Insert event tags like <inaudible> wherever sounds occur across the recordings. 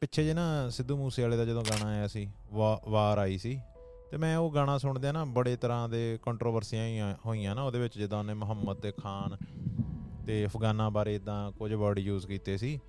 ਪਿੱਛੇ ਜੇ ਨਾ ਸਿੱਧੂ ਮੂਸੇ ਵਾਲੇ ਦਾ ਜਦੋਂ ਗਾਣਾ ਆਇਆ ਸੀ ਵਾਰ ਆਈ ਸੀ ਤੇ ਮੈਂ ਉਹ ਗਾਣਾ ਸੁਣਦਿਆਂ ਨਾ ਬੜੇ ਤਰ੍ਹਾਂ ਦੇ ਕੰਟਰੋਵਰਸੀਆਂ ਹੋਈਆਂ ਨਾ ਉਹਦੇ ਵਿੱਚ ਜਿੱਦਾਂ ਉਹਨੇ ਮੁਹੰਮਦ ਤੇ ਖਾਨ ਤੇ ਅਫਗਾਨਾਂ ਬਾਰੇ ਇਦਾਂ ਕੁਝ ਵਰਡ ਯੂਜ਼ ਕੀਤੇ ਸੀ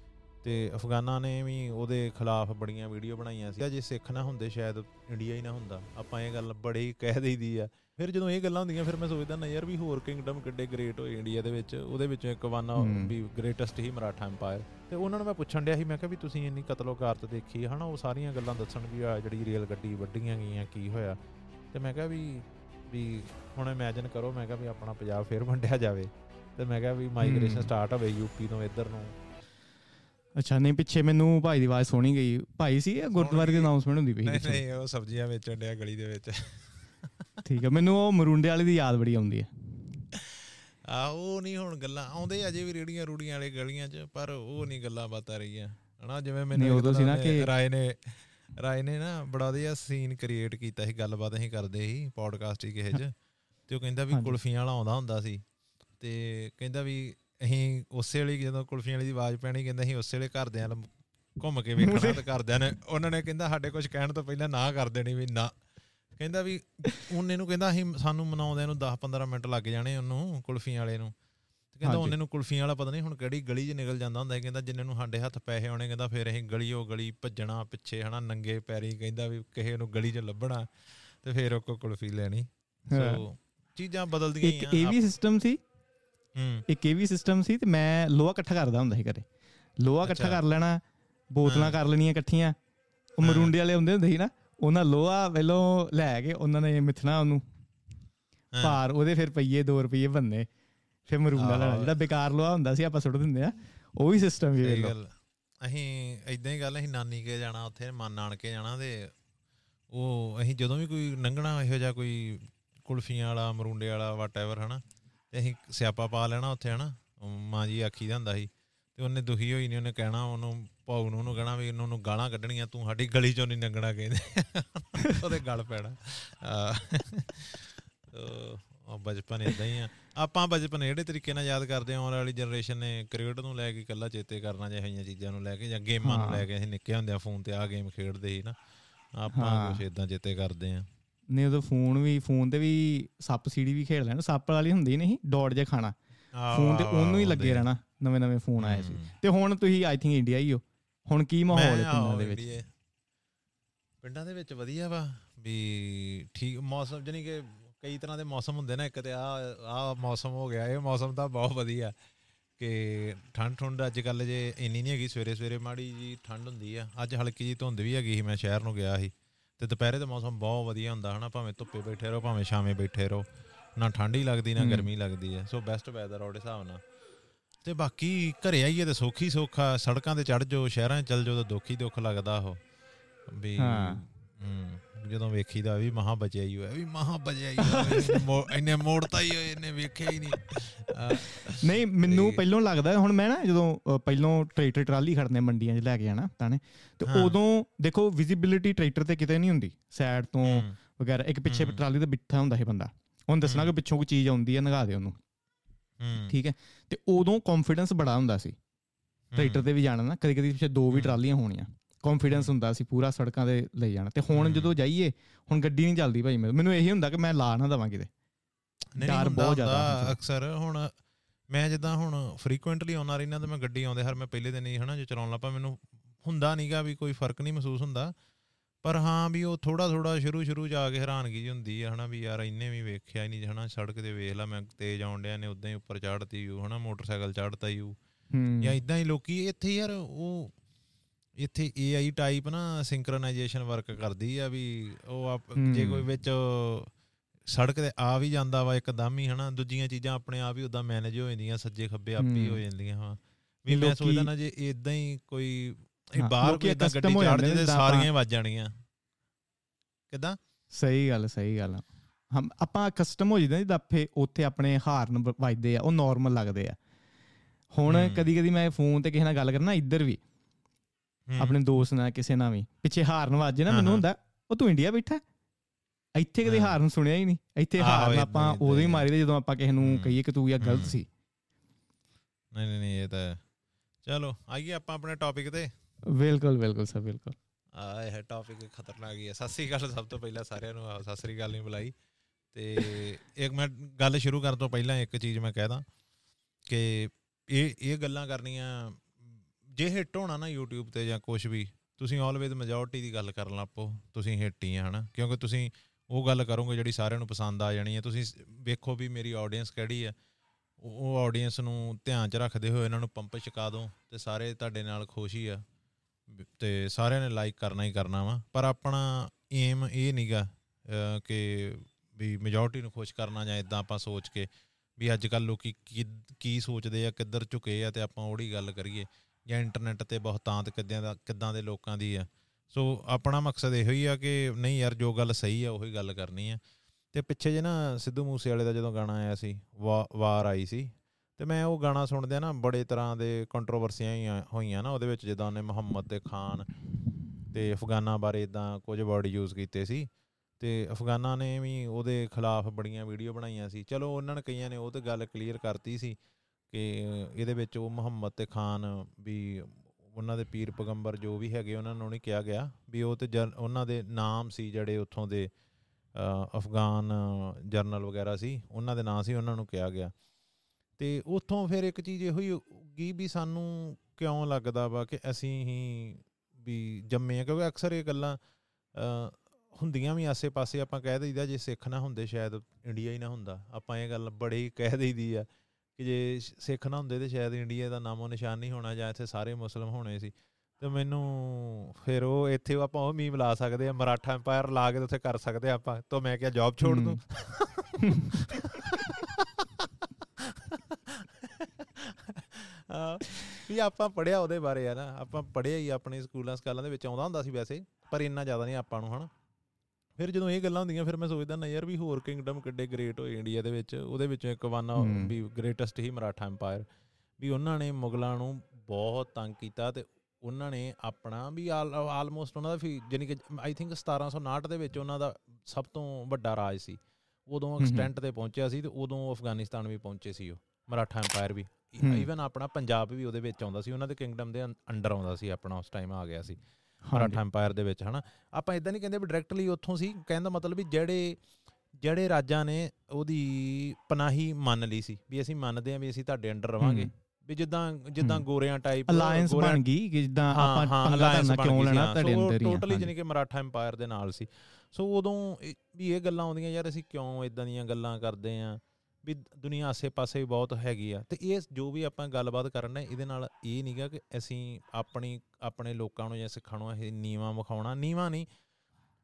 ਤੇ ਅਫਗਾਨਾਂ ਨੇ ਵੀ ਉਹਦੇ ਖਿਲਾਫ ਬੜੀਆਂ ਵੀਡੀਓ ਬਣਾਈਆਂ ਸੀ। ਜੇ ਸਿੱਖ ਨਾ ਹੁੰਦੇ ਸ਼ਾਇਦ ਇੰਡੀਆ ਹੀ ਨਾ ਹੁੰਦਾ। ਆਪਾਂ ਇਹ ਗੱਲ ਬੜੀ ਕਹਿ ਦਈਦੀ ਆ। ਫਿਰ ਜਦੋਂ ਇਹ ਗੱਲਾਂ ਹੁੰਦੀਆਂ ਫਿਰ ਮੈਂ ਸੋਚਦਾ ਨਾ ਯਾਰ ਵੀ ਹੋਰ ਕਿੰਗਡਮ ਕਿੱਡੇ ਗ੍ਰੇਟ ਹੋਏ ਇੰਡੀਆ ਦੇ ਵਿੱਚ ਉਹਦੇ ਵਿੱਚੋਂ ਇੱਕ ਵਨ ਵੀ ਗ੍ਰੇਟੈਸਟ ਹੀ ਮਰਾਠਾ ਐਮਪਾਇਰ ਤੇ ਉਹਨਾਂ ਨੂੰ ਮੈਂ ਪੁੱਛਣ ਡਿਆ ਸੀ ਮੈਂ ਕਿਹਾ ਵੀ ਤੁਸੀਂ ਇੰਨੀ ਕਤਲੋਗਾਰਤ ਦੇਖੀ ਹਨਾ ਉਹ ਸਾਰੀਆਂ ਗੱਲਾਂ ਦੱਸਣ ਵੀ ਆ ਜਿਹੜੀ ਰੇਲ ਗੱਡੀ ਵੱਡੀਆਂ ਗਈਆਂ ਕੀ ਹੋਇਆ? ਤੇ ਮੈਂ ਕਿਹਾ ਵੀ ਵੀ ਹੁਣ ਇਮੇਜਿਨ ਕਰੋ ਮੈਂ ਕਿਹਾ ਵੀ ਆਪਣਾ ਪੰਜਾਬ ਫੇਰ ਵੰਡਿਆ ਜਾਵੇ। ਤੇ ਮੈਂ ਕਿਹਾ ਵੀ ਮਾਈਗ੍ਰੇਸ਼ਨ ਸਟਾਰਟ ਹੋਵੇ ਯੂਪੀ ਤੋਂ ਇੱਧਰ ਨੂੰ। ਅੱਛਾ ਨਹੀਂ ਪਿੱਛੇ ਮੈਨੂੰ ਭਾਈ ਦੀ ਆਵਾਜ਼ ਸੁਣੀ ਗਈ। ਭਾਈ ਸੀ ਗੁਰਦੁਆਰੇ ਦੀ ਅਨਾਉਂਸਮੈਂਟ ਹੁੰਦੀ ਪਈ ਨਹੀਂ ਨਹੀਂ ਉਹ ਸਬਜ਼ੀਆਂ ਵੇਚਣ ਡਿਆ ਗਲੀ ਦੇ ਵਿੱਚ। ਠੀਕ ਹੈ ਮੈਨੂੰ ਉਹ ਮਰੁੰਡੇ ਵਾਲੇ ਦੀ ਯਾਦ ਬੜੀ ਆਉਂਦੀ ਹੈ। ਆ ਉਹ ਨਹੀਂ ਹੁਣ ਗੱਲਾਂ ਆਉਂਦੇ ਅਜੇ ਵੀ ਰੇੜੀਆਂ ਰੂੜੀਆਂ ਵਾਲੇ ਗਲੀਆਂ 'ਚ ਪਰ ਉਹ ਨਹੀਂ ਗੱਲਾਂ ਬਾਤਾਂ ਰਹੀਆਂ। ਹਨਾ ਜਿਵੇਂ ਮੈਨੂੰ ਉਦੋਂ ਸੀ ਨਾ ਕਿ ਰਾਏ ਨੇ ਰਾਏ ਨੇ ਨਾ ਬੜਾ ਵਧੀਆ ਸੀਨ ਕ੍ਰੀਏਟ ਕੀਤਾ ਸੀ ਗੱਲਬਾਤ ਅਸੀਂ ਕਰਦੇ ਸੀ ਪੋਡਕਾਸਟ ਹੀ ਕਿਸੇ 'ਚ ਤੇ ਉਹ ਕਹਿੰਦਾ ਵੀ ਕੁਲਫੀਆਂ ਵਾਲਾ ਆਉਂਦਾ ਹੁੰਦਾ ਸੀ ਤੇ ਕਹਿੰਦਾ ਵੀ ਅਸੀਂ ਉਸੇ ਵੇਲੇ ਜਦੋਂ ਕੁਲਫੀਆਂ ਵਾਲੀ ਦੀ ਆਵਾਜ਼ ਪੈਣੀ ਕਹਿੰਦਾ ਅਸੀਂ ਉਸੇ ਵੇਲੇ ਘਰਦਿਆਂ ਨਾਲ ਘੁੰਮ ਕੇ ਵੇਖਣਾ ਤੇ ਘਰਦਿਆਂ ਨੇ ਉਹਨਾਂ ਨੇ ਕਹਿੰਦਾ ਸਾਡੇ ਕੁਝ ਕਹਿਣ ਤੋਂ ਪਹਿਲਾਂ ਨਾ ਕਰ ਦੇਣੀ ਵੀ ਨਾ। ਕਹਿੰਦਾ ਵੀ ਉਹਨੇ ਨੂੰ ਕਹਿੰਦਾ ਅਸੀਂ ਸਾਨੂੰ ਮਨਾਉਂਦਿਆਂ ਨੂੰ 10 15 ਮਿੰਟ ਲੱਗ ਜਾਣੇ ਉਹਨੂੰ ਕੁਲਫੀਆਂ ਵਾਲੇ ਨੂੰ। ਤੇ ਕਹਿੰਦਾ ਉਹਨੇ ਨੂੰ ਕੁਲਫੀਆਂ ਵਾਲਾ ਪਤਾ ਨਹੀਂ ਹੁਣ ਕਿਹੜੀ ਗਲੀ 'ਚ ਨਿਕਲ ਜਾਂਦਾ ਹੁੰਦਾ ਕਹਿੰਦਾ ਜਿੰਨੇ ਨੂੰ ਸਾਡੇ ਹੱਥ ਪੈਸੇ ਆਉਣੇ ਕਹਿੰਦਾ ਫਿਰ ਅਸੀਂ ਗਲੀਓ ਗਲੀ ਭੱਜਣਾ ਪਿੱਛੇ ਹਨਾ ਨੰਗੇ ਪੈਰੀ ਕਹਿੰਦਾ ਵੀ ਕਿਸੇ ਨੂੰ ਗਲੀ 'ਚ ਲੱਭਣਾ ਤੇ ਫਿਰ ਉਹ ਕੁਲਫੀ ਲੈਣੀ। ਸੋ ਚੀਜ਼ਾਂ ਬਦਲਦੀਆਂ ਇੱਕ ਇਹ ਵੀ ਸਿਸਟਮ ਸੀ। ਹੂੰ। ਇੱਕ ਇਹ ਵੀ ਸਿਸਟਮ ਸੀ ਤੇ ਮੈਂ ਲੋਹਾ ਇਕੱਠਾ ਕਰਦਾ ਹੁੰਦਾ ਸੀ ਘਰੇ। ਲੋਹਾ ਇਕੱਠਾ ਕਰ ਲੈਣਾ ਬੋਤਲਾਂ ਕਰ ਲੈਣੀਆਂ ਇਕੱਠੀਆਂ। ਉਹ ਮਰੂੰਡੇ ਵਾਲੇ ਹੁੰਦੇ ਹੁੰਦੇ ਸੀ ਨਾ। ਉਹਨਾਂ ਲੋਹਾ ਪਹਿਲੋਂ ਲੈ ਕੇ ਉਹਨਾਂ ਨੇ ਮਿੱਥਣਾ ਉਹਨੂੰ। ਭਾਰ ਉਹਦੇ ਫਿਰ ਪਈਏ 2 ਰੁਪਏ ਬੰਨੇ। ਫਿਰ ਮਰੂੰਡਾ ਲੈਣਾ। ਜਿਹੜਾ ਬੇਕਾਰ ਲੋਹਾ ਹੁੰਦਾ ਸੀ ਆਪਾਂ ਸੁੱਟ ਦਿੰਦੇ ਆ। ਉਹ ਵੀ ਸਿਸਟਮ ਵੀ ਵੇਖ ਲਓ। ਅਸੀਂ ਇਦਾਂ ਹੀ ਗੱਲ ਅਸੀਂ ਨਾਨੀ ਕੇ ਜਾਣਾ ਉੱਥੇ ਮਾਨ ਨਾਨਕੇ ਜਾਣਾ ਤੇ ਉਹ ਅਸੀਂ ਜਦੋਂ ਵੀ ਕੋਈ ਲੰਘਣਾ ਇਹੋ ਜਿਹਾ ਕੋਈ ਕੁਲਫੀਆਂ ਵਾਲਾ ਮਰੂੰਡੇ ਵਾਲਾ ਵਾਟਐਵਰ ਹਨਾ। ਤੇ ਅਸੀਂ ਸਿਆਪਾ ਪਾ ਲੈਣਾ ਉੱਥੇ ਹਨਾ। ਮਾਂ ਜੀ ਆਖੀ ਦਾ ਹੁੰਦਾ ਸੀ ਤੇ ਉਹਨੇ ਦੁਖੀ ਹੋਈ ਨਹੀਂ ਉਹਨੇ ਕਹਿਣਾ ਉਹਨੂੰ ਭਾਉ ਨੂੰ ਉਹਨੂੰ ਕਹਿਣਾ ਵੀ ਇਹਨਾਂ ਨੂੰ ਗਾਲਾਂ ਕੱਢਣੀਆਂ ਤੂੰ ਸਾਡੀ ਗਲੀ ਚੋਂ ਨਹੀਂ ਲੰਘਣਾ ਕਹਿੰਦੇ। ਉਹਦੇ ਗਲ ਪੈਣਾ। ਉਹ ਬਚਪਨ ਇਦਾਂ ਹੀ ਆ। ਆਪਾਂ ਬਚਪਨ ਜਿਹੜੇ ਤਰੀਕੇ ਨਾਲ ਯਾਦ ਕਰਦੇ ਆਉਣ ਵਾਲੀ ਜਨਰੇਸ਼ਨ ਨੇ ਕ੍ਰਿਕਟ ਨੂੰ ਲੈ ਕੇ ਇਕੱਲਾ ਚੇਤੇ ਕਰਨਾ ਜਿਹੀਆਂ ਚੀਜ਼ਾਂ ਨੂੰ ਲੈ ਕੇ ਜਾਂ ਗੇਮਾਂ ਨੂੰ ਲੈ ਕੇ ਅਸੀਂ ਨਿੱਕੇ ਹੁੰਦੇ ਆ ਫੋਨ ਤੇ ਆ ਗੇਮ ਖੇਡਦੇ ਸੀ ਨਾ। ਆਪਾਂ ਕੁਝ ਇਦਾਂ ਚੇਤੇ ਕਰਦੇ ਆ ਨਹੀਂ ਉਦੋਂ ਫੋਨ ਵੀ ਫੋਨ ਤੇ ਵੀ ਸੱਪ ਸੀੜੀ ਵੀ ਖੇਡ ਲੈਣਾ ਸੱਪ ਵਾਲੀ ਹੁੰਦੀ ਨਹੀਂ ਡੌਟ ਜੇ ਖਾਣਾ। ਫੋਨ ਤੇ ਉਹਨੂੰ ਹੀ ਲੱਗੇ ਰਹਿਣਾ ਨਵੇਂ ਨਵੇਂ ਫੋਨ ਆਏ ਸੀ। ਤੇ ਹੁਣ ਤੁਸੀਂ ਆਈ ਥਿੰਕ ਇੰਡੀਆ ਹੀ ਹੋ। ਹੁਣ ਕੀ ਮਾਹੌਲ ਹੈ ਪਿੰਡਾਂ ਦੇ ਵਿੱਚ? ਪਿੰਡਾਂ ਦੇ ਵਿੱਚ ਵਧੀਆ ਵਾ ਵੀ ਠੀਕ ਮੌਸਮ ਜਣੀ ਕਿ ਕਈ ਤਰ੍ਹਾਂ ਦੇ ਮੌਸਮ ਹੁੰਦੇ ਨੇ ਇੱਕ ਤੇ ਆ ਆ ਮੌਸਮ ਹੋ ਗਿਆ ਇਹ ਮੌਸਮ ਤਾਂ ਬਹੁਤ ਵਧੀਆ। ਕਿ ਠੰਡ ਠੰਡ ਅੱਜ ਕੱਲ ਜੇ ਇੰਨੀ ਨਹੀਂ ਹੈਗੀ ਸਵੇਰੇ ਸਵੇਰੇ ਮਾੜੀ ਜੀ ਠੰਡ ਹੁੰਦੀ ਆ। ਅੱਜ ਹਲਕੀ ਜੀ ਧੁੰਦ ਵੀ ਹੈਗੀ ਸੀ ਮੈਂ ਸ਼ਹਿਰ ਨੂੰ ਗਿਆ ਸੀ। ਤੇ ਦੁਪਹਿਰੇ ਦਾ ਮੌਸਮ ਬਹੁਤ ਵਧੀਆ ਹੁੰਦਾ ਹਨਾ ਭਾਵੇਂ ਧੁੱਪੇ ਬੈਠੇ ਰਹੋ ਭਾਵੇਂ ਛਾਵੇਂ ਬੈਠੇ ਰਹੋ। ਨਾ ਠੰਡੀ ਲੱਗਦੀ ਨਾ ਗਰਮੀ ਲੱਗਦੀ ਹੈ। ਸੋ ਬੈਸਟ ਵੈਦਰ ਉਹਦੇ ਹਿਸਾਬ ਨਾਲ। ਤੇ ਬਾਕੀ ਘਰੇ ਆਈਏ ਤੇ ਸੌਖੀ ਸੌਖਾ ਸੜਕਾਂ ਤੇ ਚੜ ਜਾਓ ਸ਼ਹਿਰਾਂ 'ਚ ਚੱਲ ਜਾਓ ਤਾਂ ਦੁੱਖ ਹੀ ਦੁੱਖ ਲੱਗਦਾ ਉਹ। ਵੀ ਹਾਂ। ਜਦੋਂ ਵੇਖੀਦਾ ਵੀ ਮਹਾ ਬਚਿਆ ਹੀ ਹੋਇਆ ਵੀ ਮਹਾ ਬਚਿਆ ਹੀ ਇੰਨੇ ਮੋੜਤਾ ਹੀ ਹੋਏ ਇਹਨੇ ਵੇਖਿਆ ਹੀ ਨਹੀਂ। ਨਹੀਂ ਮੈਨੂੰ ਪਹਿਲਾਂ ਲੱਗਦਾ ਹੁਣ ਮੈਂ ਨਾ ਜਦੋਂ ਪਹਿਲਾਂ ਟਰੈਕਟਰ ਟਰਾਲੀ ਖੜਨੇ ਮੰਡੀਆਂ 'ਚ ਲੈ ਕੇ ਜਾਣਾ ਤਾਂ ਨੇ ਤੇ ਉਦੋਂ ਦੇਖੋ ਵਿਜ਼ਿਬਿਲਿਟੀ ਟਰੈਕਟਰ ਤੇ ਕਿਤੇ ਨਹੀਂ ਹੁੰਦੀ। ਸਾਈਡ ਤੋਂ ਵਗੈਰਾ ਇੱਕ ਪਿੱਛੇ ਟਰਾਲੀ ਤੇ ਬਿੱਠਾ ਹੁੰਦਾ ਸੀ ਬੰਦਾ। ਉਹਨੂੰ ਦੱਸਣਾ ਕਿ ਪਿੱਛੋਂ ਕੋਈ ਚੀਜ਼ ਆਉਂਦੀ ਹੈ ਨਗਾ ਦੇ ਉਹਨੂੰ। ਠੀਕ ਹੈ? ਤੇ ਉਦੋਂ ਕੌਨਫੀਡੈਂਸ ਬੜਾ ਹੁੰਦਾ ਸੀ। ਟਰੈਕਟਰ ਤੇ ਵੀ ਜਾਣਾ ਨਾ ਕਦੀ ਕਦੀ ਪਿੱਛੇ ਦੋ ਵੀ ਟਰਾਲੀਆਂ ਹੋਣੀਆਂ। ਕੌਨਫੀਡੈਂਸ ਹੁੰਦਾ ਸੀ ਪੂਰਾ ਸੜਕਾਂ ਤੇ ਲਈ ਜਾਣਾ। ਤੇ ਹੁਣ ਜਦੋਂ ਜਾਈਏ ਹੁਣ ਗੱਡੀ ਨਹੀਂ ਚੱਲਦੀ ਭਾਈ ਮੈਨੂੰ ਇਹੀ ਹੁੰਦਾ ਕਿ ਮੈਂ ਲਾ ਨਾ ਦਵਾਂ ਕਿਤੇ। ਡਰ ਬਹੁਤ ਜ਼ਿਆਦਾ ਅਕਸਰ। ਹੁਣ ਮੈਂ ਜਿੱਦਾਂ ਹੁਣ ਫ੍ਰੀਕੁਐਂਟਲੀ ਆਉਣਾ ਰਹਿਣਾ ਤੇ ਮੈਂ ਗੱਡੀ ਆਉਂਦੇ ਹਰ ਮੈਂ ਪਹਿਲੇ ਦਿਨ ਹੀ ਹਨਾ ਜੋ ਚਲਾਉਣ ਲੱਪਾ ਮੈਨੂੰ ਹੁੰਦਾ ਨਹੀਂਗਾ ਵੀ ਕੋਈ ਫ਼ਰਕ ਨਹੀਂ ਮਹਿਸੂਸ ਹੁੰਦਾ। ਪਰ ਹਾਂ ਵੀ ਉਹ ਥੋੜਾ ਥੋੜਾ ਸ਼ੁਰੂ ਸ਼ੁਰੂ ਜਾ ਕੇ ਹੈਰਾਨਗੀ ਜੀ ਹੁੰਦੀ ਹੈ ਹਨਾ ਵੀ ਯਾਰ ਇੰਨੇ ਵੀ ਵੇਖਿਆ ਹੀ ਨਹੀਂ ਹਨਾ ਸੜਕ ਤੇ ਵੇਖ ਲਾ ਮੈਂ ਤੇਜ਼ ਆਉਣ ਡਿਆ ਨੇ ਉਦਾਂ ਹੀ ਉੱਪਰ ਚੜ੍ਹਤੀ ਯੂ ਹਨਾ ਮੋਟਰਸਾਈਕਲ ਚੜ੍ਹਤਾ ਯੂ। ਜਾਂ ਇਦਾਂ ਹੀ ਲੋਕੀ ਇੱਥੇ ਯਾਰ ਉਹ ਇੱਥੇ AI ਟਾਈਪ ਨਾ ਸਿੰਕਰੋਨਾਈਜੇਸ਼ਨ ਵਰਕ ਕਰਦੀ ਆ ਵੀ ਉਹ ਜੇ ਕੋਈ ਵਿੱਚ ਸੜਕ ਤੇ ਆ ਵੀ ਜਾਂਦਾ ਵਾ ਇੱਕਦਮ ਹੀ ਹਨਾ ਦੂਜੀਆਂ ਚੀਜ਼ਾਂ ਆਪਣੇ ਆਪ ਹੀ ਉਦਾਂ ਮੈਨੇਜ ਹੋ ਜਾਂਦੀਆਂ ਸੱਜੇ ਖੱਬੇ ਆਪੇ ਹੋ ਜਾਂਦੀਆਂ ਹਾਂ। ਵੀ ਮੈਂ ਸੋਚਦਾ ਨਾ ਜੇ ਇਦਾਂ ਹੀ ਕੋਈ ਇਹ ਬਾਹਰ ਕੋਈ ਇਦਾਂ ਗੱਡੀ ਚੜ੍ਹਦੇ ਤੇ ਸਾਰੀਆਂ ਵੱਜ ਜਾਣੀਆਂ। ਕਿਦਾਂ? ਸਹੀ ਗੱਲ ਸਹੀ ਗੱਲ। ਹਮ ਆਪਾਂ ਕਸਟਮ ਹੋ ਜਾਂਦੇ ਜਿੱਦਾਂ ਫੇ ਉੱਥੇ ਆਪਣੇ ਹਾਰਨ ਵੱਜਦੇ ਆ ਉਹ ਨਾਰਮਲ ਲੱਗਦੇ ਆ। ਹੁਣ ਕਦੀ ਕਦੀ ਮੈਂ ਫੋਨ ਤੇ ਕਿਸੇ ਨਾਲ ਗੱਲ ਕਰਨਾ ਇੱਧਰ ਵੀ। ਆਪਣੇ ਦੋਸਤ ਨਾਲ ਕਿਸੇ ਨਾਲ ਵੀ। ਪਿੱਛੇ ਹਾਰਨ ਵੱਜੇ ਨਾ ਮੈਨੂੰ ਹੁੰਦਾ ਉਹ ਤੂੰ ਇੰਡੀਆ ਬੈਠਾ? ਇੱਥੇ ਕਦੇ ਹਾਰਨ ਸੁਣਿਆ ਹੀ ਨਹੀਂ। ਇੱਥੇ ਹਾਰਨ ਆਪਾਂ ਉਦੋਂ ਹੀ ਮਾਰੀਦੇ ਜਦੋਂ ਆਪਾਂ ਕਿਸੇ ਨੂੰ ਕਹੀਏ ਕਿ ਤੂੰ ਇਹ ਗਲਤ ਸੀ। ਨਹੀਂ ਨਹੀਂ ਇਹ ਤਾਂ ਚਲੋ ਆਈਏ ਆਪਾਂ ਆਪਣੇ ਟੌਪਿਕ ਤੇ। ਬਿਲਕੁਲ ਬਿਲਕੁਲ ਸਰ, ਬਿਲਕੁਲ। ਆ, ਇਹ ਟੌਪਿਕ ਖਤਰਨਾਕ ਹੀ ਹੈ। ਸਤਿ ਸ੍ਰੀ ਅਕਾਲ ਸਭ ਤੋਂ ਪਹਿਲਾਂ ਸਾਰਿਆਂ ਨੂੰ, ਸਤਿ ਸ੍ਰੀ ਅਕਾਲ ਨਹੀਂ ਬੁਲਾਈ। ਤੇ ਇੱਕ ਮੈਂ ਗੱਲ ਸ਼ੁਰੂ ਕਰਨ ਤੋਂ ਪਹਿਲਾਂ ਇੱਕ ਚੀਜ਼ ਮੈਂ ਕਹਿਦਾ ਕਿ ਇਹ ਇਹ ਗੱਲਾਂ ਕਰਨੀਆਂ, ਜੇ ਹਿੱਟ ਹੋਣਾ ਨਾ YouTube ਤੇ ਜਾਂ ਕੁਝ ਵੀ, ਤੁਸੀਂ ਆਲਵੇਜ਼ ਮੈਜੋਰਟੀ ਦੀ ਗੱਲ ਕਰਨ ਲੱਪੋ ਤੁਸੀਂ ਹਿੱਟ ਹੀ ਹਨਾ? ਕਿਉਂਕਿ ਤੁਸੀਂ ਉਹ ਗੱਲ ਕਰੋਗੇ ਜਿਹੜੀ ਸਾਰਿਆਂ ਨੂੰ ਪਸੰਦ ਆ ਜਾਣੀ ਹੈ। ਤੁਸੀਂ ਵੇਖੋ ਵੀ ਮੇਰੀ ਆਡੀਅנס ਕਿਹੜੀ ਹੈ। ਉਹ ਆਡੀਅנס ਨੂੰ ਧਿਆਨ 'ਚ ਰੱਖਦੇ ਹੋਏ ਇਹਨਾਂ ਨੂੰ ਪੰਪ ਛਕਾ ਦਿਓ ਤੇ ਸਾਰੇ ਤੁਹਾਡੇ ਨਾਲ ਖੁਸ਼ ਹੀ ਆ। ਤੇ ਸਾਰਿਆਂ ਨੇ ਲਾਈਕ ਕਰਨਾ ਹੀ ਕਰਨਾ ਵਾ। ਪਰ ਆਪਣਾ ਏਮ ਇਹ ਨਹੀਂਗਾ ਕਿ ਵੀ ਮੈਜੋਰਟੀ ਨੂੰ ਖੁਸ਼ ਕਰਨਾ ਜਾਂ ਇਦਾਂ ਆਪਾਂ ਸੋਚ ਕੇ ਵੀ ਅੱਜ ਕੱਲ ਲੋਕੀ ਕੀ ਸੋਚਦੇ ਆ, ਕਿੱਧਰ ਝੁਕੇ ਆ ਤੇ ਆਪਾਂ ਉਹੜੀ ਗੱਲ ਕਰੀਏ। ਜਾਂ ਇੰਟਰਨੈਟ ਤੇ ਬਹੁਤਾਂਤ ਕਿੱਦਾਂ ਦਾ, ਕਿੱਦਾਂ ਦੇ ਲੋਕਾਂ ਦੀ ਆ। ਸੋ ਆਪਣਾ ਮਕਸਦ ਇਹੋ ਹੀ ਆ ਕਿ ਨਹੀਂ ਯਾਰ, ਜੋ ਗੱਲ ਸਹੀ ਆ, ਉਹੀ ਗੱਲ ਕਰਨੀ ਆ। ਤੇ ਪਿੱਛੇ ਜੇ ਨਾ ਸਿੱਧੂ ਮੂਸੇ ਵਾਲੇ ਦਾ ਜਦੋਂ ਗਾਣਾ ਆਇਆ ਸੀ ਵਾਰ ਆਈ ਸੀ ਤੇ ਮੈਂ ਉਹ ਗਾਣਾ ਸੁਣਦਿਆਂ ਨਾ, ਬੜੇ ਤਰ੍ਹਾਂ ਦੇ ਕੰਟਰੋਵਰਸੀਆਂ ਹੋਈਆਂ ਨਾ, ਉਹਦੇ ਵਿੱਚ ਜਿੱਦਾਂ ਉਹਨੇ ਮੁਹੰਮਦ ਤੇ ਖਾਨ ਤੇ ਅਫਗਾਨਾਂ ਬਾਰੇ ਇਦਾਂ ਕੁਝ ਵਰਡ ਯੂਜ਼ ਕੀਤੇ ਸੀ। ਤੇ ਅਫਗਾਨਾਂ ਨੇ ਵੀ ਉਹਦੇ ਖਿਲਾਫ ਬੜੀਆਂ ਵੀਡੀਓ ਬਣਾਈਆਂ ਸੀ। ਚਲੋ, ਉਹਨਾਂ ਨੇ ਕਈਆਂ ਨੇ ਉਹ ਤੇ ਗੱਲ ਕਲੀਅਰ ਕਰਤੀ ਸੀ ਕਿ ਇਹਦੇ ਵਿੱਚ ਉਹ ਮੁਹੰਮਦ ਤੇ ਖਾਨ ਵੀ ਉਹਨਾਂ ਦੇ ਪੀਰ ਪਗੰਬਰ ਜੋ ਵੀ ਹੈਗੇ, ਉਹਨਾਂ ਨੂੰ ਨਹੀਂ ਕਿਹਾ ਗਿਆ ਵੀ ਉਹ ਤੇ ਉਹਨਾਂ ਦੇ ਨਾਮ ਸੀ ਜਿਹੜੇ ਉੱਥੋਂ ਦੇ ਅਫਗਾਨ ਜਰਨਲ ਵਗੈਰਾ ਸੀ, ਉਹਨਾਂ ਦੇ ਨਾਂ ਸੀ, ਉਹਨਾਂ ਨੂੰ ਕਿਹਾ ਗਿਆ। ਤੇ ਉੱਥੋਂ ਫਿਰ ਇੱਕ ਚੀਜ਼ ਇਹੋ ਹੀ ਗਈ ਵੀ ਸਾਨੂੰ ਕਿਉਂ ਲੱਗਦਾ ਵਾ ਕਿ ਅਸੀਂ ਹੀ ਵੀ ਜੰਮੇ ਆ? ਕਿਉਂਕਿ ਅਕਸਰ ਇਹ ਗੱਲਾਂ ਹੁੰਦੀਆਂ ਵੀ ਆਸੇ-ਪਾਸੇ ਆਪਾਂ ਕਹਿ ਦਈਦਾ ਜੇ ਸਿੱਖ ਨਾ ਹੁੰਦੇ ਸ਼ਾਇਦ ਇੰਡੀਆ ਹੀ ਨਾ ਹੁੰਦਾ। ਆਪਾਂ ਇਹ ਗੱਲ ਬੜੀ ਕਹਿ ਦਈਦੀ ਆ ਕਿ ਜੇ ਸਿੱਖ ਨਾ ਹੁੰਦੇ ਤੇ ਸ਼ਾਇਦ ਇੰਡੀਆ ਦਾ ਨਾਮੋ ਨਿਸ਼ਾਨ ਨਹੀਂ ਹੋਣਾ ਜਾਂ ਇੱਥੇ ਸਾਰੇ ਮੁਸਲਮ ਹੋਣੇ ਸੀ। ਤੇ ਮੈਨੂੰ ਫਿਰ ਉਹ ਇੱਥੇ ਆਪਾਂ ਉਹ ਮੀਮ ਲਾ ਸਕਦੇ ਆ ਮਰਾਠਾ ਐਮਪਾਇਰ ਲਾ ਕੇ ਉੱਥੇ ਕਰ ਸਕਦੇ ਆਪਾਂ। ਤਾਂ ਮੈਂ ਕਿਹਾ ਜੌਬ ਛੋੜ ਦੂੰ <laughs> ਵੀ ਆਪਾਂ ਪੜਿਆ ਉਹਦੇ ਬਾਰੇ ਆ ਨਾ ਆਪਾਂ ਪੜਿਆ ਹੀ ਆਪਣੇ ਸਕੂਲਾਂ ਸਕਾਲਾਂ ਦੇ ਵਿੱਚ ਆਉਂਦਾ ਹੁੰਦਾ ਸੀ ਵੈਸੇ ਪਰ ਇੰਨਾ ਜ਼ਿਆਦਾ ਨਹੀਂ ਆਪਾਂ ਨੂੰ ਹਨਾ। ਫਿਰ ਜਦੋਂ ਇਹ ਗੱਲਾਂ ਹੁੰਦੀਆਂ ਫਿਰ ਮੈਂ ਸੋਚਦਾ ਨਾ ਯਾਰ ਵੀ ਹੋਰ ਕਿੰਗਡਮ ਕਿੱਡੇ ਗ੍ਰੇਟ ਹੋਏ ਇੰਡੀਆ ਦੇ ਵਿੱਚ ਉਹਦੇ ਵਿੱਚੋਂ ਇੱਕ ਵਨ ਵੀ ਗ੍ਰੇਟੈਸਟ ਹੀ ਮਰਾਠਾ ਐਮਪਾਇਰ ਵੀ ਉਹਨਾਂ ਨੇ ਮੁਗਲਾਂ ਨੂੰ ਬਹੁਤ ਤੰਗ ਕੀਤਾ ਤੇ ਉਹਨਾਂ ਨੇ ਆਪਣਾ ਵੀ ਆਲਮੋਸਟ ਉਹਨਾਂ ਦਾ ਜਾਨੀ ਕਿ ਆਈ ਥਿੰਕ 1759 ਦੇ ਵਿੱਚ ਉਹਨਾਂ ਦਾ ਸਭ ਤੋਂ ਵੱਡਾ ਰਾਜ ਸੀ। ਉਦੋਂ ਐਕਸਟੈਂਟ ਤੇ ਪਹੁੰਚਿਆ ਸੀ ਤੇ ਉਦੋਂ ਅਫਗਾਨਿਸਤਾਨ ਵੀ ਪਹੁੰਚੇ ਸੀ ਉਹ ਮਰਾਠਾ ਐਮਪਾਇਰ ਵੀ। ਇਵਨ ਆਪਣਾ ਪੰਜਾਬ ਵੀ ਉਹਦੇ ਵਿੱਚ ਆਉਂਦਾ ਸੀ ਉਹਨਾਂ ਦੇ ਕਿੰਗਡਮ ਦੇ ਅੰਡਰ ਆਉਂਦਾ ਸੀ ਆਪਣਾ ਉਸ ਟਾਈਮ ਆ ਗਿਆ ਸੀ। ਮਰਾਠਾ ਐਮਪਾਇਰ ਦੇ ਵਿੱਚ ਹਨਾ। ਆਪਾਂ ਇਦਾਂ ਨਹੀਂ ਕਹਿੰਦੇ ਵੀ ਡਾਇਰੈਕਟਲੀ ਉੱਥੋਂ ਸੀ ਕਹਿੰਦਾ ਮਤਲਬ ਵੀ ਜਿਹੜੇ ਜਿਹੜੇ ਰਾਜਾਂ ਨੇ ਉਹਦੀ ਪਨਾਹੀ ਮੰਨ ਲਈ ਸੀ ਵੀ ਅਸੀਂ ਮੰਨਦੇ ਆਂ ਵੀ ਅਸੀਂ ਤੁਹਾਡੇ ਅੰਡਰ ਰਵਾਂਗੇ। ਵੀ ਜਿੱਦਾਂ ਜਿੱਦਾਂ ਗੋਰਿਆਂ ਟਾਈਪ ਅਲਾਈਅੰਸ ਬਣ ਗਈ ਕਿ ਜਿੱਦਾਂ ਆਪਾਂ ਪੰਗਾ ਕਰਨਾ ਕਿਉਂ ਲੈਣਾ ਤੁਹਾਡੇ ਅੰਦਰ ਹੀ ਟੋਟਲੀ ਜਨੀ ਕਿ ਮਰਾਠਾ ਐਮਪਾਇਰ ਦੇ ਨਾਲ ਸੀ। ਸੋ ਉਦੋਂ ਵੀ ਇਹ ਗੱਲਾਂ ਆਉਂਦੀਆਂ ਯਾਰ ਅਸੀਂ ਕਿਉਂ ਇਦਾਂ ਦੀਆਂ ਗੱਲਾਂ ਕਰਦੇ ਆਂ ਵੀ ਦੁਨੀਆ ਆਸੇ-ਪਾਸੇ ਵੀ ਬਹੁਤ ਹੈਗੀ ਆ। ਤੇ ਇਹ ਜੋ ਵੀ ਆਪਾਂ ਗੱਲਬਾਤ ਕਰਨਾ ਇਹਦੇ ਨਾਲ ਇਹ ਨਹੀਂਗਾ ਕਿ ਅਸੀਂ ਆਪਣੀ ਆਪਣੇ ਲੋਕਾਂ ਨੂੰ ਜਾਂ ਸਿੱਖਾਂ ਨੂੰ ਇਹ ਨੀਵਾ ਵਿਖਾਉਣਾ। ਨੀਵਾ ਨਹੀਂ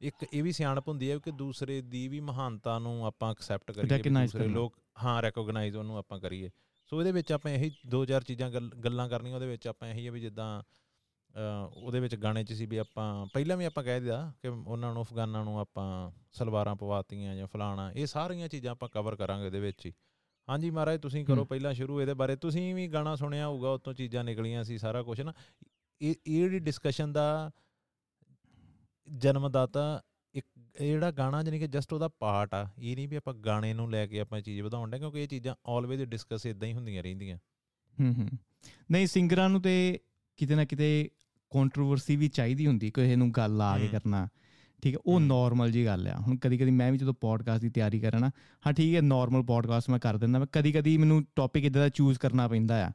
ਇੱਕ ਇਹ ਵੀ ਸਿਆਣਪ ਹੁੰਦੀ ਹੈ ਕਿ ਦੂਸਰੇ ਦੀ ਵੀ ਮਹਾਨਤਾ ਨੂੰ ਆਪਾਂ ਐਕਸੈਪਟ ਕਰੀਏ ਦੂਸਰੇ ਲੋਕ ਹਾਂ ਰੈਕੋਗਨਾਈਜ਼ ਉਹਨੂੰ ਆਪਾਂ ਕਰੀਏ। ਸੋ ਇਹਦੇ ਵਿੱਚ ਆਪਾਂ ਇਹੀ ਦੋ ਚਾਰ ਚੀਜ਼ਾਂ ਗੱਲਾਂ ਕਰਨੀਆਂ ਉਹਦੇ ਵਿੱਚ ਆਪਾਂ ਇਹੀ ਹੈ ਵੀ ਜਿੱਦਾਂ ਉਹਦੇ ਵਿੱਚ ਗਾਣੇ 'ਚ ਸੀ ਵੀ ਆਪਾਂ ਪਹਿਲਾਂ ਵੀ ਆਪਾਂ ਕਹਿ ਦਿਆ ਕਿ ਉਹਨਾਂ ਨੂੰ ਅਫਗਾਨਾਂ ਨੂੰ ਆਪਾਂ ਸਲਵਾਰਾਂ ਪਵਾਤੀਆਂ ਜਾਂ ਫਲਾਣਾ ਇਹ ਸਾਰੀਆਂ ਚੀਜ਼ਾਂ ਆਪਾਂ ਕਵਰ ਕਰਾਂਗੇ ਇਹਦੇ ਵਿੱਚ ਹੀ। ਹਾਂਜੀ ਮਹਾਰਾਜ ਤੁਸੀਂ ਕਰੋ ਪਹਿਲਾਂ ਸ਼ੁਰੂ ਇਹਦੇ ਬਾਰੇ। ਤੁਸੀਂ ਵੀ ਗਾਣਾ ਸੁਣਿਆ ਹੋਊਗਾ ਉਤੋਂ ਚੀਜ਼ਾਂ ਨਿਕਲੀਆਂ ਸੀ ਸਾਰਾ ਕੁਝ ਨਾ। ਇਹ ਇਹ ਜਿਹੜੀ ਡਿਸਕਸ਼ਨ ਦਾ ਜਨਮਦਾਤਾ ਇੱਕ ਇਹ ਜਿਹੜਾ ਗਾਣਾ ਜਾਨੀ ਕਿ ਜਸਟ ਉਹਦਾ ਪਾਰਟ ਆ ਇਹ ਨਹੀਂ ਵੀ ਆਪਾਂ ਗਾਣੇ ਨੂੰ ਲੈ ਕੇ ਆਪਾਂ ਚੀਜ਼ ਵਧਾਉਣ ਦੇ ਕਿਉਂਕਿ ਇਹ ਚੀਜ਼ਾਂ ਆਲਵੇਜ਼ ਡਿਸਕਸ ਇਦਾਂ ਹੀ ਹੁੰਦੀਆਂ ਰਹਿੰਦੀਆਂ। ਹੂੰ ਹੂੰ। ਨਹੀਂ ਸਿੰਗਰਾਂ ਨੂੰ ਤੇ ਕਿਤੇ ਨਾ ਕਿਤੇ ਕੰਟਰੋਵਰਸੀ ਵੀ ਚਾਹੀਦੀ ਹੁੰਦੀ ਕਿਸੇ ਨੂੰ ਗੱਲ ਆ ਕੇ ਕਰਨਾ। ਠੀਕ ਹੈ ਉਹ ਨਾਰਮਲ ਜੀ ਗੱਲ ਆ। ਹੁਣ ਕਦੀ ਕਦੀ ਮੈਂ ਵੀ ਜਦੋਂ ਪੋਡਕਾਸਟ ਦੀ ਤਿਆਰੀ ਕਰਨਾ ਹਾਂ ਠੀਕ ਹੈ ਨਾਰਮਲ ਪੋਡਕਾਸਟ ਮੈਂ ਕਰ ਦਿੰਦਾ ਮੈਂ ਕਦੀ ਕਦੀ ਮੈਨੂੰ ਟੌਪਿਕ ਇਦਾਂ ਦਾ ਚੂਜ਼ ਕਰਨਾ ਪੈਂਦਾ ਆ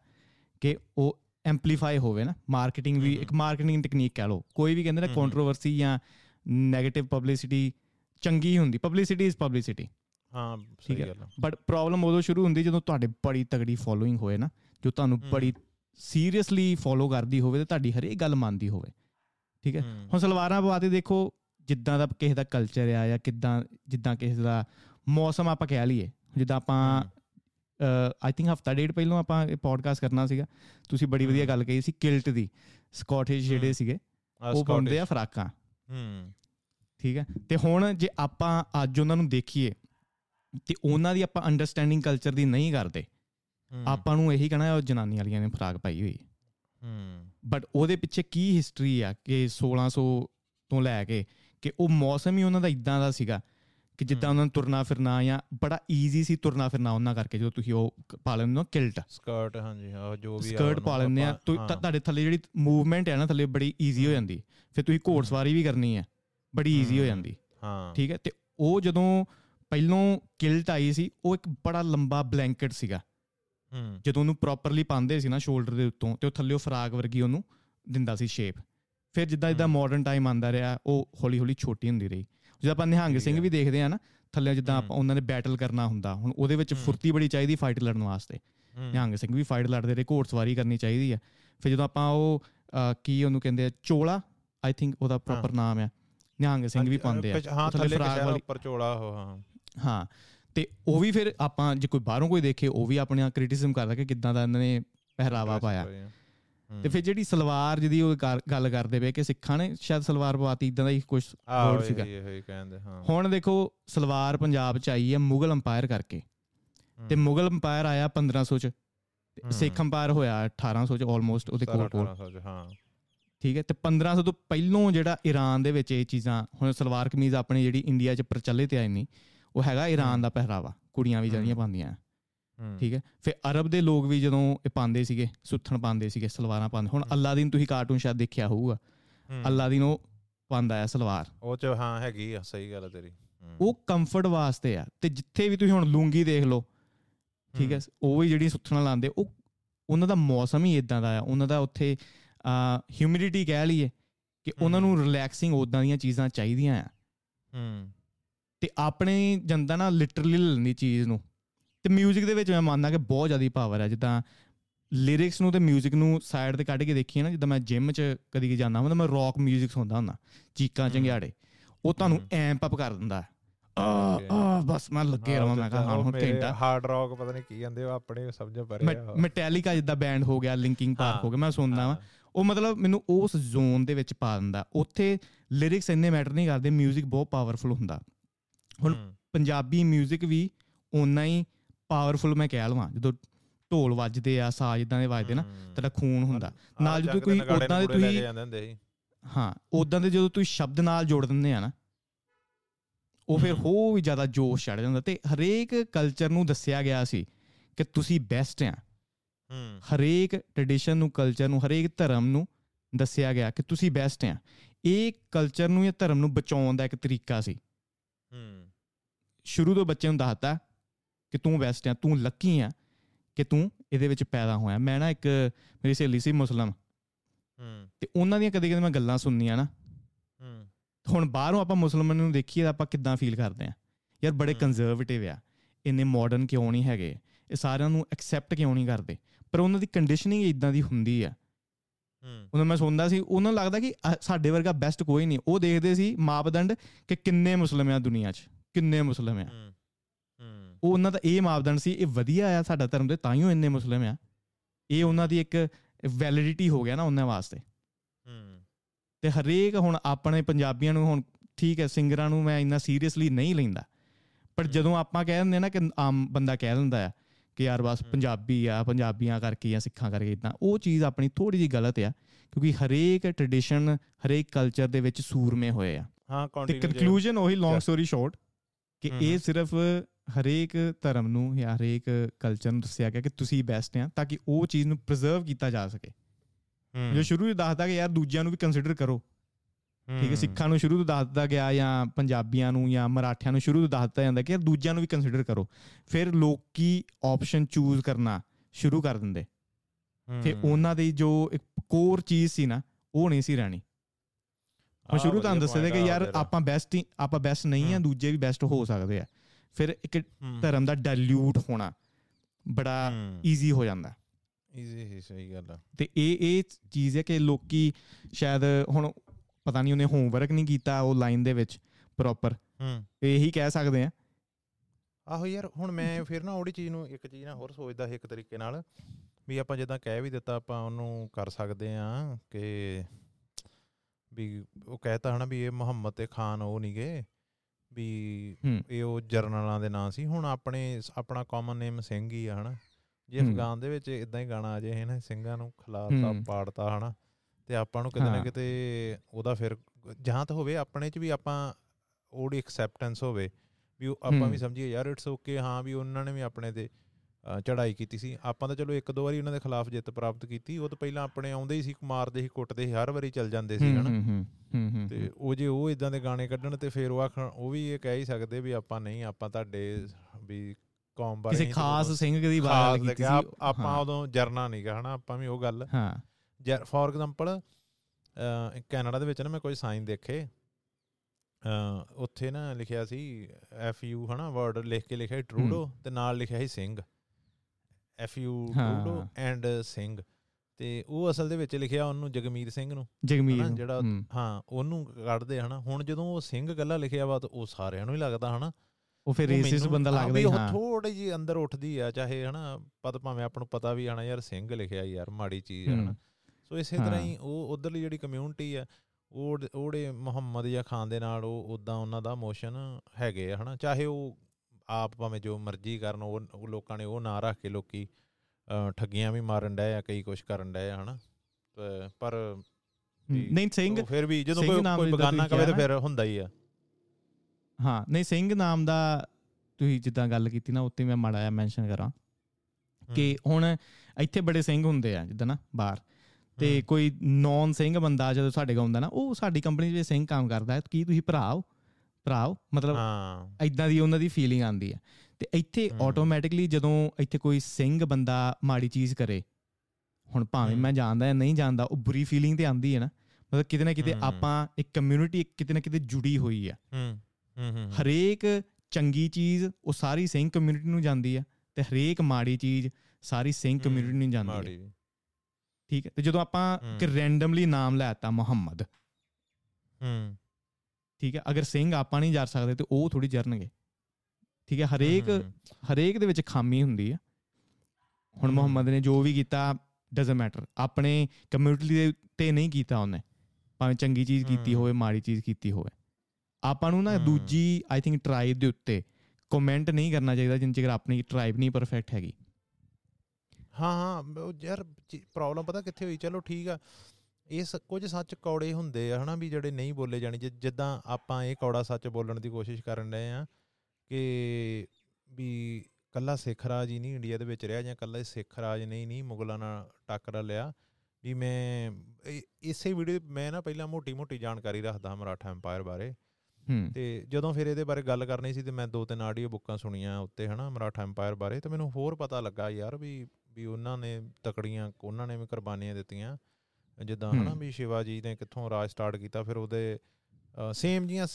ਕਿ ਉਹ ਐਮਪਲੀਫਾਈ ਹੋਵੇ ਨਾ। ਮਾਰਕੀਟਿੰਗ ਵੀ ਇੱਕ ਮਾਰਕੀਟਿੰਗ ਟੈਕਨੀਕ ਕਹ ਲਓ। ਕੋਈ ਵੀ ਕਹਿੰਦੇ ਨਾ ਕੰਟਰੋਵਰਸੀ ਜਾਂ 네ਗੇਟਿਵ ਪਬਲਿਸਿਟੀ ਚੰਗੀ ਹੁੰਦੀ। ਪਬਲਿਸਿਟੀ ਇਜ਼ ਪਬਲਿਸਿਟੀ ਹਾਂ ਸਹੀ ਗੱਲ ਬਟ ਪ੍ਰੋਬਲਮ ਉਦੋਂ ਸ਼ੁਰੂ ਹੁੰਦੀ ਜਦੋਂ ਤੁਹਾਡੇ ਬੜੀ ਤਗੜੀ ਫੋਲੋਇੰਗ ਹੋਏ ਨਾ ਜੋ ਤੁਹਾਨੂੰ ਬੜੀ ਸੀਰੀਅਸਲੀ ਫੋਲੋ ਕਰਦੀ ਹੋਵੇ ਤੇ ਤੁਹਾਡੀ ਹਰੇਕ ਗੱਲ ਮੰਨਦੀ ਹੋਵੇ। ਠੀਕ ਹੈ? ਹੁਣ ਸਲਵਾਰਾਂ ਪਵਾਤੇ ਦੇਖੋ ਜਿੱਦਾਂ ਦਾ ਕਿਸੇ ਦਾ ਕਲਚਰ ਆ ਜਾਂ ਕਿੱਦਾਂ ਜਿੱਦਾਂ ਕਿਸੇ ਦਾ ਮੌਸਮ ਆਪਾਂ ਕਹਿ ਲਈਏ। ਜਿੱਦਾਂ ਆਪਾਂ ਆਈ ਥਿੰਕ ਹਫਤਾ ਡੇਟ ਪਹਿਲਾਂ ਆਪਾਂ ਇਹ ਪੋਡਕਾਸਟ ਕਰਨਾ ਸੀਗਾ। ਤੁਸੀਂ ਬੜੀ ਵਧੀਆ ਗੱਲ ਕਹੀ ਸੀ ਕਿਲਟ ਦੀ। ਸਕਾਟਿਸ਼ ਜਿਹੜੇ ਸੀਗੇ ਉਹ ਪਾਉਂਦੇ ਆ ਫਰਾਕਾਂ। ਹੂੰ। ਠੀਕ ਹੈ? ਤੇ ਹੁਣ ਜੇ ਆਪਾਂ ਅੱਜ ਉਹਨਾਂ ਨੂੰ ਦੇਖੀਏ ਤੇ ਉਹਨਾਂ ਦੀ ਆਪਾਂ ਅੰਡਰਸਟੈਂਡਿੰਗ ਕਲਚਰ ਦੀ ਨਹੀਂ ਕਰਦੇ ਆਪਾਂ ਨੂੰ ਇਹੀ ਕਹਣਾ ਉਹ ਜਨਾਨੀ ਵਾਲੀਆਂ ਨੇ ਫਰਾਕ ਪਾਈ ਹੋਈ। ਹੂੰ। ਬਟ ਉਹਦੇ ਪਿੱਛੇ ਕੀ ਹਿਸਟਰੀ ਆ ਕਿ 1600 ਤੋਂ ਲੈ ਕੇ ਕਿ ਉਹ ਮੌਸਮ ਹੀ ਉਹਨਾਂ ਦਾ ਇਦਾਂ ਦਾ ਸੀਗਾ ਕਿ ਜਿੱਦਾਂ ਉਹਨਾਂ ਨੂੰ ਤੁਰਨਾ ਫਿਰਨਾ ਜਾਂ ਬੜਾ ਈਜ਼ੀ ਸੀ ਤੁਰਨਾ ਫਿਰਨਾ ਉਹਨਾਂ ਕਰਕੇ ਜਦੋਂ ਤੁਸੀਂ ਉਹ ਪਾ ਲੈਂਦੇ ਹੋ ਕਿਲਟ। ਸਕਰਟ ਹਾਂਜੀ ਆ ਜੋ ਵੀ ਸਕਰਟ ਪਾ ਲੈਂਦੇ ਆ ਤੁਹਾਡੇ ਥੱਲੇ ਜਿਹੜੀ ਮੂਵਮੈਂਟ ਹੈ ਨਾ ਥੱਲੇ ਬੜੀ ਈਜ਼ੀ ਹੋ ਜਾਂਦੀ। ਫਿਰ ਤੁਸੀਂ ਘੋੜ ਸਵਾਰੀ ਵੀ ਕਰਨੀ ਹੈ ਬੜੀ ਈਜ਼ੀ ਹੋ ਜਾਂਦੀ। ਹਾਂ। ਠੀਕ ਹੈ ਤੇ ਉਹ ਜਦੋਂ ਪਹਿਲੋਂ ਕਿਲਟ ਆਈ ਸੀ ਉਹ ਇੱਕ ਬੜਾ ਲੰਬਾ ਬਲੈਂਕਟ ਸੀਗਾ। ਜਦੋਂ ਉਹਨੂੰ ਪ੍ਰੋਪਰਲੀ ਪਾਉਂਦੇ ਸੀ ਨਾ ਸ਼ੋਲਡਰ ਦੇ ਉੱਤੋਂ ਤੇ ਉਹ ਥੱਲੇ ਉਹ ਫਰਾਕ ਵਰਗੀ ਉਹਨੂੰ ਦਿੰਦਾ ਸੀ ਸ਼ੇਪ ਫਿਰ ਜਿੱਦਾਂ ਜਿੱਦਾਂ ਮਾਡਰਨ ਟਾਈਮ ਆਂਦਾ ਰਿਹਾ ਉਹ ਹੌਲੀ ਹੌਲੀ ਛੋਟੀ ਹੁੰਦੀ ਰਹੀ। ਜਦੋਂ ਆਪਾਂ ਨਿਹੰਗ ਸਿੰਘ ਵੀ ਦੇਖਦੇ ਆ ਨਾ ਥੱਲੇ ਜਿੱਦਾਂ ਆਪਾਂ ਉਹਨਾਂ ਨੇ ਬੈਟਲ ਕਰਨਾ ਹੁੰਦਾ ਹੁਣ ਉਹਦੇ ਵਿੱਚ ਫੁਰਤੀ ਬੜੀ ਚਾਹੀਦੀ ਫਾਈਟ ਲੜਨ ਵਾਸਤੇ। ਨਿਹੰਗ ਸਿੰਘ ਵੀ ਫਾਈਟ ਲੜਦੇ ਰਹੇ ਘੋੜਸਵਾਰੀ ਕਰਨੀ ਚਾਹੀਦੀ ਆ ਫਿਰ ਜਦੋਂ ਆਪਾਂ ਉਹ ਕੀ ਉਹਨੂੰ ਕਹਿੰਦੇ ਆ ਚੋਲਾ ਆਈ ਥਿੰਕ ਉਹਦਾ ਪ੍ਰੋਪਰ ਨਾਮ ਆ। ਨਿਹੰਗ ਸਿੰਘ ਵੀ ਪਾਉਂਦੇ ਆ। ਹਾਂ ਥੱਲੇ ਫਰਾਕ ਵਾਲੀ ਉੱਪਰ ਚੋਲਾ ਉਹ ਹਾਂ। ਹਾਂ। ਤੇ ਉਹ ਵੀ ਫਿਰ ਆਪਾਂ ਜੇ ਕੋਈ ਬਾਹਰੋਂ ਕੋਈ ਦੇਖੇ ਉਹ ਵੀ ਆਪਣੇ ਕ੍ਰਿਟਿਸਿਜ਼ਮ ਕਰਦਾ ਕਿ ਕਿੱਦਾਂ ਦਾ ਇਹਨਾਂ ਨੇ ਪਹਿਰਾਵਾ ਪਾਇਆ। ਤੇ ਫਿਰ ਜਿਹੜੀ ਸਲਵਾਰ ਜਿਹਦੀ ਉਹ ਗੱਲ ਕਰਦੇ ਵੇ ਕਿ ਸਿੱਖਾਂ ਨੇ ਸ਼ਾਇਦ ਸਲਵਾਰ ਪਵਾਤੀ ਇਦਾਂ ਦਾ ਹੀ ਕੁਝ ਵਰਡ ਸੀਗਾ। ਹੁਣ ਦੇਖੋ ਸਲਵਾਰ ਪੰਜਾਬ ਚ ਆਈ ਹੈ ਮੁਗਲ ਅੰਪਾਇਰ ਕਰਕੇ। ਤੇ ਮੁਗਲ ਅੰਪਾਇਰ ਆਇਆ 1500 ਚ। ਸਿੱਖ ਅੰਪਾਇਰ ਹੋਇਆ 1800 ਚ ਆਲਮੋਸਟ ਉਹਦੇ ਕੋਲ ਕੋਲ ਹਾਂ। ਠੀਕ ਹੈ ਤੇ 1500 ਤੋਂ ਪਹਿਲੋਂ ਜਿਹੜਾ ਈਰਾਨ ਦੇ ਵਿੱਚ ਇਹ ਚੀਜ਼ਾਂ ਹੁਣ ਸਲਵਾਰ ਕਮੀਜ਼ ਆਪਣੀ ਜਿਹੜੀ ਇੰਡੀਆ 'ਚ ਪ੍ਰਚਲਿਤ ਆਈ ਨਹੀਂ ਉਹ ਹੈਗਾ ਈਰਾਨ ਦਾ ਪਹਿਰਾਵਾ ਕੁੜੀਆਂ ਵੀ ਜਿਹੜੀਆਂ ਪਾਉਂਦੀਆਂ। ਠੀਕ ਹੈ? ਫਿਰ ਅਰਬ ਦੇ ਲੋਕ ਵੀ ਜਦੋਂ ਇਹ ਪਾਉਂਦੇ ਸੀਗੇ ਸੁੱਥਣ ਪਾਉਂਦੇ ਸੀਗੇ ਸਲਵਾਰਾਂ ਪਾਉਂਦੇ ਹੁਣ ਅੱਲਾਦੀਨ ਤੁਸੀਂ ਕਾਰਟੂਨ ਸ਼ਾਇਦ ਦੇਖਿਆ ਹੋਊਗਾ। ਅੱਲਾਦੀਨ ਉਹ ਪਾਉਂਦਾ ਹੈ ਸਲਵਾਰ। ਉਹ ਚ ਹਾਂ ਹੈਗੀ ਆ ਸਹੀ ਗੱਲ ਹੈ ਤੇਰੀ। ਉਹ ਕੰਫਰਟ ਵਾਸਤੇ ਆ ਤੇ ਜਿੱਥੇ ਵੀ ਤੁਸੀਂ ਹੁਣ ਲੂੰਗੀ ਦੇਖ ਲਓ ਠੀਕ ਹੈ? ਉਹ ਵੀ ਜਿਹੜੀ ਸੁੱਥਣਾ ਲਾਉਂਦੇ ਉਹ ਉਹਨਾਂ ਦਾ ਮੌਸਮ ਹੀ ਇਦਾਂ ਦਾ ਆ ਉਹਨਾਂ ਦਾ ਉੱਥੇ ਆ ਹਿਊਮਿਡਿਟੀ ਕਹਿ ਲਈਏ ਕਿ ਉਹਨਾਂ ਨੂੰ ਰਿਲੈਕਸਿੰਗ ਉਦਾਂ ਦੀਆਂ ਚੀਜ਼ਾਂ ਚਾਹੀਦੀਆਂ ਆ। ਹੂੰ। ਤੇ ਆਪਣੇ ਜਨਤਾ ਨਾਲ ਲਿਟਰਲੀ ਲੈਂਦੀ ਚੀਜ਼ ਨੂੰ ਤੇ 뮤직 ਦੇ ਵਿੱਚ ਮੈਂ ਮੰਨਦਾ ਕਿ ਬਹੁਤ ਜ਼ਿਆਦਾ ਪਾਵਰ ਹੈ ਜਿੱਦਾਂ ਲਿਰਿਕਸ ਨੂੰ ਤੇ 뮤직 ਨੂੰ ਸਾਈਡ ਤੇ ਕੱਢ ਕੇ ਦੇਖੀਏ ਨਾ ਜਿੱਦਾਂ ਮੈਂ ਜਿਮ 'ਚ ਕਦੀ ਕੀ ਜਾਂਦਾ ਹੁੰਦਾ ਮੈਂ ਰੌਕ 뮤직 ਸੁਣਦਾ ਹੁੰਦਾ ਚੀਕਾਂ ਚੰਗਿਆੜੇ ਉਹ ਤੁਹਾਨੂੰ ਐਂਪ ਅਪ ਕਰ ਦਿੰਦਾ ਆ ਆ ਬਸ ਮੈਂ ਲੱਗੇ ਰਹਾਂ ਮੈਂ ਕਹਾਂ ਹੁਣ ਘੰਟਾ ਹਾਰਡ ਰੌਕ ਪਤਾ ਨਹੀਂ ਕੀ ਜਾਂਦੇ ਉਹ ਆਪਣੇ ਸਮਝ ਪਰੇ ਆ ਮੈਟੈਲਿਕਾ ਜਿੱਦਾਂ ਬੈਂਡ ਹੋ ਗਿਆ ਲਿੰਕਿੰਗ ਪਾਰਕ ਹੋ ਗਿਆ ਮੈਂ ਸੁਣਦਾ ਵਾਂ ਉਹ ਮਤਲਬ ਮੈਨੂੰ ਉਸ ਜ਼ੋਨ ਦੇ ਵਿੱਚ ਪਾ ਦਿੰਦਾ ਉੱਥੇ ਲਿਰਿਕਸ ਇੰਨੇ ਮੈਟਰ ਨਹੀਂ ਕਰਦੇ 뮤직 ਬਹੁਤ ਪਾਵਰਫੁਲ ਹੁੰਦਾ ਹੁਣ ਪੰਜਾਬੀ 뮤직 ਵੀ ਓਨਾ ਹੀ ਪਾਵਰਫੁਲ ਮੈਂ ਕਹਿ ਲਵਾਂ ਜਦੋਂ ਢੋਲ ਵੱਜਦੇ ਆ ਸਾਜ਼ ਇਦਾਂ ਦੇ ਵੱਜਦੇ ਨਾ ਤੇਰਾ ਖੂਨ ਹੁੰਦਾ। ਨਾਲ ਜਦੋਂ ਕੋਈ ਉਦਾਂ ਦੇ ਤੁਸੀਂ ਹਾਂ ਉਦਾਂ ਦੇ ਜਦੋਂ ਤੁਸੀਂ ਸ਼ਬਦ ਨਾਲ ਜੋੜ ਦਿੰਦੇ ਆ ਨਾ ਉਹ ਫਿਰ ਹੋ। ਵੀ ਜ਼ਿਆਦਾ ਜੋਸ਼ ਚੜ ਜਾਂਦਾ ਤੇ ਹਰੇਕ ਕਲਚਰ ਨੂੰ ਦੱਸਿਆ ਗਿਆ ਸੀ ਕਿ ਤੁਸੀਂ ਬੈਸਟ ਆ। ਹਰੇਕ ਟ੍ਰੈਡੀਸ਼ਨ ਨੂੰ ਕਲਚਰ ਨੂੰ ਹਰੇਕ ਧਰਮ ਨੂੰ ਦੱਸਿਆ ਗਿਆ ਕਿ ਤੁਸੀਂ ਬੈਸਟ ਆ। ਇਹ ਕਲਚਰ ਨੂੰ ਜਾਂ ਧਰਮ ਨੂੰ ਬਚਾਉਣ ਦਾ ਇੱਕ ਤਰੀਕਾ ਸੀ। ਹੂੰ। ਸ਼ੁਰੂ ਤੋਂ ਬੱਚੇ ਨੂੰ ਦੱਸਤਾ ਕਿ ਤੂੰ ਬੈਸਟ ਆ ਤੂੰ ਲੱਕੀ ਆ ਕਿ ਤੂੰ ਇਹਦੇ ਵਿੱਚ ਪੈਦਾ ਹੋਇਆ। ਮੈਂ ਨਾ ਇੱਕ ਮੇਰੀ ਸਹੇਲੀ ਸੀ ਮੁਸਲਮ। ਹੂੰ। ਤੇ ਉਹਨਾਂ ਦੀਆਂ ਕਦੇ ਕਦੇ ਮੈਂ ਗੱਲਾਂ ਸੁਣਨੀਆਂ ਨਾ। ਹੂੰ। ਹੁਣ ਬਾਹਰੋਂ ਆਪਾਂ ਮੁਸਲਮਾਨ ਨੂੰ ਦੇਖੀਏ ਤਾਂ ਆਪਾਂ ਕਿੱਦਾਂ ਫੀਲ ਕਰਦੇ ਆ। ਯਾਰ ਬੜੇ ਕੰਜ਼ਰਵੇਟਿਵ ਆ। ਇੰਨੇ ਮਾਡਰਨ ਕਿਉਂ ਨਹੀਂ ਹੈਗੇ? ਇਹ ਸਾਰਿਆਂ ਨੂੰ ਐਕਸੈਪਟ ਕਿਉਂ ਨਹੀਂ ਕਰਦੇ? ਪਰ ਉਹਨਾਂ ਦੀ ਕੰਡੀਸ਼ਨਿੰਗ ਇਦਾਂ ਦੀ ਹੁੰਦੀ ਆ। ਉਹਨਾਂ ਮੈਂ ਸੁਣਦਾ ਸੀ ਉਹਨਾਂ ਨੂੰ ਲੱਗਦਾ ਕਿ ਸਾਡੇ ਵਰਗਾ ਬੈਸਟ ਕੋਈ ਨਹੀਂ। ਉਹ ਦੇਖਦੇ ਸੀ ਮਾਪਦੰਡ ਕਿ ਕਿੰਨੇ ਮੁਸਲਮਾਨ ਆ ਦੁਨੀਆ 'ਚ। ਕਿੰਨੇ ਮੁਸਲਮ ਆ। ਉਹ ਉਹਨਾਂ ਦਾ ਇਹ ਮਾਪਦੰਡ ਸੀ ਇਹ ਵਧੀਆ ਆ ਸਾਡਾ ਧਰਮ ਦੇ ਤਾਂ ਹੀ ਉਹ ਇੰਨੇ ਮੁਸਲਮ ਆ। ਇਹ ਉਹਨਾਂ ਦੀ ਇੱਕ ਵੈਲਿਡਿਟੀ ਹੋ ਗਿਆ ਨਾ ਉਹਨਾਂ ਵਾਸਤੇ। ਤੇ ਹਰੇਕ ਹੁਣ ਆਪਣੇ ਪੰਜਾਬੀਆਂ ਨੂੰ ਹੁਣ ਠੀਕ ਹੈ ਸਿੰਗਰਾਂ ਨੂੰ ਮੈਂ ਇੰਨਾ ਸੀਰੀਅਸਲੀ ਨਹੀਂ ਲੈਂਦਾ। ਪਰ ਜਦੋਂ ਆਪਾਂ ਕਹਿ ਦਿੰਦੇ ਨਾ ਕਿ ਆਮ ਬੰਦਾ ਕਹਿ ਦਿੰਦਾ ਆ ਕਿ ਯਾਰ ਬਸ ਪੰਜਾਬੀ ਆ ਪੰਜਾਬੀਆਂ ਕਰਕੇ ਜਾਂ ਸਿੱਖਾਂ ਕਰਕੇ ਇਦਾਂ ਉਹ ਚੀਜ਼ ਆਪਣੀ ਥੋੜੀ ਜੀ ਗਲਤ ਆ ਕਿਉਂਕਿ ਹਰੇਕ ਟ੍ਰੈਡੀਸ਼ਨ ਹਰੇਕ ਕਲਚਰ ਦੇ ਵਿੱਚ ਸੂਰਮੇ ਹੋਏ ਆ। ਹਾਂ ਤੇ ਕਨਕਲੂਜਨ ਉਹੀ ਲੌਂਗ ਸਟੋਰੀ ਸ਼ਾਰਟ ਕਿ ਇਹ ਸਿਰਫ ਹਰੇਕ ਧਰਮ ਨੂੰ ਜਾਂ ਹਰੇਕ ਕਲਚਰ ਨੂੰ ਦੱਸਿਆ ਗਿਆ ਕਿ ਤੁਸੀਂ ਬੈਸਟ ਆ ਤਾਂ ਕਿ ਉਹ ਚੀਜ਼ ਨੂੰ ਪ੍ਰੀਜ਼ਰਵ ਕੀਤਾ ਜਾ ਸਕੇ। ਜੋ ਸ਼ੁਰੂ ਹੀ ਦੱਸਦਾ ਕਿ ਯਾਰ ਦੂਜਿਆਂ ਨੂੰ ਵੀ ਕੰਸੀਡਰ ਕਰੋ। ਠੀਕ ਹੈ ਸਿੱਖਾਂ ਨੂੰ ਸ਼ੁਰੂ ਤੋਂ ਦੱਸ ਦਿੱਤਾ ਗਿਆ ਜਾਂ ਪੰਜਾਬੀਆਂ ਨੂੰ ਜਾਂ ਮਰਾਠਿਆਂ ਨੂੰ ਸ਼ੁਰੂ ਤੋਂ ਦੱਸ ਦਿੱਤਾ ਜਾਂਦਾ ਕਿ ਯਾਰ ਦੂਜਿਆਂ ਨੂੰ ਵੀ ਕੰਸੀਡਰ ਕਰੋ। ਫਿਰ ਲੋਕੀ ਆਪਸ਼ਨ ਚੂਜ਼ ਕਰਨਾ ਸ਼ੁਰੂ ਕਰ ਦਿੰਦੇ। ਫਿਰ ਉਹਨਾਂ ਦੀ ਜੋ ਇੱਕ ਕੋਰ ਚੀਜ਼ ਸੀ ਨਾ ਉਹ ਨਹੀਂ ਸੀ ਰਹਿਣੀ। ਉਹ ਸ਼ੁਰੂ ਤੋਂ ਦੱਸਦੇ ਕਿ ਯਾਰ ਆਪਾਂ ਬੈਸਟ ਹੀ ਆਪਾਂ ਬੈਸਟ ਨਹੀਂ ਆ ਦੂਜੇ ਵੀ ਬੈਸਟ ਹੋ ਸਕਦੇ ਆ। ਫਿਰ ਇੱਕ ਧਰਮ ਦਾ ਡਾਇਲੂਟ ਹੋਣਾ ਬੜਾ ਈਜ਼ੀ ਹੋ ਜਾਂਦਾ। ਈਜ਼ੀ ਹੀ ਸਹੀ ਗੱਲ ਆ। ਤੇ ਇਹ ਇਹ ਚੀਜ਼ ਹੈ ਕਿ ਲੋਕੀ ਸ਼ਾਇਦ ਹੁਣ ਪਤਾ ਨਹੀਂ ਉਹਨੇ ਹੋਮਵਰਕ ਨਹੀਂ ਕੀਤਾ ਉਹ ਲਾਈਨ ਦੇ ਵਿੱਚ ਪ੍ਰੋਪਰ ਹੂੰ। ਇਹੀ ਕਹਿ ਸਕਦੇ ਆ। ਆਹੋ ਯਾਰ ਹੁਣ ਮੈਂ ਫਿਰ ਨਾ ਉਹਦੀ ਚੀਜ਼ ਨੂੰ ਇੱਕ ਚੀਜ਼ ਨਾ ਹੋਰ ਸੋਚਦਾ ਇੱਕ ਤਰੀਕੇ ਨਾਲ ਵੀ ਆਪਾਂ ਜਿੱਦਾਂ ਕਹਿ ਵੀ ਦਿੱਤਾ ਆਪਾਂ ਉਹਨੂੰ ਕਰ ਸਕਦੇ ਆ ਕਿ ਵੀ ਉਹ ਕਹਿਤਾ ਹਨਾ ਵੀ ਇਹ ਮੁਹੰਮਦ ਤੇ ਖਾਨ ਉਹ ਨਹੀਂਗੇ ਵੀ ਇਹ ਉਹ ਜਰਨਲਾਂ ਦੇ ਨਾਂ ਸੀ। ਹੁਣ ਆਪਣੇ ਆਪਣਾ ਕਾਮਨ ਨੇਮ ਸਿੰਘ ਹੀ ਆ ਹਨਾ। ਜੇ ਅਫਗਾਨ ਦੇ ਵਿੱਚ ਇਦਾਂ ਹੀ ਗਾਣਾ ਆ ਜੇ ਹਨਾ ਸਿੰਘਾਂ ਨੂੰ ਖਿਲਾਰਤਾ ਪਾੜਤਾ ਹਨਾ ਤੇ ਆਪਾਂ ਨੂੰ ਕਿਤੇ ਨਾ ਕਿਤੇ ਉਹਦਾ ਫਿਰ ਜਹਾਂ ਤਾਂ ਹੋਵੇ ਆਪਣੇ 'ਚ ਵੀ ਆਪਾਂ ਉਹਦੀ ਐਕਸੈਪਟੈਂਸ ਹੋਵੇ ਵੀ ਆਪਾਂ ਵੀ ਸਮਝੀਏ ਯਾਰ ਇਟਸ ਓਕੇ ਹਾਂ ਵੀ ਉਹਨਾਂ ਨੇ ਵੀ ਆਪਣੇ ਤੇ ਚੜਾਈ ਕੀਤੀ ਸੀ। ਆਪਾਂ ਤਾਂ ਚਲੋ ਇੱਕ ਦੋ ਵਾਰੀ ਉਹਨਾਂ ਦੇ ਖਿਲਾਫ ਜਿੱਤ ਪ੍ਰਾਪਤ ਕੀਤੀ। ਉਹ ਤਾਂ ਪਹਿਲਾਂ ਆਪਣੇ ਆਉਂਦੇ ਹੀ ਸੀ ਮਾਰਦੇ ਸੀ ਕੁੱਟਦੇ ਸੀ ਹਰ ਵਾਰੀ ਚੱਲ ਜਾਂਦੇ ਸੀ ਹਨਾ। ਤੇ ਉਹ ਜੇ ਉਹ ਇਦਾਂ ਦੇ ਗਾਣੇ ਕੱਢਣ ਤੇ ਫਿਰ ਉਹ ਆਖਣ ਉਹ ਵੀ ਇਹ ਕਹਿ ਹੀ ਸਕਦੇ ਵੀ ਆਪਾਂ ਨਹੀਂ ਆਪਾਂ ਤੁਹਾਡੇ ਵੀ ਕੌਮ ਬਾਰੇ ਕਿਸੇ ਖਾਸ ਸਿੰਘ ਦੀ ਬਾਤ ਕੀਤੀ ਸੀ। ਆਪਾਂ ਉਦੋਂ ਜਰਨਾ ਨਹੀਂਗਾ ਹਨਾ ਆਪਾਂ ਵੀ ਉਹ ਗੱਲ। ਹਾਂ। ਫੋਰ ਐਗਜ਼ਾਮਪਲ ਕੈਨੇਡਾ ਦੇ ਵਿੱਚ ਨਾ ਮੈਂ ਕੋਈ ਸਾਈਨ ਦੇਖੇ। ਉੱਥੇ ਨਾ ਲਿਖਿਆ ਸੀ ਐਫ ਯੂ ਹਨਾ ਵਰਡ ਲਿਖ ਕੇ ਲਿਖਿਆ ਟਰੂਡੋ ਤੇ ਨਾਲ ਲਿਖਿਆ ਸੀ Singh F U Trudeau and Singh ਤੇ ਉਹ ਅਸਲ ਦੇ ਵਿੱਚ ਲਿਖਿਆ ਉਹਨੂੰ ਜਗਮੀਤ ਸਿੰਘ ਨੂੰ। ਜਗਮੀਤ ਜਿਹੜਾ ਹਾਂ। ਉਹਨੂੰ ਕੱਢਦੇ ਹਨਾ। ਹੁਣ ਜਦੋਂ ਉਹ ਸਿੰਘ ਗੱਲਾਂ ਲਿਖਿਆ ਵਾ ਤਾਂ ਉਹ ਸਾਰਿਆਂ ਨੂੰ ਹੀ ਲੱਗਦਾ ਹਨਾ। ਉਹ ਫਿਰ ਰੇਸਿਸ ਬੰਦਾ ਲੱਗਦਾ ਹੀ ਹਾਂ। ਥੋੜੀ ਜੀ ਅੰਦਰ ਉੱਠਦੀ ਆ ਚਾਹੇ ਹਨਾ ਪਤ ਭਾਵੇਂ ਆਪ ਨੂੰ ਪਤਾ ਵੀ ਹਨਾ ਯਾਰ ਸਿੰਘ ਲਿਖਿਆ ਯਾਰ ਮਾੜੀ ਚੀਜ਼ ਹਨਾ। ਸੋ ਇਸੇ ਤਰ੍ਹਾਂ ਹੀ ਉਹ ਉਧਰਲੀ ਜਿਹੜੀ ਕਮਿਊਨਿਟੀ ਆ ਉਹ ਉਹੜੇ ਮੁਹੰਮਦ ਜਾਂ ਖਾਨ ਦੇ ਨਾਲ ਉਹ ਉਦਾਂ ਉਹਨਾਂ ਦਾ ਮੋਸ਼ਨ ਹੈਗੇ ਆ ਹਨਾ। ਚਾਹੇ ਉਹ ਆਪ ਭਾਵੇਂ ਜੋ ਮਰਜ਼ੀ ਕਰਨ ਉਹ ਲੋਕਾਂ ਨੇ ਉਹ ਨਾ ਰੱਖ ਕੇ ਲੋਕੀ ਠੱਗੀਆਂ ਵੀ ਮਾਰਨ ਡਏ ਆ ਕਈ ਕੁਝ ਕਰਨ ਡਏ ਆ ਹਨਾ? ਪਰ ਨਹੀਂ ਸਿੰਘ ਫਿਰ ਵੀ ਜਦੋਂ ਕੋਈ ਕੋਈ ਬਗਾਨਾ ਕਵੇ ਤਾਂ ਫਿਰ ਹੁੰਦਾ ਹੀ ਆ। ਹਾਂ ਨਹੀਂ ਸਿੰਘ ਨਾਮ ਦਾ ਤੁਸੀਂ ਜਿੱਦਾਂ ਗੱਲ ਕੀਤੀ ਨਾ ਉੱਤੇ ਮੈਂ ਮਾੜਾ ਜਿਹਾ ਮੈਂਸ਼ਨ ਕਰਾਂ ਕਿ ਹੁਣ ਇੱਥੇ ਬੜੇ ਸਿੰਘ ਹੁੰਦੇ ਆ ਜਿੱਦਾਂ ਨਾ ਬਾਹਰ। ਤੇ ਕੋਈ ਨੌਨ ਸਿੰਘ ਬੰਦਾ ਜਦੋਂ ਸਾਡੇ ਕੋਲ ਹੁੰਦਾ ਨਾ ਉਹ ਸਾਡੀ ਕੰਪਨੀ ਵਿੱਚ ਸਿੰਘ ਕੰਮ ਕਰਦਾ ਹੈ ਕੀ ਤੁਸੀਂ ਭਰਾਓ ਭਰਾਓ ਮਤਲਬ ਹਾਂ। ਇਦਾਂ ਦੀ ਉਹਨਾਂ ਦੀ ਫੀਲਿੰਗ ਆਉਂਦੀ ਹੈ ਤੇ ਇੱਥੇ ਆਟੋਮੈਟਿਕਲੀ ਜਦੋਂ ਇੱਥੇ ਕੋਈ ਸਿੰਘ ਬੰਦਾ ਮਾੜੀ ਚੀਜ਼ ਕਰੇ ਹੁਣ ਭਾਵੇਂ ਮੈਂ ਜਾਣਦਾ ਜਾਂ ਨਹੀਂ ਜਾਣਦਾ ਉਹ ਬੁਰੀ ਫੀਲਿੰਗ ਤੇ ਆਉਂਦੀ ਹੈ ਨਾ। ਮਤਲਬ ਕਿਤੇ ਨਾ ਕਿਤੇ ਆਪਾਂ ਇੱਕ ਕਮਿਊਨਿਟੀ ਕਿਤੇ ਨਾ ਕਿਤੇ ਜੁੜੀ ਹੋਈ ਆ। ਹਰੇਕ ਚੰਗੀ ਚੀਜ਼ ਉਹ ਸਾਰੀ ਸਿੰਘ ਕਮਿਊਨਿਟੀ ਨੂੰ ਜਾਂਦੀ ਆ ਤੇ ਹਰੇਕ ਮਾੜੀ ਚੀਜ਼ ਸਾਰੀ ਸਿੰਘ ਕਮਿਊਨਿਟੀ ਨੂੰ ਜਾਂਦੀ ਹੈ ਠੀਕ ਹੈ ਤੇ ਜਦੋਂ ਆਪਾਂ ਕਿ ਰੈਂਡਮਲੀ ਨਾਮ ਲੈਤਾ ਮੁਹੰਮਦ। ਹੂੰ। ਠੀਕ ਹੈ ਅਗਰ ਸਿੰਘ ਆਪਾਂ ਨਹੀਂ ਜਰ ਸਕਦੇ ਤੇ ਉਹ ਥੋੜੀ ਜਰਨਗੇ। ਠੀਕ ਹੈ ਹਰੇਕ ਹਰੇਕ ਦੇ ਵਿੱਚ ਖਾਮੀ ਹੁੰਦੀ ਹੈ। ਹੁਣ ਮੁਹੰਮਦ ਨੇ ਜੋ ਵੀ ਕੀਤਾ ਡਸਨਟ ਮੈਟਰ ਆਪਣੇ ਕਮਿਊਨਿਟੀ ਦੇ ਤੇ ਨਹੀਂ ਕੀਤਾ ਉਹਨੇ। ਭਾਵੇਂ ਚੰਗੀ ਚੀਜ਼ ਕੀਤੀ ਹੋਵੇ ਮਾੜੀ ਚੀਜ਼ ਕੀਤੀ ਹੋਵੇ। ਆਪਾਂ ਨੂੰ ਨਾ ਦੂਜੀ ਆਈ ਥਿੰਕ ਟ੍ਰਾਈਬ ਦੇ ਉੱਤੇ ਕਮੈਂਟ ਨਹੀਂ ਕਰਨਾ ਚਾਹੀਦਾ ਜਿੰਨ ਚਿਰ ਆਪਣੀ ਟ੍ਰਾਈਬ ਨਹੀਂ ਪਰਫੈਕਟ ਹੈਗੀ। ਹਾਂ ਹਾਂ ਯਾਰ ਪ੍ਰੋਬਲਮ ਪਤਾ ਕਿੱਥੇ ਹੋਈ? ਚਲੋ ਠੀਕ ਆ। ਇਹ ਕੁਝ ਸੱਚ ਕੌੜੇ ਹੁੰਦੇ ਆ ਹਨਾ ਵੀ ਜਿਹੜੇ ਨਹੀਂ ਬੋਲੇ ਜਾਣੀ। ਜਿੱਦਾਂ ਆਪਾਂ ਇਹ ਕੌੜਾ ਸੱਚ ਬੋਲਣ ਦੀ ਕੋਸ਼ਿਸ਼ ਕਰਨ ਰਹੇ ਆ ਕਿ ਵੀ ਕੱਲਾ ਸਿੱਖ ਰਾਜ ਹੀ ਨਹੀਂ ਇੰਡੀਆ ਦੇ ਵਿੱਚ ਰਿਹਾ ਜਾਂ ਕੱਲਾ ਸਿੱਖ ਰਾਜ ਨਹੀਂ ਨਹੀਂ ਮੁਗਲਾਂ ਨਾਲ ਟੱਕਰ ਲਿਆ। ਵੀ ਮੈਂ ਇਸੇ ਵੀਡੀਓ ਮੈਂ ਨਾ ਪਹਿਲਾਂ ਮੋਟੀ ਮੋਟੀ ਜਾਣਕਾਰੀ ਰੱਖਦਾ ਮਰਾਠਾ ਐਮਪਾਇਰ ਬਾਰੇ। ਤੇ ਜਦੋਂ ਫਿਰ ਇਹਦੇ ਬਾਰੇ ਗੱਲ ਕਰਨੀ ਸੀ ਤੇ ਮੈਂ ਦੋ ਤਿੰਨ ਆਡੀਓ ਬੁੱਕਾਂ ਸੁਣੀਆਂ ਉੱਤੇ ਹਨਾ ਮਰਾਠਾ ਐਮਪਾਇਰ ਬਾਰੇ। ਤੇ ਮੈਨੂੰ ਹੋਰ ਪਤਾ ਲੱਗਾ ਯਾਰ ਵੀ ਵੀ ਉਹਨਾਂ ਨੇ ਤਕੜੀਆਂ ਉਹਨਾਂ ਨੇ ਵੀ ਕੁਰਬਾਨੀਆਂ ਦਿੱਤੀਆਂ। ਜਿੱਦਾਂ ਹਨਾ ਵੀ ਸ਼ਿਵਾਜੀ ਨੇ ਕਿੱਥੋਂ ਰਾਜ ਸਟਾਰਟ ਕੀਤਾ ਫਿਰ ਉਹਦੇ ਸੇਮ ਜੀਆਂ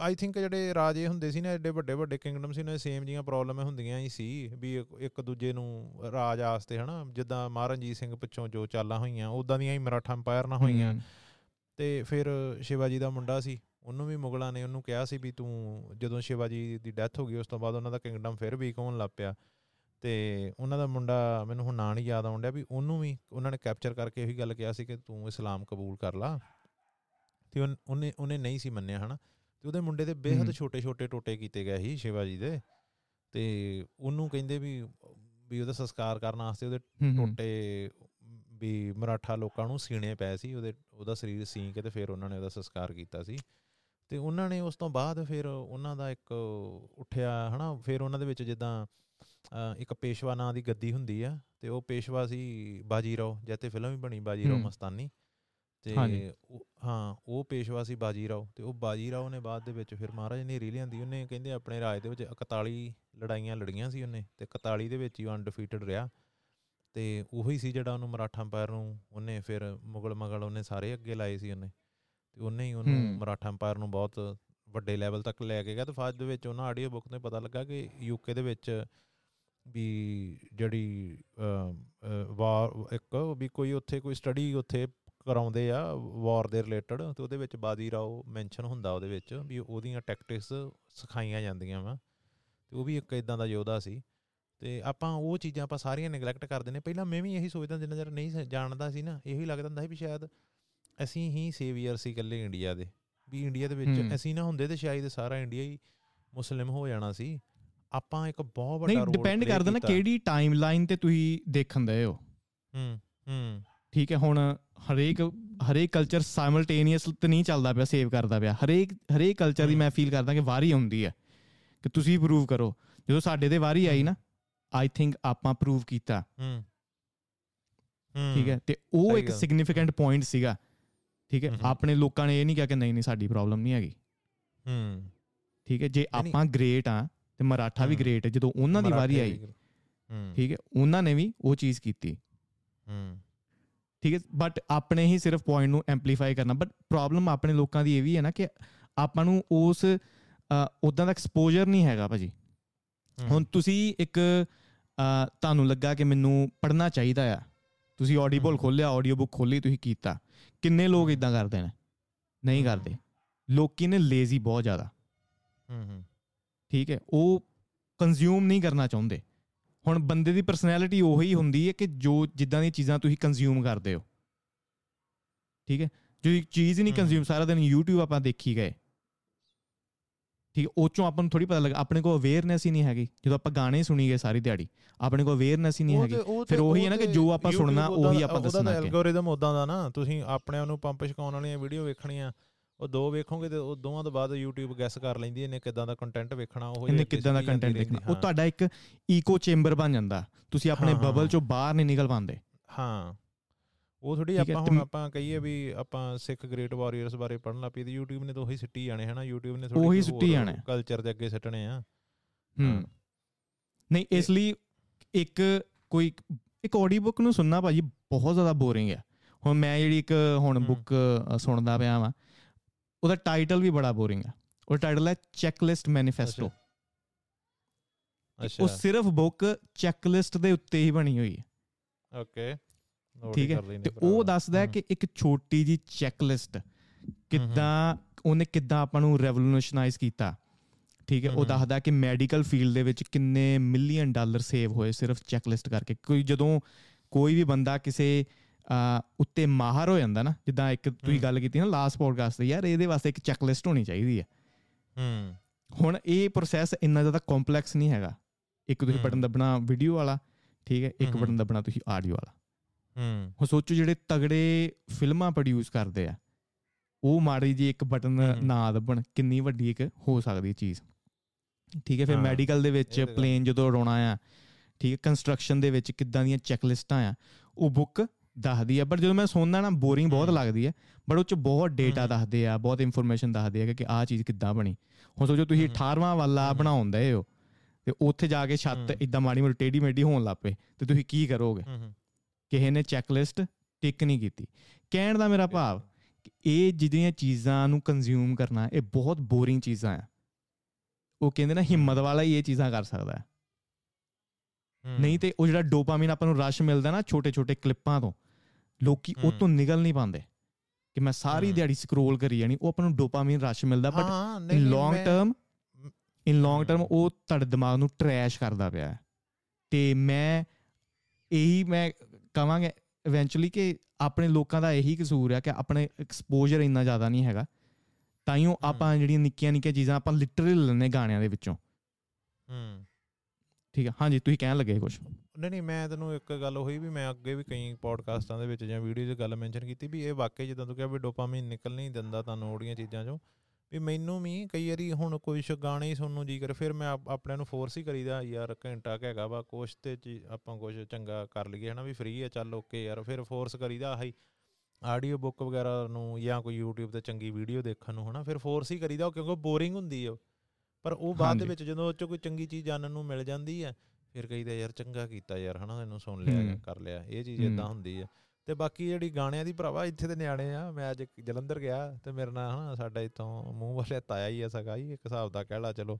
ਆਈ ਥਿੰਕ ਜਿਹੜੇ ਰਾਜੇ ਹੁੰਦੇ ਸੀ ਨਾ ਐਡੇ ਵੱਡੇ ਵੱਡੇ ਕਿੰਗਡਮ ਸੀ ਨਾ ਸੇਮ ਜੀਆਂ ਪ੍ਰੋਬਲਮ ਹੁੰਦੀਆਂ ਹੀ ਸੀ ਵੀ ਇੱਕ ਦੂਜੇ ਨੂੰ ਰਾਜ ਆਸਤੇ ਹਨਾ ਜਿੱਦਾਂ ਮਹਾਰਾਜੀਤ ਸਿੰਘ ਪਿੱਛੋਂ ਜੋ ਚਾਲਾਂ ਹੋਈਆਂ ਉਦਾਂ ਦੀਆਂ ਹੀ ਮਰਾਠਾ ਐਮਪਾਇਰ ਨਾ ਹੋਈਆਂ। ਤੇ ਫਿਰ ਸ਼ਿਵਾਜੀ ਦਾ ਮੁੰਡਾ ਸੀ ਉਹਨੂੰ ਵੀ ਮੁਗਲਾਂ ਨੇ ਉਹਨੂੰ ਕਿਹਾ ਸੀ ਵੀ ਤੂੰ ਜਦੋਂ ਸ਼ਿਵਾਜੀ ਦੀ ਡੈਥ ਹੋ ਗਈ ਉਸ ਤੋਂ ਬਾਅਦ ਉਹਨਾਂ ਦਾ ਕਿੰਗਡਮ ਫਿਰ ਵੀਕ ਹੋਣ ਲੱਗ ਪਿਆ। ਤੇ ਉਹਨਾਂ ਦਾ ਮੁੰਡਾ ਮੈਨੂੰ ਹੁਣ ਨਾਂ ਨਹੀਂ ਯਾਦ ਆਉਂਦਾ ਵੀ ਉਹਨੂੰ ਵੀ ਉਹਨਾਂ ਨੇ ਕੈਪਚਰ ਕਰਕੇ ਇਹੀ ਗੱਲ ਕਿਹਾ ਸੀ ਕਿ ਤੂੰ ਇਸਲਾਮ ਕਬੂਲ ਕਰ ਲਾ। ਤੇ ਉਹਨੇ ਉਹਨੇ ਨਹੀਂ ਸੀ ਮੰਨਿਆ ਹਨਾ? ਤੇ ਉਹਦੇ ਮੁੰਡੇ ਦੇ ਬੇਹੱਦ ਛੋਟੇ ਛੋਟੇ ਟੋਟੇ ਕੀਤੇ ਗਏ ਸੀ ਸ਼ਿਵਾਜੀ ਦੇ। ਤੇ ਉਹਨੂੰ ਕਹਿੰਦੇ ਵੀ ਵੀ ਉਹਦਾ ਸੰਸਕਾਰ ਕਰਨ ਵਾਸਤੇ ਉਹਦੇ ਟੋਟੇ ਵੀ ਮਰਾਠਾ ਲੋਕਾਂ ਨੂੰ ਸੀਣੇ ਪਏ ਸੀ ਉਹਦੇ ਉਹਦਾ ਸਰੀਰ ਸੀ ਕੇ ਤੇ ਫਿਰ ਉਹਨਾਂ ਨੇ ਉਹਦਾ ਸੰਸਕਾਰ ਕੀਤਾ ਸੀ। ਤੇ ਉਹਨਾਂ ਨੇ ਉਸ ਤੋਂ ਬਾਅਦ ਫਿਰ ਉਹਨਾਂ ਦਾ ਇੱਕ ਉੱਠਿਆ ਹਨਾ? ਫਿਰ ਉਹਨਾਂ ਦੇ ਵਿੱਚ ਜਿੱਦਾਂ ਇੱਕ ਪੇਸ਼ਵਾ ਨਾਂ ਦੀ ਗੱਦੀ ਹੁੰਦੀ ਆ ਤੇ ਉਹ ਪੇਸ਼ਵਾ ਸੀ ਬਾਜੀਰਾਓ ਜਿੱਤੇ ਫਿਲਮ ਵੀ ਬਣੀ ਬਾਜੀਰਾਓ ਮਸਤਾਨੀ। ਤੇ ਹਾਂ ਉਹ ਪੇਸ਼ਵਾ ਸੀ ਬਾਜੀਰਾਓ ਤੇ ਉਹ ਬਾਜੀਰਾਓ ਨੇ ਬਾਅਦ ਦੇ ਵਿੱਚ ਫਿਰ ਮਹਾਰਾਜ ਨੇ ਰੀ ਲਿਆਂਦੀ ਉਹਨੇ ਕਹਿੰਦੇ ਆਪਣੇ ਰਾਜ ਦੇ ਵਿੱਚ 41 ਲੜਾਈਆਂ ਲੜੀਆਂ ਸੀ ਉਹਨੇ ਤੇ 41 ਦੇ ਵਿੱਚ ਹੀ ਅਨਡਿਫੀਟਡ ਰਿਹਾ। ਤੇ ਉਹੀ ਸੀ ਜਿਹੜਾ ਉਹਨੂੰ ਮਰਾਠਾ ਅੰਪਾਇਰ ਨੂੰ ਉਹਨੇ ਫਿਰ ਮੁਗਲ ਮਗਲ ਉਹਨੇ ਸਾਰੇ ਅੱਗੇ ਲਾਏ ਸੀ ਉਹਨੇ। ਤੇ ਉਹਨੇ ਹੀ ਉਹਨੂੰ ਮਰਾਠਾ ਅੰਪਾਇਰ ਨੂੰ ਬਹੁਤ ਵੱਡੇ ਲੈਵਲ ਤੱਕ ਲੈ ਕੇ ਗਿਆ ਤੇ ਫਾਜ ਦੇ ਵਿੱਚ ਉਹਨਾਂ ਆਡੀਓ ਬੁੱਕ ਤੋਂ ਪਤਾ ਲੱਗਾ ਕਿ ਯੂਕੇ ਦੇ ਵਿੱਚ ਵੀ ਜਿਹੜੀ ਵਾਰ ਇੱਕ ਵੀ ਕੋਈ ਉੱਥੇ ਕੋਈ ਸਟੱਡੀ ਉੱਥੇ ਕਰਾਉਂਦੇ ਆ ਵਾਰ ਦੇ ਰਿਲੇਟਡ ਤੇ ਉਹਦੇ ਵਿੱਚ ਬਾਦੀ ਰਾਓ ਮੈਂਸ਼ਨ ਹੁੰਦਾ ਉਹਦੇ ਵਿੱਚ ਵੀ ਉਹਦੀਆਂ ਟੈਕਟਿਕਸ ਸਿਖਾਈਆਂ ਜਾਂਦੀਆਂ ਵਾ ਤੇ ਉਹ ਵੀ ਇੱਕ ਇਦਾਂ ਦਾ ਯੋਧਾ ਸੀ ਤੇ ਆਪਾਂ ਉਹ ਚੀਜ਼ਾਂ ਆਪਾਂ ਸਾਰੀਆਂ ਨੈਗਲੈਕਟ ਕਰਦੇ ਨੇ ਪਹਿਲਾਂ ਮੈਂ ਵੀ ਇਹੀ ਸੋਚਦਾ ਜਿੰਨਾ ਜਰ ਨਹੀਂ ਜਾਣਦਾ ਸੀ ਨਾ ਇਹੀ ਲੱਗਦਾ ਹੁੰਦਾ ਸੀ ਵੀ ਸ਼ਾਇਦ ਅਸੀਂ ਹੀ ਸੇਵੀਅਰ ਸੀ ਇਕੱਲੇ ਇੰਡੀਆ ਦੇ ਵੀ ਇੰਡੀਆ ਦੇ ਵਿੱਚ ਅਸੀਂ ਨਾ ਹੁੰਦੇ ਤੇ ਸ਼ਾਇਦ ਸਾਰਾ ਇੰਡੀਆ ਹੀ ਮੁਸਲਿਮ ਹੋ ਜਾਣਾ ਸੀ ਆਪਾਂ ਇੱਕ ਬਹੁਤ ਵੱਡਾ ਰੋਲ ਨਹੀਂ ਡਿਪੈਂਡ ਕਰਦਾ ਨਾ ਕਿਹੜੀ ਟਾਈਮਲਾਈਨ ਤੇ ਤੁਸੀਂ ਦੇਖਣ ਦੇ ਹੋ। ਹੂੰ ਹੂੰ। ਠੀਕ ਹੈ ਹੁਣ ਹਰੇਕ ਹਰੇਕ ਕਲਚਰ ਸਾਈਮਲਟੇਨੀਅਸ ਤੇ ਨਹੀਂ ਚੱਲਦਾ ਪਿਆ ਸੇਵ ਕਰਦਾ ਪਿਆ। ਹਰੇਕ ਹਰੇਕ ਕਲਚਰ ਦੀ ਮੈਂ ਫੀਲ ਕਰਦਾ ਕਿ ਵਾਰੀ ਆਉਂਦੀ ਹੈ ਕਿ ਤੁਸੀਂ ਪ੍ਰੂਵ ਕਰੋ। ਜਦੋਂ ਸਾਡੇ ਦੇ ਵਾਰੀ ਆਈ ਨਾ ਆਈ ਥਿੰਕ ਆਪਾਂ ਪ੍ਰੂਵ ਕੀਤਾ। ਹੂੰ। ਠੀਕ ਹੈ ਤੇ ਉਹ ਇੱਕ ਸਿਗਨੀਫੀਕੈਂਟ ਪੁਆਇੰਟ ਸੀਗਾ। ਠੀਕ ਹੈ ਆਪਣੇ ਲੋਕਾਂ ਨੇ ਇਹ ਨਹੀਂ ਕਿਹਾ ਕਿ ਨਹੀਂ ਨਹੀਂ ਸਾਡੀ ਪ੍ਰੋਬਲਮ ਨਹੀਂ ਹੈਗੀ। ਹੂੰ। ਠੀਕ ਹੈ ਜੇ ਆਪਾਂ ਗ੍ਰੇਟ ਆ ਤੇ ਮਰਾਠਾ ਵੀ ਗ੍ਰੇਟ ਹੈ ਜਦੋਂ ਉਹਨਾਂ ਦੀ ਵਾਰੀ ਆਈ ਠੀਕ ਹੈ ਉਹਨਾਂ ਨੇ ਵੀ ਉਹ ਚੀਜ਼ ਕੀਤੀ। ਹੂੰ। ਠੀਕ ਹੈ ਬਟ ਆਪਣੇ ਹੀ ਸਿਰਫ ਪੁਆਇੰਟ ਨੂੰ ਐਮਪਲੀਫਾਈ ਕਰਨਾ ਬਟ ਪ੍ਰੋਬਲਮ ਆਪਣੇ ਲੋਕਾਂ ਦੀ ਇਹ ਵੀ ਹੈ ਨਾ ਕਿ ਆਪਾਂ ਨੂੰ ਉਸ ਉਦਾਂ ਦਾ ਐਕਸਪੋਜ਼ਰ ਨਹੀਂ ਹੈਗਾ ਭਾਜੀ। ਹੁਣ ਤੁਸੀਂ ਇੱਕ ਤੁਹਾਨੂੰ ਲੱਗਾ ਕਿ ਮੈਨੂੰ ਪੜ੍ਹਨਾ ਚਾਹੀਦਾ ਆ। ਤੁਸੀਂ ਆਡੀਬਲ ਖੋਲਿਆ ਆਡੀਓ ਬੁੱਕ ਖੋਲੀ ਤੁਸੀਂ ਕੀਤਾ। ਕਿੰਨੇ ਲੋਕ ਇਦਾਂ ਕਰਦੇ ਨੇ? ਨਹੀਂ ਕਰਦੇ। ਲੋਕੀ ਨੇ ਲੇਜ਼ੀ ਬਹੁਤ ਜ਼ਿਆਦਾ। ਹੂੰ ਹੂੰ। ਠੀਕ ਹੈ ਉਹ ਕੰਜ਼ਿਊਮ ਨਹੀਂ ਕਰਨਾ ਚਾਹੁੰਦੇ। ਹੁਣ ਬੰਦੇ ਦੀ ਪਰਸਨੈਲਿਟੀ ਉਹੀ ਹੁੰਦੀ ਹੈ ਕਿ ਜੋ ਜਿੱਦਾਂ ਦੀਆਂ ਚੀਜ਼ਾਂ ਤੁਸੀਂ ਕੰਜ਼ਿਊਮ ਕਰਦੇ ਹੋ। ਠੀਕ ਹੈ ਜੋ ਇੱਕ ਚੀਜ਼ ਹੀ ਨਹੀਂ ਕੰਜ਼ਿਊਮ ਸਾਰਾ ਦਿਨ YouTube ਆਪਾਂ ਦੇਖੀ ਗਏ। ਠੀਕ ਉਹ ਚੋਂ ਆਪਾਂ ਨੂੰ ਥੋੜੀ ਪਤਾ ਲੱਗਾ ਆਪਣੇ ਕੋਲ ਅਵੇਅਰਨੈਸ ਹੀ ਨਹੀਂ ਹੈਗੀ। ਜਦੋਂ ਆਪਾਂ ਗਾਣੇ ਸੁਣੀ ਗਏ ਸਾਰੀ ਦਿਹਾੜੀ ਆਪਣੇ ਕੋਲ ਅਵੇਅਰਨੈਸ ਹੀ ਨਹੀਂ ਹੈਗੀ। ਫਿਰ ਉਹੀ ਹੈ ਨਾ ਕਿ ਜੋ ਆਪਾਂ ਸੁਣਨਾ ਉਹੀ ਆਪਾਂ ਦੱਸਣਾ ਹੈ ਉਹਦਾ ਐਲਗੋਰਿਦਮ ਉਦਾਂ ਦਾ ਨਾ ਤੁਸੀਂ ਆਪਣੇ ਨੂੰ ਪੰਪ ਛਕਾਉਣ ਵਾਲੀਆਂ ਵੀਡੀਓ ਵੇਖਣੀਆਂ। ਉਹ ਦੋ ਵੇਖੋਗੇ ਤੇ ਉਹ ਦੋਵਾਂ ਤੋਂ ਬਾਅਦ YouTube ਗੈਸ ਕਰ ਲੈਂਦੀ ਇਹਨੇ ਕਿਦਾਂ ਦਾ ਕੰਟੈਂਟ ਵੇਖਣਾ ਉਹ ਇਹਨੇ ਕਿਦਾਂ ਦਾ ਕੰਟੈਂਟ ਦੇਖਣਾ ਉਹ ਤੁਹਾਡਾ ਇੱਕ ਈਕੋ ਚੈਂਬਰ ਬਣ ਜਾਂਦਾ। ਤੁਸੀਂ ਆਪਣੇ ਬਬਲ ਚੋਂ ਬਾਹਰ ਨਹੀਂ ਨਿਕਲ ਪਾਉਂਦੇ ਹਾਂ। ਉਹ ਥੋੜੀ ਆਪਾਂ ਹੁਣ ਆਪਾਂ ਕਹੀਏ ਵੀ ਆਪਾਂ ਸਿੱਖ ਗ੍ਰੇਟ ਵਾਰੀਅਰਸ ਬਾਰੇ ਪੜਨ ਲੱਪੀ ਤੇ YouTube ਨੇ ਤਾਂ ਉਹੀ ਸਿੱਟੀ ਜਾਣੇ ਹਨਾ? YouTube ਨੇ ਥੋੜੀ ਉਹੀ ਸਿੱਟੀ ਜਾਣੇ। ਕਲਚਰ ਦੇ ਅੱਗੇ ਸਿੱਟਣੇ ਆ। ਹੂੰ। ਨਹੀਂ ਇਸ ਲਈ ਇੱਕ ਕੋਈ ਇੱਕ ਆਡੀਓ ਬੁੱਕ ਨੂੰ ਸੁਣਨਾ ਭਾਜੀ ਬਹੁਤ ਜ਼ਿਆਦਾ ਬੋਰਿੰਗ ਹੈ। ਹੁਣ ਮੈਂ ਜਿਹੜੀ ਇੱਕ ਹੁਣ ਬੁੱਕ ਸੁਣਦਾ ਪਿਆ ਵਾਂ। ਉਹਦਾ ਟਾਈਟਲ ਵੀ ਬੜਾ ਬੋਰਿੰਗ ਹੈ ਉਹ ਟਾਈਟਲ ਹੈ ਚੈੱਕਲਿਸਟ ਮੈਨੀਫੈਸਟੋ ਅੱਛਾ। ਉਹ ਸਿਰਫ ਬੁੱਕ ਚੈੱਕਲਿਸਟ ਦੇ ਉੱਤੇ ਹੀ ਬਣੀ ਹੋਈ ਹੈ। ਓਕੇ। ਠੀਕ ਹੈ ਤੇ ਉਹ ਦੱਸਦਾ ਹੈ ਕਿ ਇੱਕ ਛੋਟੀ ਜੀ ਚੈੱਕਲਿਸਟ ਕਿੱਦਾਂ ਉਹਨੇ ਕਿੱਦਾਂ ਆਪਾਂ ਨੂੰ ਰੈਵੋਲੂਸ਼ਨਾਈਜ਼ ਕੀਤਾ। ਠੀਕ ਹੈ? ਉਹ ਦੱਸਦਾ ਕਿ ਮੈਡੀਕਲ ਫੀਲਡ ਦੇ ਵਿੱਚ ਕਿੰਨੇ ਮਿਲੀਅਨ ਡਾਲਰ ਸੇਵ ਹੋਏ ਸਿਰਫ ਚੈੱਕਲਿਸਟ ਕਰਕੇ। ਕੋਈ ਜਦੋਂ ਕੋਈ ਵੀ ਬੰਦਾ ਕਿਸੇ ਉੱਤੇ ਮਾਹਰ ਹੋ ਜਾਂਦਾ ਨਾ ਜਿੱਦਾਂ ਇੱਕ ਤੁਸੀਂ ਗੱਲ ਕੀਤੀ ਨਾ ਲਾਸਟ ਪੋਡਕਾਸਟ ਤੇ ਯਾਰ ਇਹਦੇ ਵਾਸਤੇ ਇੱਕ ਚੈੱਕਲਿਸਟ ਹੋਣੀ ਚਾਹੀਦੀ ਹੈ। ਹੂੰ। ਹੁਣ ਇਹ ਪ੍ਰੋਸੈਸ ਇੰਨਾ ਜ਼ਿਆਦਾ ਕੰਪਲੈਕਸ ਨਹੀਂ ਹੈਗਾ। ਇੱਕ ਤੁਸੀਂ ਬਟਨ ਦਬਣਾ ਵੀਡੀਓ ਵਾਲਾ ਠੀਕ ਹੈ ਇੱਕ ਬਟਨ ਦਬਣਾ ਤੁਸੀਂ ਆਡੀਓ ਵਾਲਾ। ਹੂੰ। ਹੁਣ ਸੋਚੋ ਜਿਹੜੇ ਤਗੜੇ ਫਿਲਮਾਂ ਪ੍ਰੋਡਿਊਸ ਕਰਦੇ ਆ ਉਹ ਮਾੜੀ ਜੀ ਇੱਕ ਬਟਨ ਨਾ ਦਬਣ ਕਿੰਨੀ ਵੱਡੀ ਇੱਕ ਹੋ ਸਕਦੀ ਚੀਜ਼। ਠੀਕ ਹੈ ਫਿਰ ਮੈਡੀਕਲ ਦੇ ਵਿੱਚ ਪਲੇਨ ਜਦੋਂ ਉਡਾਉਣਾ ਆ ਠੀਕ ਹੈ ਕੰਸਟਰਕਸ਼ਨ ਦੇ ਵਿੱਚ ਕਿੱਦਾਂ ਦੀਆਂ ਚੈੱਕ ਲਿਸਟਾਂ ਆ ਉਹ ਬੁੱਕ ਦੱਸਦੀ ਆ ਪਰ ਜਦੋਂ ਮੈਂ ਸੁਣਦਾ ਨਾ ਬੋਰਿੰਗ ਬਹੁਤ ਲੱਗਦੀ ਹੈ ਬਟ ਉਹ ਚ ਬਹੁਤ ਡੇਟਾ ਦੱਸਦੇ ਆ ਬਹੁਤ ਇਨਫੋਰਮੇਸ਼ਨ ਦੱਸਦੇ ਆ ਕਿ ਆਹ ਚੀਜ਼ ਕਿੱਦਾਂ ਬਣੀ। ਹੁਣ ਸੋਚੋ ਤੁਸੀਂ 18ਵਾਂ ਵਾਲਾ ਬਣਾਉਂਦੇ ਹੋ ਤੇ ਉੱਥੇ ਜਾ ਕੇ ਛੱਤ ਇਦਾਂ ਮਾੜੀ ਮੋਟੀ ਟੇਡੀ ਮੇਡੀ ਹੋਣ ਲੱਪੇ ਤੇ ਤੁਸੀਂ ਕੀ ਕਰੋਗੇ? ਕਿਸੇ ਨੇ ਚੈੱਕਲਿਸਟ ਟਿਕ ਨਹੀਂ ਕੀਤੀ। ਕਹਿਣ ਦਾ ਮੇਰਾ ਭਾਵ ਕਿ ਇਹ ਜਿਹੜੀਆਂ ਚੀਜ਼ਾਂ ਨੂੰ ਕੰਜ਼ਿਊਮ ਕਰਨਾ ਇਹ ਬਹੁਤ ਬੋਰਿੰਗ ਚੀਜ਼ਾਂ ਆ। ਉਹ ਕਹਿੰਦੇ ਨਾ ਹਿੰਮਤ ਵਾਲਾ ਹੀ ਇਹ ਚੀਜ਼ਾਂ ਕਰ ਸਕਦਾ ਹੈ। ਨਹੀਂ ਤੇ ਉਹ ਜਿਹੜਾ ਡੋਪਾਮਾਈਨ ਆਪਾਂ ਨੂੰ ਰਸ਼ ਮਿਲਦਾ ਨਾ ਛੋਟੇ ਛੋਟੇ ਕਲਿੱਪਾਂ ਤੋਂ ਲੋਕੀ ਉਹ ਤੋਂ ਨਿਕਲ ਨਹੀਂ ਪਾਉਂਦੇ ਕਿ ਮੈਂ ਸਾਰੀ ਦਿਹਾੜੀ ਸਕਰੋਲ ਕਰੀ ਜਾਣੀ ਉਹ ਆਪਾਂ ਨੂੰ ਡੋਪਾਮਾਈਨ ਰਸ਼ ਮਿਲਦਾ but in long term in long term ਉਹ ਤੁਹਾਡੇ ਦਿਮਾਗ ਨੂੰ ਟਰੈਸ਼ ਕਰਦਾ ਪਿਆ ਤੇ ਮੈਂ ਇਹੀ ਮੈਂ ਕਵਾਂਗੇ ਇਵੈਂਚੁਅਲੀ ਕਿ ਆਪਣੇ ਲੋਕਾਂ ਦਾ ਇਹੀ ਕਸੂਰ ਹੈ ਕਿ ਆਪਣੇ ਐਕਸਪੋਜ਼ਰ ਇੰਨਾ ਜ਼ਿਆਦਾ ਨਹੀਂ ਹੈਗਾ। ਤਾਈਓ ਆਪਾਂ ਜਿਹੜੀਆਂ ਨਿੱਕੀਆਂ ਨਿੱਕੀਆਂ ਚੀਜ਼ਾਂ ਆਪਾਂ ਲਿਟਰਲੀ ਲੈਣੇ ਗਾਣਿਆਂ ਦੇ ਵਿੱਚੋਂ। ਹੂੰ। ਠੀਕ ਹੈ, ਹਾਂਜੀ, ਤੁਸੀਂ ਕਹਿਣ ਲੱਗੇ ਕੁਝ ਨਹੀਂ ਨਹੀਂ, ਮੈਂ ਤੈਨੂੰ ਇੱਕ ਗੱਲ ਹੋਈ ਵੀ ਮੈਂ ਅੱਗੇ ਵੀ ਕਈ ਪੋਡਕਾਸਟਾਂ ਦੇ ਵਿੱਚ ਜਾਂ ਵੀਡੀਓ 'ਚ ਗੱਲ ਮੈਂਸ਼ਨ ਕੀਤੀ ਵੀ ਇਹ ਵਾਕਈ ਜਿੱਦਾਂ ਤੂੰ ਕਿਹਾ ਵੀ ਡੋਪਾਮਾਈਨ ਨਿਕਲ ਨਹੀਂ ਦਿੰਦਾ ਤੁਹਾਨੂੰ ਉਹੜੀਆਂ ਚੀਜ਼ਾਂ 'ਚੋਂ। ਵੀ ਮੈਨੂੰ ਵੀ ਕਈ ਵਾਰੀ ਹੁਣ ਕੋਈ ਗਾਣੇ ਹੀ ਸੁਣਨ ਨੂੰ ਜੀ ਕਰ, ਫਿਰ ਮੈਂ ਆਪਣੇ ਨੂੰ ਫੋਰਸ ਹੀ ਕਰੀਦਾ, ਯਾਰ ਘੰਟਾ ਹੈਗਾ ਵਾ, ਕੁਛ ਤੇ ਆਪਾਂ ਕੁਝ ਚੰਗਾ ਕਰ ਲਈਏ, ਹਨਾ, ਵੀ ਫ੍ਰੀ ਹੈ ਚੱਲ ਓਕੇ ਯਾਰ, ਫਿਰ ਫੋਰਸ ਕਰੀਦਾ ਆਹੀ। ਆਡੀਓ ਬੁੱਕ ਵਗੈਰਾ ਨੂੰ ਜਾਂ ਕੋਈ YouTube ਤੇ ਚੰਗੀ ਵੀਡੀਓ ਦੇਖਣ ਨੂੰ, ਹਨਾ, ਫਿਰ ਫੋਰਸ ਹੀ ਕਰੀਦਾ ਕਿਉਂਕਿ ਬੋਰਿੰਗ ਹੁੰਦੀ ਹੈ ਪਰ ਉਹ ਬਾਅਦ ਦੇ ਵਿੱਚ ਜਦੋਂ ਉਹ ਚ ਕੋਈ ਚੰਗੀ ਚੀਜ਼ ਜਾਣਨ ਨੂੰ ਮਿਲ ਜਾਂਦੀ ਹੈ ਫਿਰ ਕਹੀਦਾ ਯਾਰ ਚੰਗਾ ਕੀਤਾ ਯਾਰ ਹਨਾ ਇਹਨੂੰ ਸੁਣ ਲਿਆ ਕਰ ਲਿਆ ਇਹ ਚੀਜ਼ ਇਦਾਂ ਹੁੰਦੀ ਹੈ ਤੇ ਬਾਕੀ ਜਿਹੜੀ ਗਾਣਿਆਂ ਦੀ ਭਰਾਵਾ ਇੱਥੇ ਦੇ ਨਿਆਣੇ ਆ ਮੈਂ ਅੱਜ ਜਲੰਧਰ ਗਿਆ ਤੇ ਮੇਰੇ ਨਾਲ ਹਨਾ ਸਾਡਾ ਇਥੋਂ ਮੂੰਹ ਵਾਲੇ ਤਾਇਆ ਹੀ ਆ ਸਗਾ ਹੀ ਇੱਕ ਹਿਸਾਬ ਦਾ ਕਹਿਲਾ ਚਲੋ।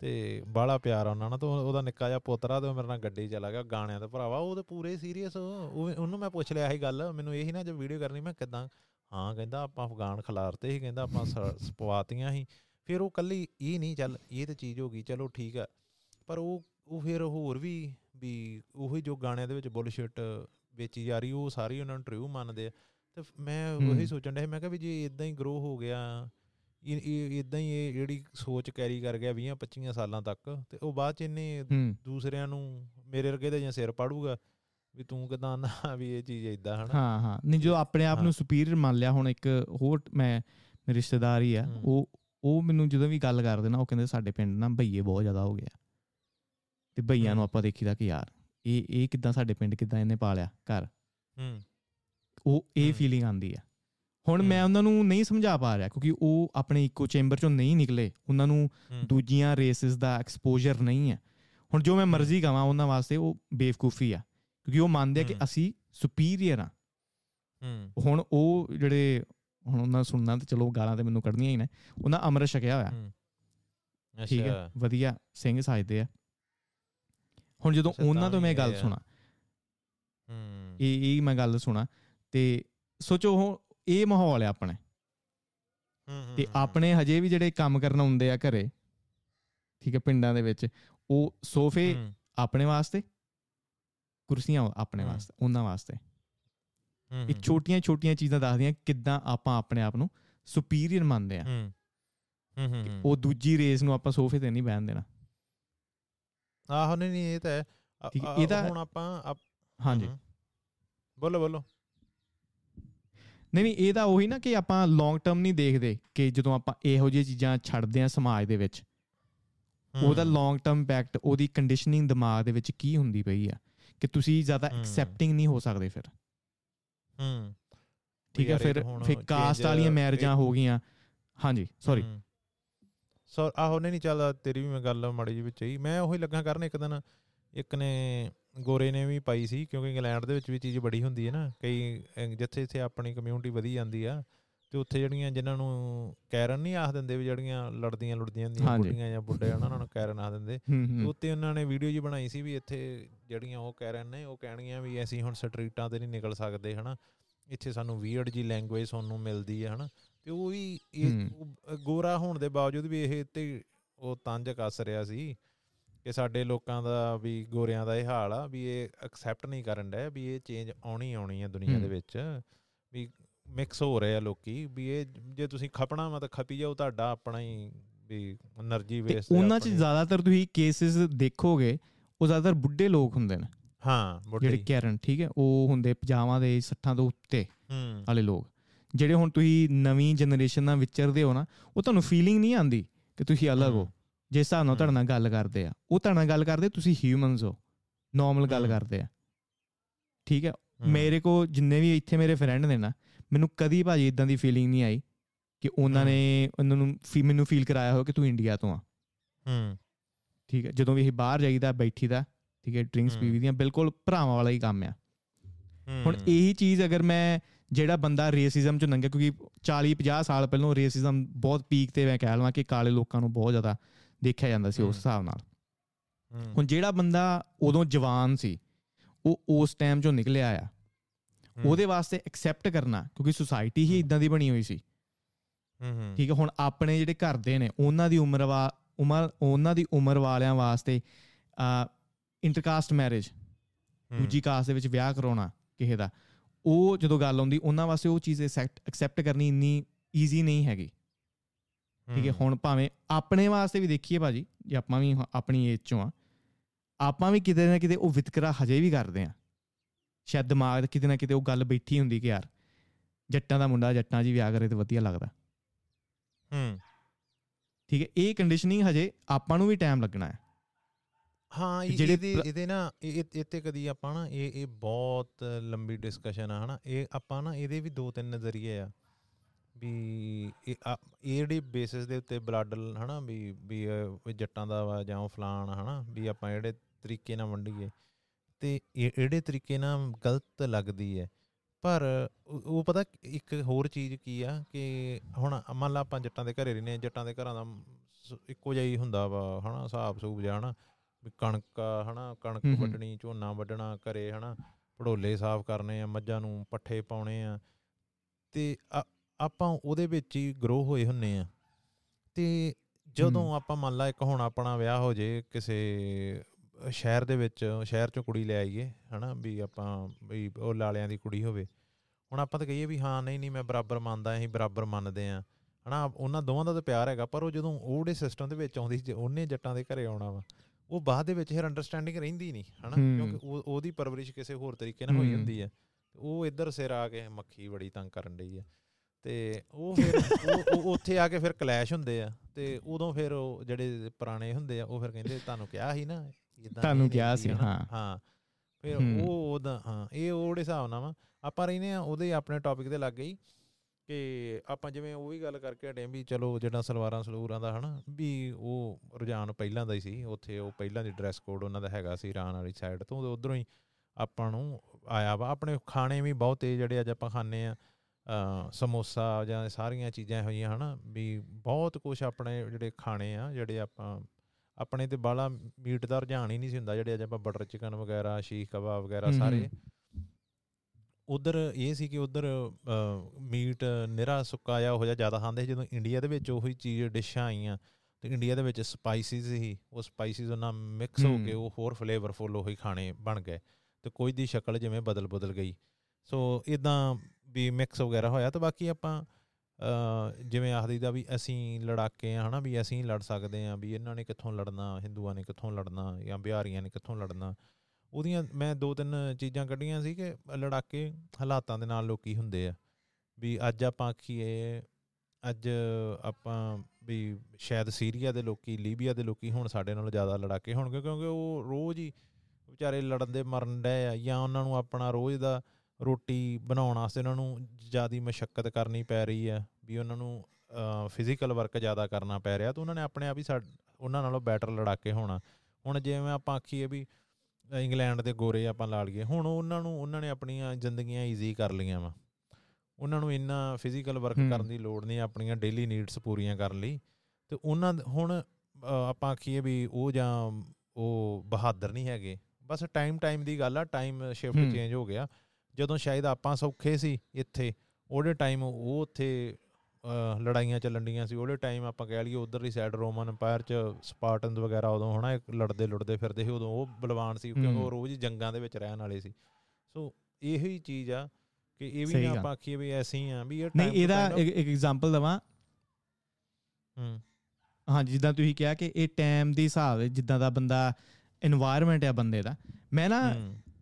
ਤੇ ਬਾਲਾ ਪਿਆਰ ਉਹਨਾਂ ਨਾਲ ਤਾਂ ਉਹਦਾ ਨਿੱਕਾ ਜਿਹਾ ਪੁੱਤਰਾ ਤੇ ਮੇਰੇ ਨਾਲ ਗੱਡੀ ਚਲਾ ਗਿਆ ਗਾਣਿਆਂ ਤੇ ਭਰਾਵਾ ਉਹ ਤੇ ਪੂਰੇ ਸੀਰੀਅਸ ਉਹਨੂੰ ਮੈਂ ਪੁੱਛ ਲਿਆ ਇਹ ਗੱਲ ਮੈਨੂੰ ਇਹੀ ਨਾ ਜੇ ਵੀਡੀਓ ਕਰਨੀ ਮੈਂ ਕਿਦਾਂ ਹਾਂ ਕਹਿੰਦਾ ਆਪਾਂ ਅਫਗਾਨ ਖਿਲਾਰਤੇ ਸੀ ਕਹਿੰਦਾ ਆਪਾਂ ਸਪਵਾਤੀਆਂ ਸੀ। ਫਿਰ ਉਹ ਕੱਲੀ ਇਹ ਨਹੀਂ ਚੱਲ ਇਹ ਤੇ ਚੀਜ਼ ਹੋ ਗਈ ਚਲੋ ਠੀਕ ਆ। ਪਰ ਉਹ ਉਹ ਫਿਰ ਹੋਰ ਵੀ ਵੀ ਉਹੀ ਜੋ ਗਾਣਿਆਂ ਦੇ ਵਿੱਚ ਬੁਲਸ਼ਿਟ ਵੇਚੀ ਜਾ ਰਹੀ ਉਹ ਸਾਰੀ ਉਹਨਾਂ ਨੂੰ ਟਰੂ ਮੰਨਦੇ ਆ। ਤੇ ਮੈਂ ਉਹੀ ਸੋਚਣ ਡਿਆ ਮੈਂ ਕਿਹਾ ਵੀ ਜੇ ਇਦਾਂ ਹੀ ਗਰੋ ਹੋ ਗਿਆ ਇਹ ਇਦਾਂ ਹੀ ਇਹ ਜਿਹੜੀ ਸੋਚ ਕੈਰੀ ਕਰ ਗਿਆ 20 25 ਸਾਲਾਂ ਤੱਕ ਤੇ ਉਹ ਬਾਅਦ ਚ ਇਹਨੇ ਦੂਸਰਿਆਂ ਨੂੰ ਮੇਰੇ ਵਰਗੇ ਦਾ ਜਾਂ ਸਿਰ ਪਾੜੂਗਾ ਵੀ ਤੂੰ ਕਿਦਾਂ ਨਾ <laughs> ਵੀ ਇਹ ਚੀਜ਼ ਇਦਾਂ ਹਨਾ? ਹਾਂ ਹਾਂ। ਨਹੀਂ ਜੋ ਆਪਣੇ ਆਪ ਨੂੰ ਸੁਪੀਰੀਅਰ ਮੰਨ ਲਿਆ ਹੁਣ ਇੱਕ ਹੋਰ ਮੈਂ ਰਿਸ਼ਤੇਦਾਰ ਹੀ ਆ ਉਹ ਉਹ ਮੈਨੂੰ ਜਦੋਂ ਵੀ ਗੱਲ ਕਰਦੇ ਨਾ ਉਹ ਕਹਿੰਦੇ ਸਾਡੇ ਪਿੰਡ ਨਾ ਭਈਏ ਬਹੁਤ ਜ਼ਿਆਦਾ ਹੋ ਗਿਆ ਤੇ ਭਈਆਂ ਨੂੰ ਆਪਾਂ ਦੇਖੀਦਾ ਕਿ ਯਾਰ ਇਹ ਇਹ ਕਿਦਾਂ ਸਾਡੇ ਪਿੰਡ ਕਿਦਾਂ ਇਹਨੇ ਪਾਲਿਆ ਘਰ। ਹੂੰ। ਉਹ ਇਹ। ਫੀਲਿੰਗ ਆਂਦੀ ਆ। ਹੁਣ। ਮੈਂ ਉਹਨਾਂ ਨੂੰ ਨਹੀਂ ਸਮਝਾ ਪਾ ਰਿਹਾ ਕਿਉਂਕਿ ਉਹ ਆਪਣੇ ਇਕੋ ਚੈਂਬਰ ਚੋਂ ਨਹੀਂ ਨਿਕਲੇ। ਉਹਨਾਂ ਨੂੰ। ਦੂਜੀਆਂ ਰੇਸਿਸ ਦਾ ਐਕਸਪੋਜ਼ਰ ਨਹੀਂ ਹੈ ਹੁਣ ਜੋ ਮੈਂ ਮਰਜ਼ੀ ਕਹਾਂ ਉਹਨਾਂ ਵਾਸਤੇ ਉਹ ਬੇਵਕੂਫੀ ਆ। ਕਿਉਂਕਿ ਉਹ ਮੰਨਦੇ ਆ ਕਿ। ਅਸੀਂ ਸੁਪੀਰੀਅਰ ਆ। ਹੂੰ। ਹੁਣ ਉਹ ਜਿਹੜੇ ਹੁਣ ਉਹਨਾਂ ਸੁਣਨਾ ਤੇ ਚਲੋ ਗਾਲਾਂ ਤੇ ਮੈਨੂੰ ਕੱਢਣੀਆਂ ਹੀ ਨੇ। ਉਹਨਾਂ ਅੰਮ੍ਰਿਤ ਛਕਿਆ ਹੋਇਆ। ਠੀਕ ਹੈ ਵਧੀਆ ਸਿੰਘ ਸਾਜਦੇ ਆ। ਹੁਣ ਜਦੋਂ ਉਹਨਾਂ ਤਾਂ ਮੈਂ ਗੱਲ। ਸੁਣਾ। ਹੂੰ। ਇਹ ਇਹ ਮੈਂ ਗੱਲ ਸੁਣਾ। ਤੇ ਸੋਚੋ ਇਹ ਮਾਹੌਲ ਹੈ ਆਪਣੇ ਤੇ ਆਪਣੇ ਹਜੇ ਵੀ ਜਿਹੜੇ ਕੰਮ ਕਰਨ ਹੁੰਦੇ ਆ ਘਰੇ ਠੀਕ ਹੈ ਪਿੰਡਾਂ ਦੇ ਵਿੱਚ ਉਹ ਸੋਫੇ ਆਪਣੇ ਵਾਸਤੇ ਕੁਰਸੀਆਂ ਆਪਣੇ। ਵਾਸਤੇ ਉਹਨਾਂ ਵਾਸਤੇ। ਇਹ ਛੋਟੀਆਂ ਛੋਟੀਆਂ ਚੀਜ਼ਾਂ ਦੱਸਦੀਆਂ ਕਿੱਦਾਂ ਆਪਾਂ ਆਪਣੇ ਆਪ ਨੂੰ ਸੁਪੀਰੀਅਰ ਮੰਨਦੇ ਆ। ਹੂੰ ਹੂੰ। ਉਹ ਦੂਜੀ ਰੇਸ ਨੂੰ ਆਪਾਂ ਸੋਫੇ ਤੇ ਨਹੀਂ ਬਹਿਣ ਦੇਣਾ। ਆਹੋ ਨਹੀਂ ਨਹੀਂ ਇਹ ਤਾਂ ਹੈ। ਇਹਦਾ- ਹੁਣ ਆਪਾਂ ਹਾਂਜੀ। ਬੋਲੋ ਬੋਲੋ। ਨਹੀਂ ਨਹੀਂ ਇਹ ਤਾਂ ਉਹੀ ਨਾ ਕਿ ਆਪਾਂ ਲੌਂਗ ਟਰਮ ਨਹੀਂ ਦੇਖਦੇ ਕਿ ਜਦੋਂ ਆਪਾਂ ਇਹੋ ਜਿਹੀਆਂ ਚੀਜ਼ਾਂ ਛੱਡਦੇ ਆ ਸਮਾਜ ਦੇ ਵਿੱਚ ਉਹਦਾ ਲੌਂਗ ਟਰਮ ਇੰਪੈਕਟ ਉਹਦੀ ਕੰਡੀਸ਼ਨਿੰਗ ਦਿਮਾਗ ਦੇ ਵਿੱਚ ਕੀ ਹੁੰਦੀ ਪਈ ਆ? ਕਿ ਤੁਸੀਂ ਜ਼ਿਆਦਾ। ਐਕਸੈਪਟਿੰਗ ਨਹੀਂ ਹੋ ਸਕਦੇ ਫਿਰ। ਹੂੰ। ਠੀਕ ਹੈ ਫਿਰ ਫਿਰ ਕਾਸਟ ਵਾਲੀਆਂ ਮੈਰਿਜਾਂ ਹੋ ਗਈਆਂ। ਹਾਂਜੀ ਸੌਰੀ। ਸੋ ਆਹੋ ਨਹੀਂ ਨਹੀਂ ਚੱਲ ਤੇਰੀ ਵੀ ਮੈਂ ਗੱਲ ਮਾੜੀ ਜਿਹੀ ਵਿੱਚ ਹੀ ਮੈਂ ਉਹੀ ਲੱਗਾ ਕਰਨ ਇੱਕ ਦਿਨ ਇੱਕ ਨੇ ਗੋਰੇ ਨੇ ਵੀ ਪਾਈ ਸੀ ਕਿਉਂਕਿ ਇੰਗਲੈਂਡ ਦੇ ਵਿੱਚ ਵੀ ਚੀਜ਼ ਬੜੀ ਹੁੰਦੀ ਹੈ ਨਾ। ਕਈ ਜਿੱਥੇ ਜਿੱਥੇ ਆਪਣੀ ਕਮਿਊਨਿਟੀ ਵਧੀ ਜਾਂਦੀ ਆ ਤੇ ਉੱਥੇ ਜਿਹੜੀਆਂ ਜਿਨ੍ਹਾਂ ਨੂੰ ਕੈਰਨ ਨਹੀਂ ਆਖ ਦਿੰਦੇ ਵੀ ਜਿਹੜੀਆਂ ਲੜਦੀਆਂ ਲੁੜਦੀਆਂ ਹਾਂਜੀ। ਬੁੱਢੀਆਂ ਜਾਂ ਬੁੱਢੇ ਉਹਨਾਂ ਨੂੰ ਕੈਰਨ ਆਖ ਦਿੰਦੇ। ਉੱਤੇ ਉਹਨਾਂ ਨੇ ਵੀਡੀਓ ਜੀ ਬਣਾਈ ਸੀ ਵੀ ਇੱਥੇ ਜਿਹੜੀਆਂ ਉਹ ਕੈਰਨ ਨੇ ਉਹ ਕਹਿਣਗੀਆਂ ਵੀ ਅਸੀਂ ਹੁਣ ਸਟਰੀਟਾਂ ਤੇ ਨਹੀਂ ਨਿਕਲ ਸਕਦੇ ਹਨਾ। ਇੱਥੇ ਸਾਨੂੰ ਵੀਅਰਡ ਜੀ ਲੈਂਗੁਏਜ ਸੁਣਨ ਨੂੰ ਮਿਲਦੀ ਹੈ ਹਨਾ। ਤੇ ਉਹ ਵੀ ਇਹ ਗੋਰਾ ਹੋਣ ਦੇ ਬਾਵਜੂਦ ਵੀ ਇਹ ਤੇ ਉਹ ਤੰਜ ਕੱਸ ਰਿਹਾ ਸੀ ਕਿ ਸਾਡੇ ਲੋਕਾਂ ਦਾ ਵੀ ਗੋਰਿਆਂ ਦਾ ਇਹ ਹਾਲ ਆ ਵੀ ਇਹ ਐਕਸੈਪਟ ਨਹੀਂ ਕਰਨ ਡਿਆ ਵੀ ਇਹ ਚੇਂਜ ਆਉਣੀ ਆਉਣੀ ਆ ਦੁਨੀਆ ਦੇ। ਵਿੱਚ। ਵੀ ਮਿਕਸ ਹੋ ਰਹੇ ਆ ਲੋਕੀ ਵੀ ਇਹ ਜੇ ਤੁਸੀਂ ਖਪਣਾ ਮਾ ਤਾਂ ਖਪੀ ਜਾਓ ਤੁਹਾਡਾ ਆਪਣਾ ਹੀ ਵੀ એનર્ਜੀ ਵੇਸਟ ਉਹਨਾਂ ਚ ਜ਼ਿਆਦਾਤਰ ਤੁਸੀਂ ਕੇਸਿਸ ਦੇਖੋਗੇ ਉਹ ਜ਼ਿਆਦਾਤਰ ਬੁੱਢੇ ਲੋਕ ਹੁੰਦੇ ਨੇ। ਹਾਂ ਬੁੱਢੇ। ਜਿਹੜੇ ਕੈਰਨ ਠੀਕ ਹੈ? ਉਹ ਹੁੰਦੇ 50ਾਂ ਦੇ 60ਾਂ ਤੋਂ ਉੱਤੇ ਵਾਲੇ ਲੋਕ। ਜਿਹੜੇ ਹੁਣ ਤੁਸੀਂ ਨਵੀਂ ਜਨਰੇਸ਼ਨ ਨਾਲ ਵਿਚਰਦੇ ਹੋ ਨਾ ਉਹ ਤੁਹਾਨੂੰ ਫੀਲਿੰਗ ਨਹੀਂ ਆਂਦੀ ਕਿ ਤੁਸੀਂ ਅਲੱਗ ਹੋ। ਜਿਸ ਹਿਸਾਬ ਨਾਲ ਤੁਹਾਡੇ ਨਾਲ ਗੱਲ ਕਰਦੇ ਆ। ਉਹ ਤੁਹਾਡੇ ਨਾਲ ਗੱਲ ਕਰਦੇ ਤੁਸੀਂ ਹਿਊਮਨਸ ਹੋ। ਨਾਰਮਲ ਗੱਲ ਕਰਦੇ ਆ। ਠੀਕ ਹੈ? ਮੇਰੇ ਕੋ ਜਿੰਨੇ ਵੀ ਇੱਥੇ ਮੇਰੇ ਫਰੈਂਡ ਨੇ ਨਾ ਮੈਨੂੰ ਕਦੀ ਭਾਜੀ ਇਦਾਂ ਦੀ ਫੀਲਿੰਗ ਨਹੀਂ ਆਈ ਕਿ ਉਹਨਾਂ। ਨੇ ਉਹਨਾਂ ਨੂੰ ਫੀ- ਮੈਨੂੰ ਫੀਲ ਕਰਾਇਆ ਹੋ ਕਿ ਤੂੰ ਇੰਡੀਆ ਤੋਂ ਆ ਹੂੰ ਠੀਕ ਹੈ ਜਦੋਂ ਵੀ ਇਹ ਬਾਹਰ ਜਾਈਦਾ ਬੈਠੀਦਾ ਠੀਕ ਹੈ ਡਰਿੰਕਸ ਹੂੰ। ਪੀਵੀਦੀਆਂ ਬਿਲਕੁਲ ਭਰਾਵਾਂ ਵਾਲਾ ਹੀ ਕੰਮ ਆ ਹੁਣ। ਇਹੀ ਚੀਜ਼ ਅਗਰ ਮੈਂ ਜਿਹੜਾ ਬੰਦਾ ਰੇਸਿਜ਼ਮ ਚ ਨੰਗਾ ਕਿਉਂਕਿ 40 50 ਸਾਲ ਪਹਿਲਾਂ ਰੇਸਿਜ਼ਮ ਬਹੁਤ ਪੀਕ ਤੇ ਮੈਂ ਕਹਿ ਲਵਾਂ ਕਿ ਕਾਲੇ ਲੋਕਾਂ ਨੂੰ ਬਹੁਤ ਜ਼ਿਆਦਾ ਦੇਖਿਆ ਜਾਂਦਾ ਸੀ ਉਸ। ਹਿਸਾਬ ਨਾਲ। ਹੁਣ ਜਿਹੜਾ ਬੰਦਾ ਉਦੋਂ ਜਵਾਨ ਸੀ ਉਹ ਉਸ ਟਾਈਮ ਚੋਂ ਨਿਕਲਿਆ ਆ। ਉਹਦੇ ਵਾਸਤੇ ਐਕਸੈਪਟ ਕਰਨਾ ਕਿਉਂਕਿ ਸੁਸਾਇਟੀ ਹੀ। ਇਦਾਂ ਦੀ ਬਣੀ ਹੋਈ ਸੀ ਹੂੰ ਠੀਕ ਹੈ ਹੁਣ ਆਪਣੇ ਜਿਹੜੇ ਘਰ ਦੇ ਨੇ ਉਹਨਾਂ ਦੀ ਉਮਰ ਵਾ ਉਮਰ ਉਹਨਾਂ ਦੀ ਉਮਰ ਵਾਲਿਆਂ ਵਾਸਤੇ ਆ ਇੰਟਰਕਾਸਟ ਮੈਰਿਜ। ਦੂਜੀ ਕਾਸਟ ਦੇ ਵਿੱਚ ਵਿਆਹ ਕਰਾਉਣਾ ਕਿਸੇ ਦਾ ਉਹ ਜਦੋਂ ਗੱਲ ਆਉਂਦੀ ਉਹਨਾਂ ਵਾਸਤੇ ਉਹ ਚੀਜ਼ ਐਕਸੈਪਟ ਕਰਨੀ ਇੰਨੀ ਈਜ਼ੀ ਨਹੀਂ ਹੈਗੀ ਠੀਕ ਹੈ। ਹੁਣ ਭਾਵੇਂ ਆਪਣੇ ਵਾਸਤੇ ਵੀ ਦੇਖੀਏ ਭਾਜੀ ਜੇ ਆਪਾਂ ਵੀ ਆਪਣੀ ਏਜ ਚੋਂ ਆ ਆਪਾਂ ਵੀ ਕਿਤੇ ਨਾ ਕਿਤੇ ਉਹ ਵਿਤਕਰਾ ਹਜੇ ਵੀ ਕਰਦੇ ਆ ਸ਼ਾਇਦ ਦਿਮਾਗ 'ਚ ਕਿਤੇ ਨਾ ਕਿਤੇ ਉਹ ਗੱਲ ਬੈਠੀ ਹੁੰਦੀ ਕਿ ਯਾਰ ਜੱਟਾਂ ਦਾ ਮੁੰਡਾ ਜੱਟਾਂ ਹੀ ਵਿਆਹ ਕਰੇ ਤੇ ਵਧੀਆ ਲੱਗਦਾ। ਹੂੰ। ਠੀਕ ਹੈ ਇਹ ਕੰਡੀਸ਼ਨਿੰਗ ਹਜੇ ਆਪਾਂ ਨੂੰ ਵੀ ਟਾਈਮ ਲੱਗਣਾ ਹੈ। ਹਾਂ ਇਹਦੇ ਇਹਦੇ ਨਾ ਤੇ ਕਦੀ ਆਪਾਂ ਨਾ ਇਹ ਇਹ ਬਹੁਤ ਲੰਬੀ ਡਿਸਕਸ਼ਨ ਆ ਹਨਾ। ਇਹ ਆਪਾਂ ਨਾ ਇਹਦੇ ਵੀ ਦੋ ਤਿੰਨ ਨਜ਼ਰੀਏ ਆ। ਵੀ ਇਹ ਜਿਹੜੀ ਬੇਸਿਸ ਦੇ ਉੱਤੇ ਬਲੱਡ ਹਨਾ ਵੀ ਵੀ ਜੱਟਾਂ ਦਾ ਜਾਂ ਫਲਾਣ ਹਨਾ। ਵੀ ਆਪਾਂ ਜਿਹੜੇ ਤਰੀਕੇ ਨਾਲ ਵੰਡੀਏ। ਤੇ ਇਹ ਜਿਹੜੇ ਤਰੀਕੇ ਨਾਲ ਗਲਤ ਲੱਗਦੀ ਹੈ ਪਰ ਉਹ ਪਤਾ ਇੱਕ ਹੋਰ ਚੀਜ਼ ਕੀ ਆ ਕਿ ਹੁਣ ਮੰਨ ਲਾ ਆਪਾਂ ਜੱਟਾਂ ਦੇ ਘਰੇ ਰਹਿੰਦੇ ਆ ਜੱਟਾਂ ਦੇ ਘਰਾਂ ਦਾ ਇੱਕੋ ਜਿਹਾ ਹੀ ਹੁੰਦਾ ਵਾ ਹਨਾ ਹਿਸਾਬ ਸੂਬ ਜਿਹਾ ਹਨਾ ਵੀ ਕਣਕ ਹਨਾ ਕਣਕ। ਵੱਢਣੀ ਝੋਨਾ ਵੱਢਣਾ ਘਰੇ ਹਨਾ ਭੜੋਲੇ ਸਾਫ਼ ਕਰਨੇ ਆ ਮੱਝਾਂ ਨੂੰ ਪੱਠੇ ਪਾਉਣੇ ਆ ਤੇ ਆਪਾਂ ਉਹਦੇ ਵਿੱਚ ਹੀ ਗਰੋ ਹੋਏ ਹੁੰਨੇ ਆ ਤੇ ਜਦੋਂ। ਆਪਾਂ ਮੰਨ ਲਾ ਇੱਕ ਹੁਣ ਆਪਣਾ ਵਿਆਹ ਹੋ ਜੇ ਕਿਸੇ ਸ਼ਹਿਰ ਦੇ ਵਿੱਚ ਸ਼ਹਿਰ ਚੋਂ ਕੁੜੀ ਲੈ ਆਈਏ ਹਨਾ ਵੀ ਆਪਾਂ ਵੀ ਉਹ ਲਾਲਿਆਂ ਦੀ ਕੁੜੀ ਹੋਵੇ ਹੁਣ ਆਪਾਂ ਤਾਂ ਕਹੀਏ ਵੀ ਹਾਂ ਨਹੀਂ ਨਹੀਂ ਮੈਂ ਬਰਾਬਰ ਮੰਨਦਾ ਅਸੀਂ ਬਰਾਬਰ ਮੰਨਦੇ ਆ ਹਨਾ ਉਹਨਾਂ ਦੋਵਾਂ ਦਾ ਤਾਂ ਪਿਆਰ ਹੈਗਾ ਪਰ ਉਹ ਜਦੋਂ ਉਹਦੇ ਸਿਸਟਮ ਦੇ ਵਿੱਚ ਆਉਂਦੀ ਜੇ ਉਹਨੇ ਜੱਟਾਂ ਦੇ ਘਰੇ ਆਉਣਾ ਵਾ ਉਹ ਬਾਅਦ ਦੇ ਵਿੱਚ ਫਿਰ ਅੰਡਰਸਟੈਂਡਿੰਗ ਰਹਿੰਦੀ ਨਹੀਂ ਹਨਾ। ਕਿਉਂਕਿ ਉਹ ਉਹਦੀ ਪਰਵਰਿਸ਼ ਕਿਸੇ ਹੋਰ ਤਰੀਕੇ ਨਾਲ ਹੋਈ। ਹੁੰਦੀ ਹੈ ਉਹ ਇੱਧਰ ਸਿਰ ਆ ਕੇ ਮੱਖੀ ਬੜੀ ਤੰਗ ਕਰਨ ਡਈ ਹੈ ਤੇ ਉਹ ਫਿਰ ਉਹ ਉੱਥੇ ਆ ਕੇ ਫਿਰ ਕਲੈਸ਼ ਹੁੰਦੇ ਆ ਤੇ ਉਦੋਂ ਫਿਰ ਉਹ ਜਿਹੜੇ ਪੁਰਾਣੇ ਹੁੰਦੇ ਆ ਉਹ ਫਿਰ ਕਹਿੰਦੇ ਤੁਹਾਨੂੰ ਕਿਹਾ ਸੀ ਨਾ ਇਦਾਂ ਤੁਹਾਨੂੰ ਕਿਹਾ ਸੀ ਹਾਂ। ਹਾਂ। ਫਿਰ ਉਹ ਉਹਦਾ ਹਾਂ ਇਹ ਉਹਦੇ ਹਿਸਾਬ ਨਾਲ ਵਾ। ਆਪਾਂ ਰਹਿੰਦੇ ਆ ਉਹਦੇ ਆਪਣੇ ਟੌਪਿਕ ਦੇ ਲੱਗ ਗਈ ਕਿ ਆਪਾਂ ਜਿਵੇਂ ਉਹ ਵੀ ਗੱਲ ਕਰਕੇ ਹਟੇ ਵੀ ਚਲੋ ਜਿਹੜਾ ਸਲਵਾਰਾਂ ਸਲੂਰਾਂ ਦਾ ਹਨਾ ਵੀ ਉਹ ਰੁਝਾਨ ਪਹਿਲਾਂ ਦਾ ਹੀ ਸੀ। ਉੱਥੇ ਉਹ ਪਹਿਲਾਂ ਦੀ ਡਰੈਸ ਕੋਡ ਉਹਨਾਂ ਦਾ ਹੈਗਾ ਸੀ ਇਰਾਨ ਵਾਲੀ ਸਾਈਡ ਤੋਂ ਉਧਰੋਂ ਹੀ ਆਪਾਂ ਨੂੰ ਆਇਆ ਵਾ। ਆਪਣੇ ਖਾਣੇ ਵੀ ਬਹੁਤ ਇਹ ਜਿਹੜੇ ਅੱਜ ਆਪਾਂ ਖਾਣੇ ਆ ਸਮੋਸਾ ਜਾਂ ਸਾਰੀਆਂ ਚੀਜ਼ਾਂ ਹੋਈਆਂ ਹਨਾ ਵੀ ਬਹੁਤ ਕੁਝ ਆਪਣੇ ਜਿਹੜੇ ਖਾਣੇ ਆ ਜਿਹੜੇ ਆਪਾਂ ਆਪਣੇ ਤੇ ਬਾਲਾ ਮੀਟ ਦਾ ਰੁਝਾਨ ਹੀ ਨਹੀਂ ਸੀ ਹੁੰਦਾ ਜਿਹੜੇ ਅੱਜ ਆਪਾਂ ਬਟਰ ਚਿਕਨ ਵਗੈਰਾ ਸ਼ੀਖ ਕਬਾਬ ਵਗੈਰਾ ਸਾਰੇ। ਉਧਰ ਇਹ ਸੀ ਕਿ ਉਧਰ ਮੀਟ ਨਿਰਾ ਸੁੱਕਾ ਜਾਂ ਹੋ ਜਾ ਜ਼ਿਆਦਾ ਖਾਂਦੇ ਜਦੋਂ ਇੰਡੀਆ ਦੇ ਵਿੱਚ ਉਹੀ ਚੀਜ਼ ਡਿਸ਼ਾਂ ਆਈਆਂ ਤੇ ਇੰਡੀਆ ਦੇ ਵਿੱਚ ਸਪਾਈਸਿਸ ਹੀ ਉਹ ਸਪਾਈਸਿਸ ਉਹਨਾਂ ਮਿਕਸ ਹੋ ਕੇ ਉਹ ਹੋਰ ਫਲੇਵਰਫੁਲ ਉਹੀ ਖਾਣੇ ਬਣ ਗਏ ਤੇ ਕੋਈ ਦੀ ਸ਼ਕਲ ਜਿਵੇਂ ਬਦਲ ਬਦਲ ਗਈ। ਸੋ ਇਦਾਂ ਵੀ ਮਿਕਸ ਵਗੈਰਾ ਹੋਇਆ ਤਾਂ ਬਾਕੀ ਆਪਾਂ ਜਿਵੇਂ ਆਖਦੀ ਦਾ ਵੀ ਅਸੀਂ ਲੜਾਕੇ ਆ ਹਨਾ, ਵੀ ਅਸੀਂ ਲੜ ਸਕਦੇ ਆ, ਵੀ ਇਹਨਾਂ ਨੇ ਕਿੱਥੋਂ ਲੜਨਾ, ਹਿੰਦੂਆਂ ਨੇ ਕਿੱਥੋਂ ਲੜਨਾ ਜਾਂ ਬਿਹਾਰੀਆਂ ਨੇ ਕਿੱਥੋਂ ਲੜਨਾ। ਉਹਦੀਆਂ ਮੈਂ ਦੋ ਤਿੰਨ ਚੀਜ਼ਾਂ ਕੱਢੀਆਂ ਸੀ ਕਿ ਲੜਾਕੇ ਹਾਲਾਤਾਂ ਦੇ ਨਾਲ ਲੋਕੀ ਹੁੰਦੇ ਆ, ਵੀ ਅੱਜ ਆਪਾਂ ਆਖੀਏ, ਅੱਜ ਆਪਾਂ ਵੀ ਸ਼ਾਇਦ ਸੀਰੀਆ ਦੇ ਲੋਕੀ, ਲੀਬੀਆ ਦੇ ਲੋਕੀ ਹੁਣ ਸਾਡੇ ਨਾਲੋਂ ਜ਼ਿਆਦਾ ਲੜਾਕੇ ਹੋਣਗੇ, ਕਿਉਂਕਿ ਉਹ ਰੋਜ਼ ਹੀ ਵਿਚਾਰੇ ਲੜਨ ਦੇ ਮਰਨ ਡਏ ਆ, ਜਾਂ ਉਹਨਾਂ ਨੂੰ ਆਪਣਾ ਰੋਜ਼ ਦਾ ਰੋਟੀ ਬਣਾਉਣ ਵਾਸਤੇ ਉਹਨਾਂ ਨੂੰ ਜ਼ਿਆਦੀ ਮਸ਼ਕਤ ਕਰਨੀ ਪੈ ਰਹੀ ਹੈ ਵੀ ਉਹਨਾਂ ਨੂੰ ਫਿਜ਼ੀਕਲ ਵਰਕ ਜ਼ਿਆਦਾ ਕਰਨਾ ਪੈ ਰਿਹਾ ਤਾਂ ਉਹਨਾਂ ਨੇ ਆਪਣੇ ਆਪ ਹੀ ਉਹਨਾਂ ਨਾਲੋਂ ਬੈਟਰ ਲੜਾਕੇ ਹੋਣਾ। ਹੁਣ ਜਿਵੇਂ ਆਪਾਂ ਆਖੀਏ ਵੀ ਇੰਗਲੈਂਡ ਦੇ ਗੋਰੇ ਆਪਾਂ ਲਾ ਲਈਏ ਹੁਣ ਉਹਨਾਂ ਨੂੰ ਉਹਨਾਂ ਨੇ ਆਪਣੀਆਂ ਜ਼ਿੰਦਗੀਆਂ ਈਜ਼ੀ ਕਰ ਲਈਆਂ ਵਾ। ਉਹਨਾਂ ਨੂੰ ਇੰਨਾ ਫਿਜ਼ੀਕਲ ਵਰਕ ਕਰਨ ਦੀ ਲੋੜ ਨਹੀਂ ਆਪਣੀਆਂ ਡੇਲੀ ਨੀਡਸ ਪੂਰੀਆਂ ਕਰਨ ਲਈ। ਤੇ ਉਹਨਾਂ ਹੁਣ ਆਪਾਂ ਆਖੀਏ ਵੀ ਉਹ ਜਾਂ ਉਹ ਬਹਾਦਰ ਨਹੀਂ ਹੈਗੇ। ਬਸ ਟਾਈਮ ਟਾਈਮ ਦੀ ਗੱਲ ਆ ਟਾਈਮ ਸ਼ਿਫਟ ਚੇਂਜ ਹੋ ਗਿਆ। ਜਦੋਂ ਸ਼ਾਇਦ ਆਪਾਂ ਸੌਖੇ ਸੀ ਇੱਥੇ ਉਹਦੇ ਟਾਈਮ ਉਹ ਉੱਥੇ ਲੜਾਈਆਂ ਚੱਲਣ ਡੀਆਂ ਸੀ ਉਹਦੇ ਟਾਈਮ ਆਪਾਂ ਕਹਿ ਲਈਏ ਉਧਰਲੀ ਸਾਈਡ ਰੋਮਨ ਐਮਪਾਇਰ ਚ ਸਪਾਰਟਨਸ ਵਗੈਰਾ ਉਦੋਂ ਹਨਾ ਲੜਦੇ ਲੁੜਦੇ ਫਿਰਦੇ ਸੀ ਉਦੋਂ ਉਹ ਬਲਵਾਨ ਸੀ ਕਿਉਂਕਿ ਉਹ ਰੋਜ਼ ਜੰਗਾਂ ਦੇ ਵਿੱਚ ਰਹਿਣ ਵਾਲੇ ਸੀ। ਸੋ ਇਹੀ ਚੀਜ਼ ਆ ਕਿ ਇਹ ਵੀ ਨਾ ਆਪਾਂ ਆਖੀਏ ਵੀ ਐਸੇ ਹੀ ਆ ਵੀ ਇਹ ਨਹੀਂ ਇਹਦਾ ਇੱਕ ਐਗਜ਼ਾਮਪਲ ਦਵਾਂ। ਹੂੰ। ਹਾਂਜੀ ਜਿੱਦਾਂ ਤੁਸੀਂ ਕਿਹਾ ਕਿ ਇਹ ਟਾਈਮ ਦੇ ਹਿਸਾਬ ਜਿੱਦਾਂ ਦਾ ਬੰਦਾ এনवायरमेंट ਹੈ ਬੰਦੇ ਦਾ। ਮੈਂ ਨਾ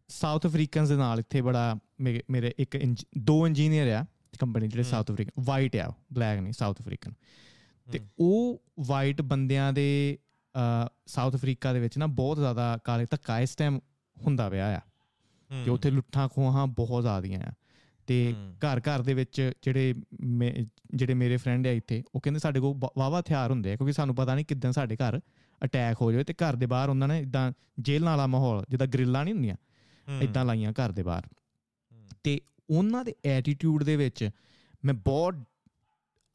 ਸਾਊਥ ਅਫਰੀਕਨਸ ਦੇ ਨਾਲ ਇੱਥੇ ਬੜਾ ਮੇਰੇ ਇੱਕ ਦੋ ਇੰਜੀਨੀਅਰ ਆ। ਕੰਪਨੀ ਜਿਹੜੇ ਸਾਊਥ ਅਫਰੀਕਨ ਵਾਈਟ ਆ ਬਲੈਕ ਨਹੀਂ ਸਾਊਥ ਅਫਰੀਕਨ ਤੇ ਉਹ ਵਾਈਟ ਬੰਦਿਆਂ ਦੇ ਸਾਊਥ ਅਫਰੀਕਾ ਦੇ ਵਿੱਚ ਨਾ ਬਹੁਤ ਜ਼ਿਆਦਾ ਕਾਲੇ ਧੱਕਾ ਇਸ ਟਾਈਮ ਹੁੰਦਾ ਪਿਆ ਆ। ਕਿ ਉੱਥੇ ਲੁੱਟਾਂ ਖੋਹਾਂ ਬਹੁਤ ਜ਼ਿਆਦੀਆਂ ਆ। ਤੇ ਘਰ ਘਰ ਦੇ ਵਿੱਚ ਜਿਹੜੇ ਜਿਹੜੇ ਮੇਰੇ ਫਰੈਂਡ ਆ ਇੱਥੇ ਉਹ ਕਹਿੰਦੇ ਸਾਡੇ ਕੋਲ ਵਾਵਾ ਹਥਿਆਰ ਹੁੰਦੇ ਆ ਕਿਉਂਕਿ ਸਾਨੂੰ ਪਤਾ ਨਹੀਂ ਕਿਦਾਂ ਸਾਡੇ ਘਰ ਅਟੈਕ ਹੋ ਜਾਵੇ ਤੇ ਘਰ ਦੇ ਬਾਹਰ ਉਹਨਾਂ ਨੇ ਇਦਾਂ ਜੇਲ੍ਹ ਵਾਲਾ ਮਾਹੌਲ ਜਿੱਦਾਂ ਗ੍ਰਿਲਾਂ ਨਹੀਂ ਹੁੰਦੀਆਂ ਇਦਾਂ ਲਾਈਆਂ ਘਰ ਦੇ ਬਾਹਰ। ਤੇ ਉਹਨਾਂ ਦੇ ਐਟੀਟਿਊਡ ਦੇ ਵਿੱਚ ਮੈਂ ਬਹੁਤ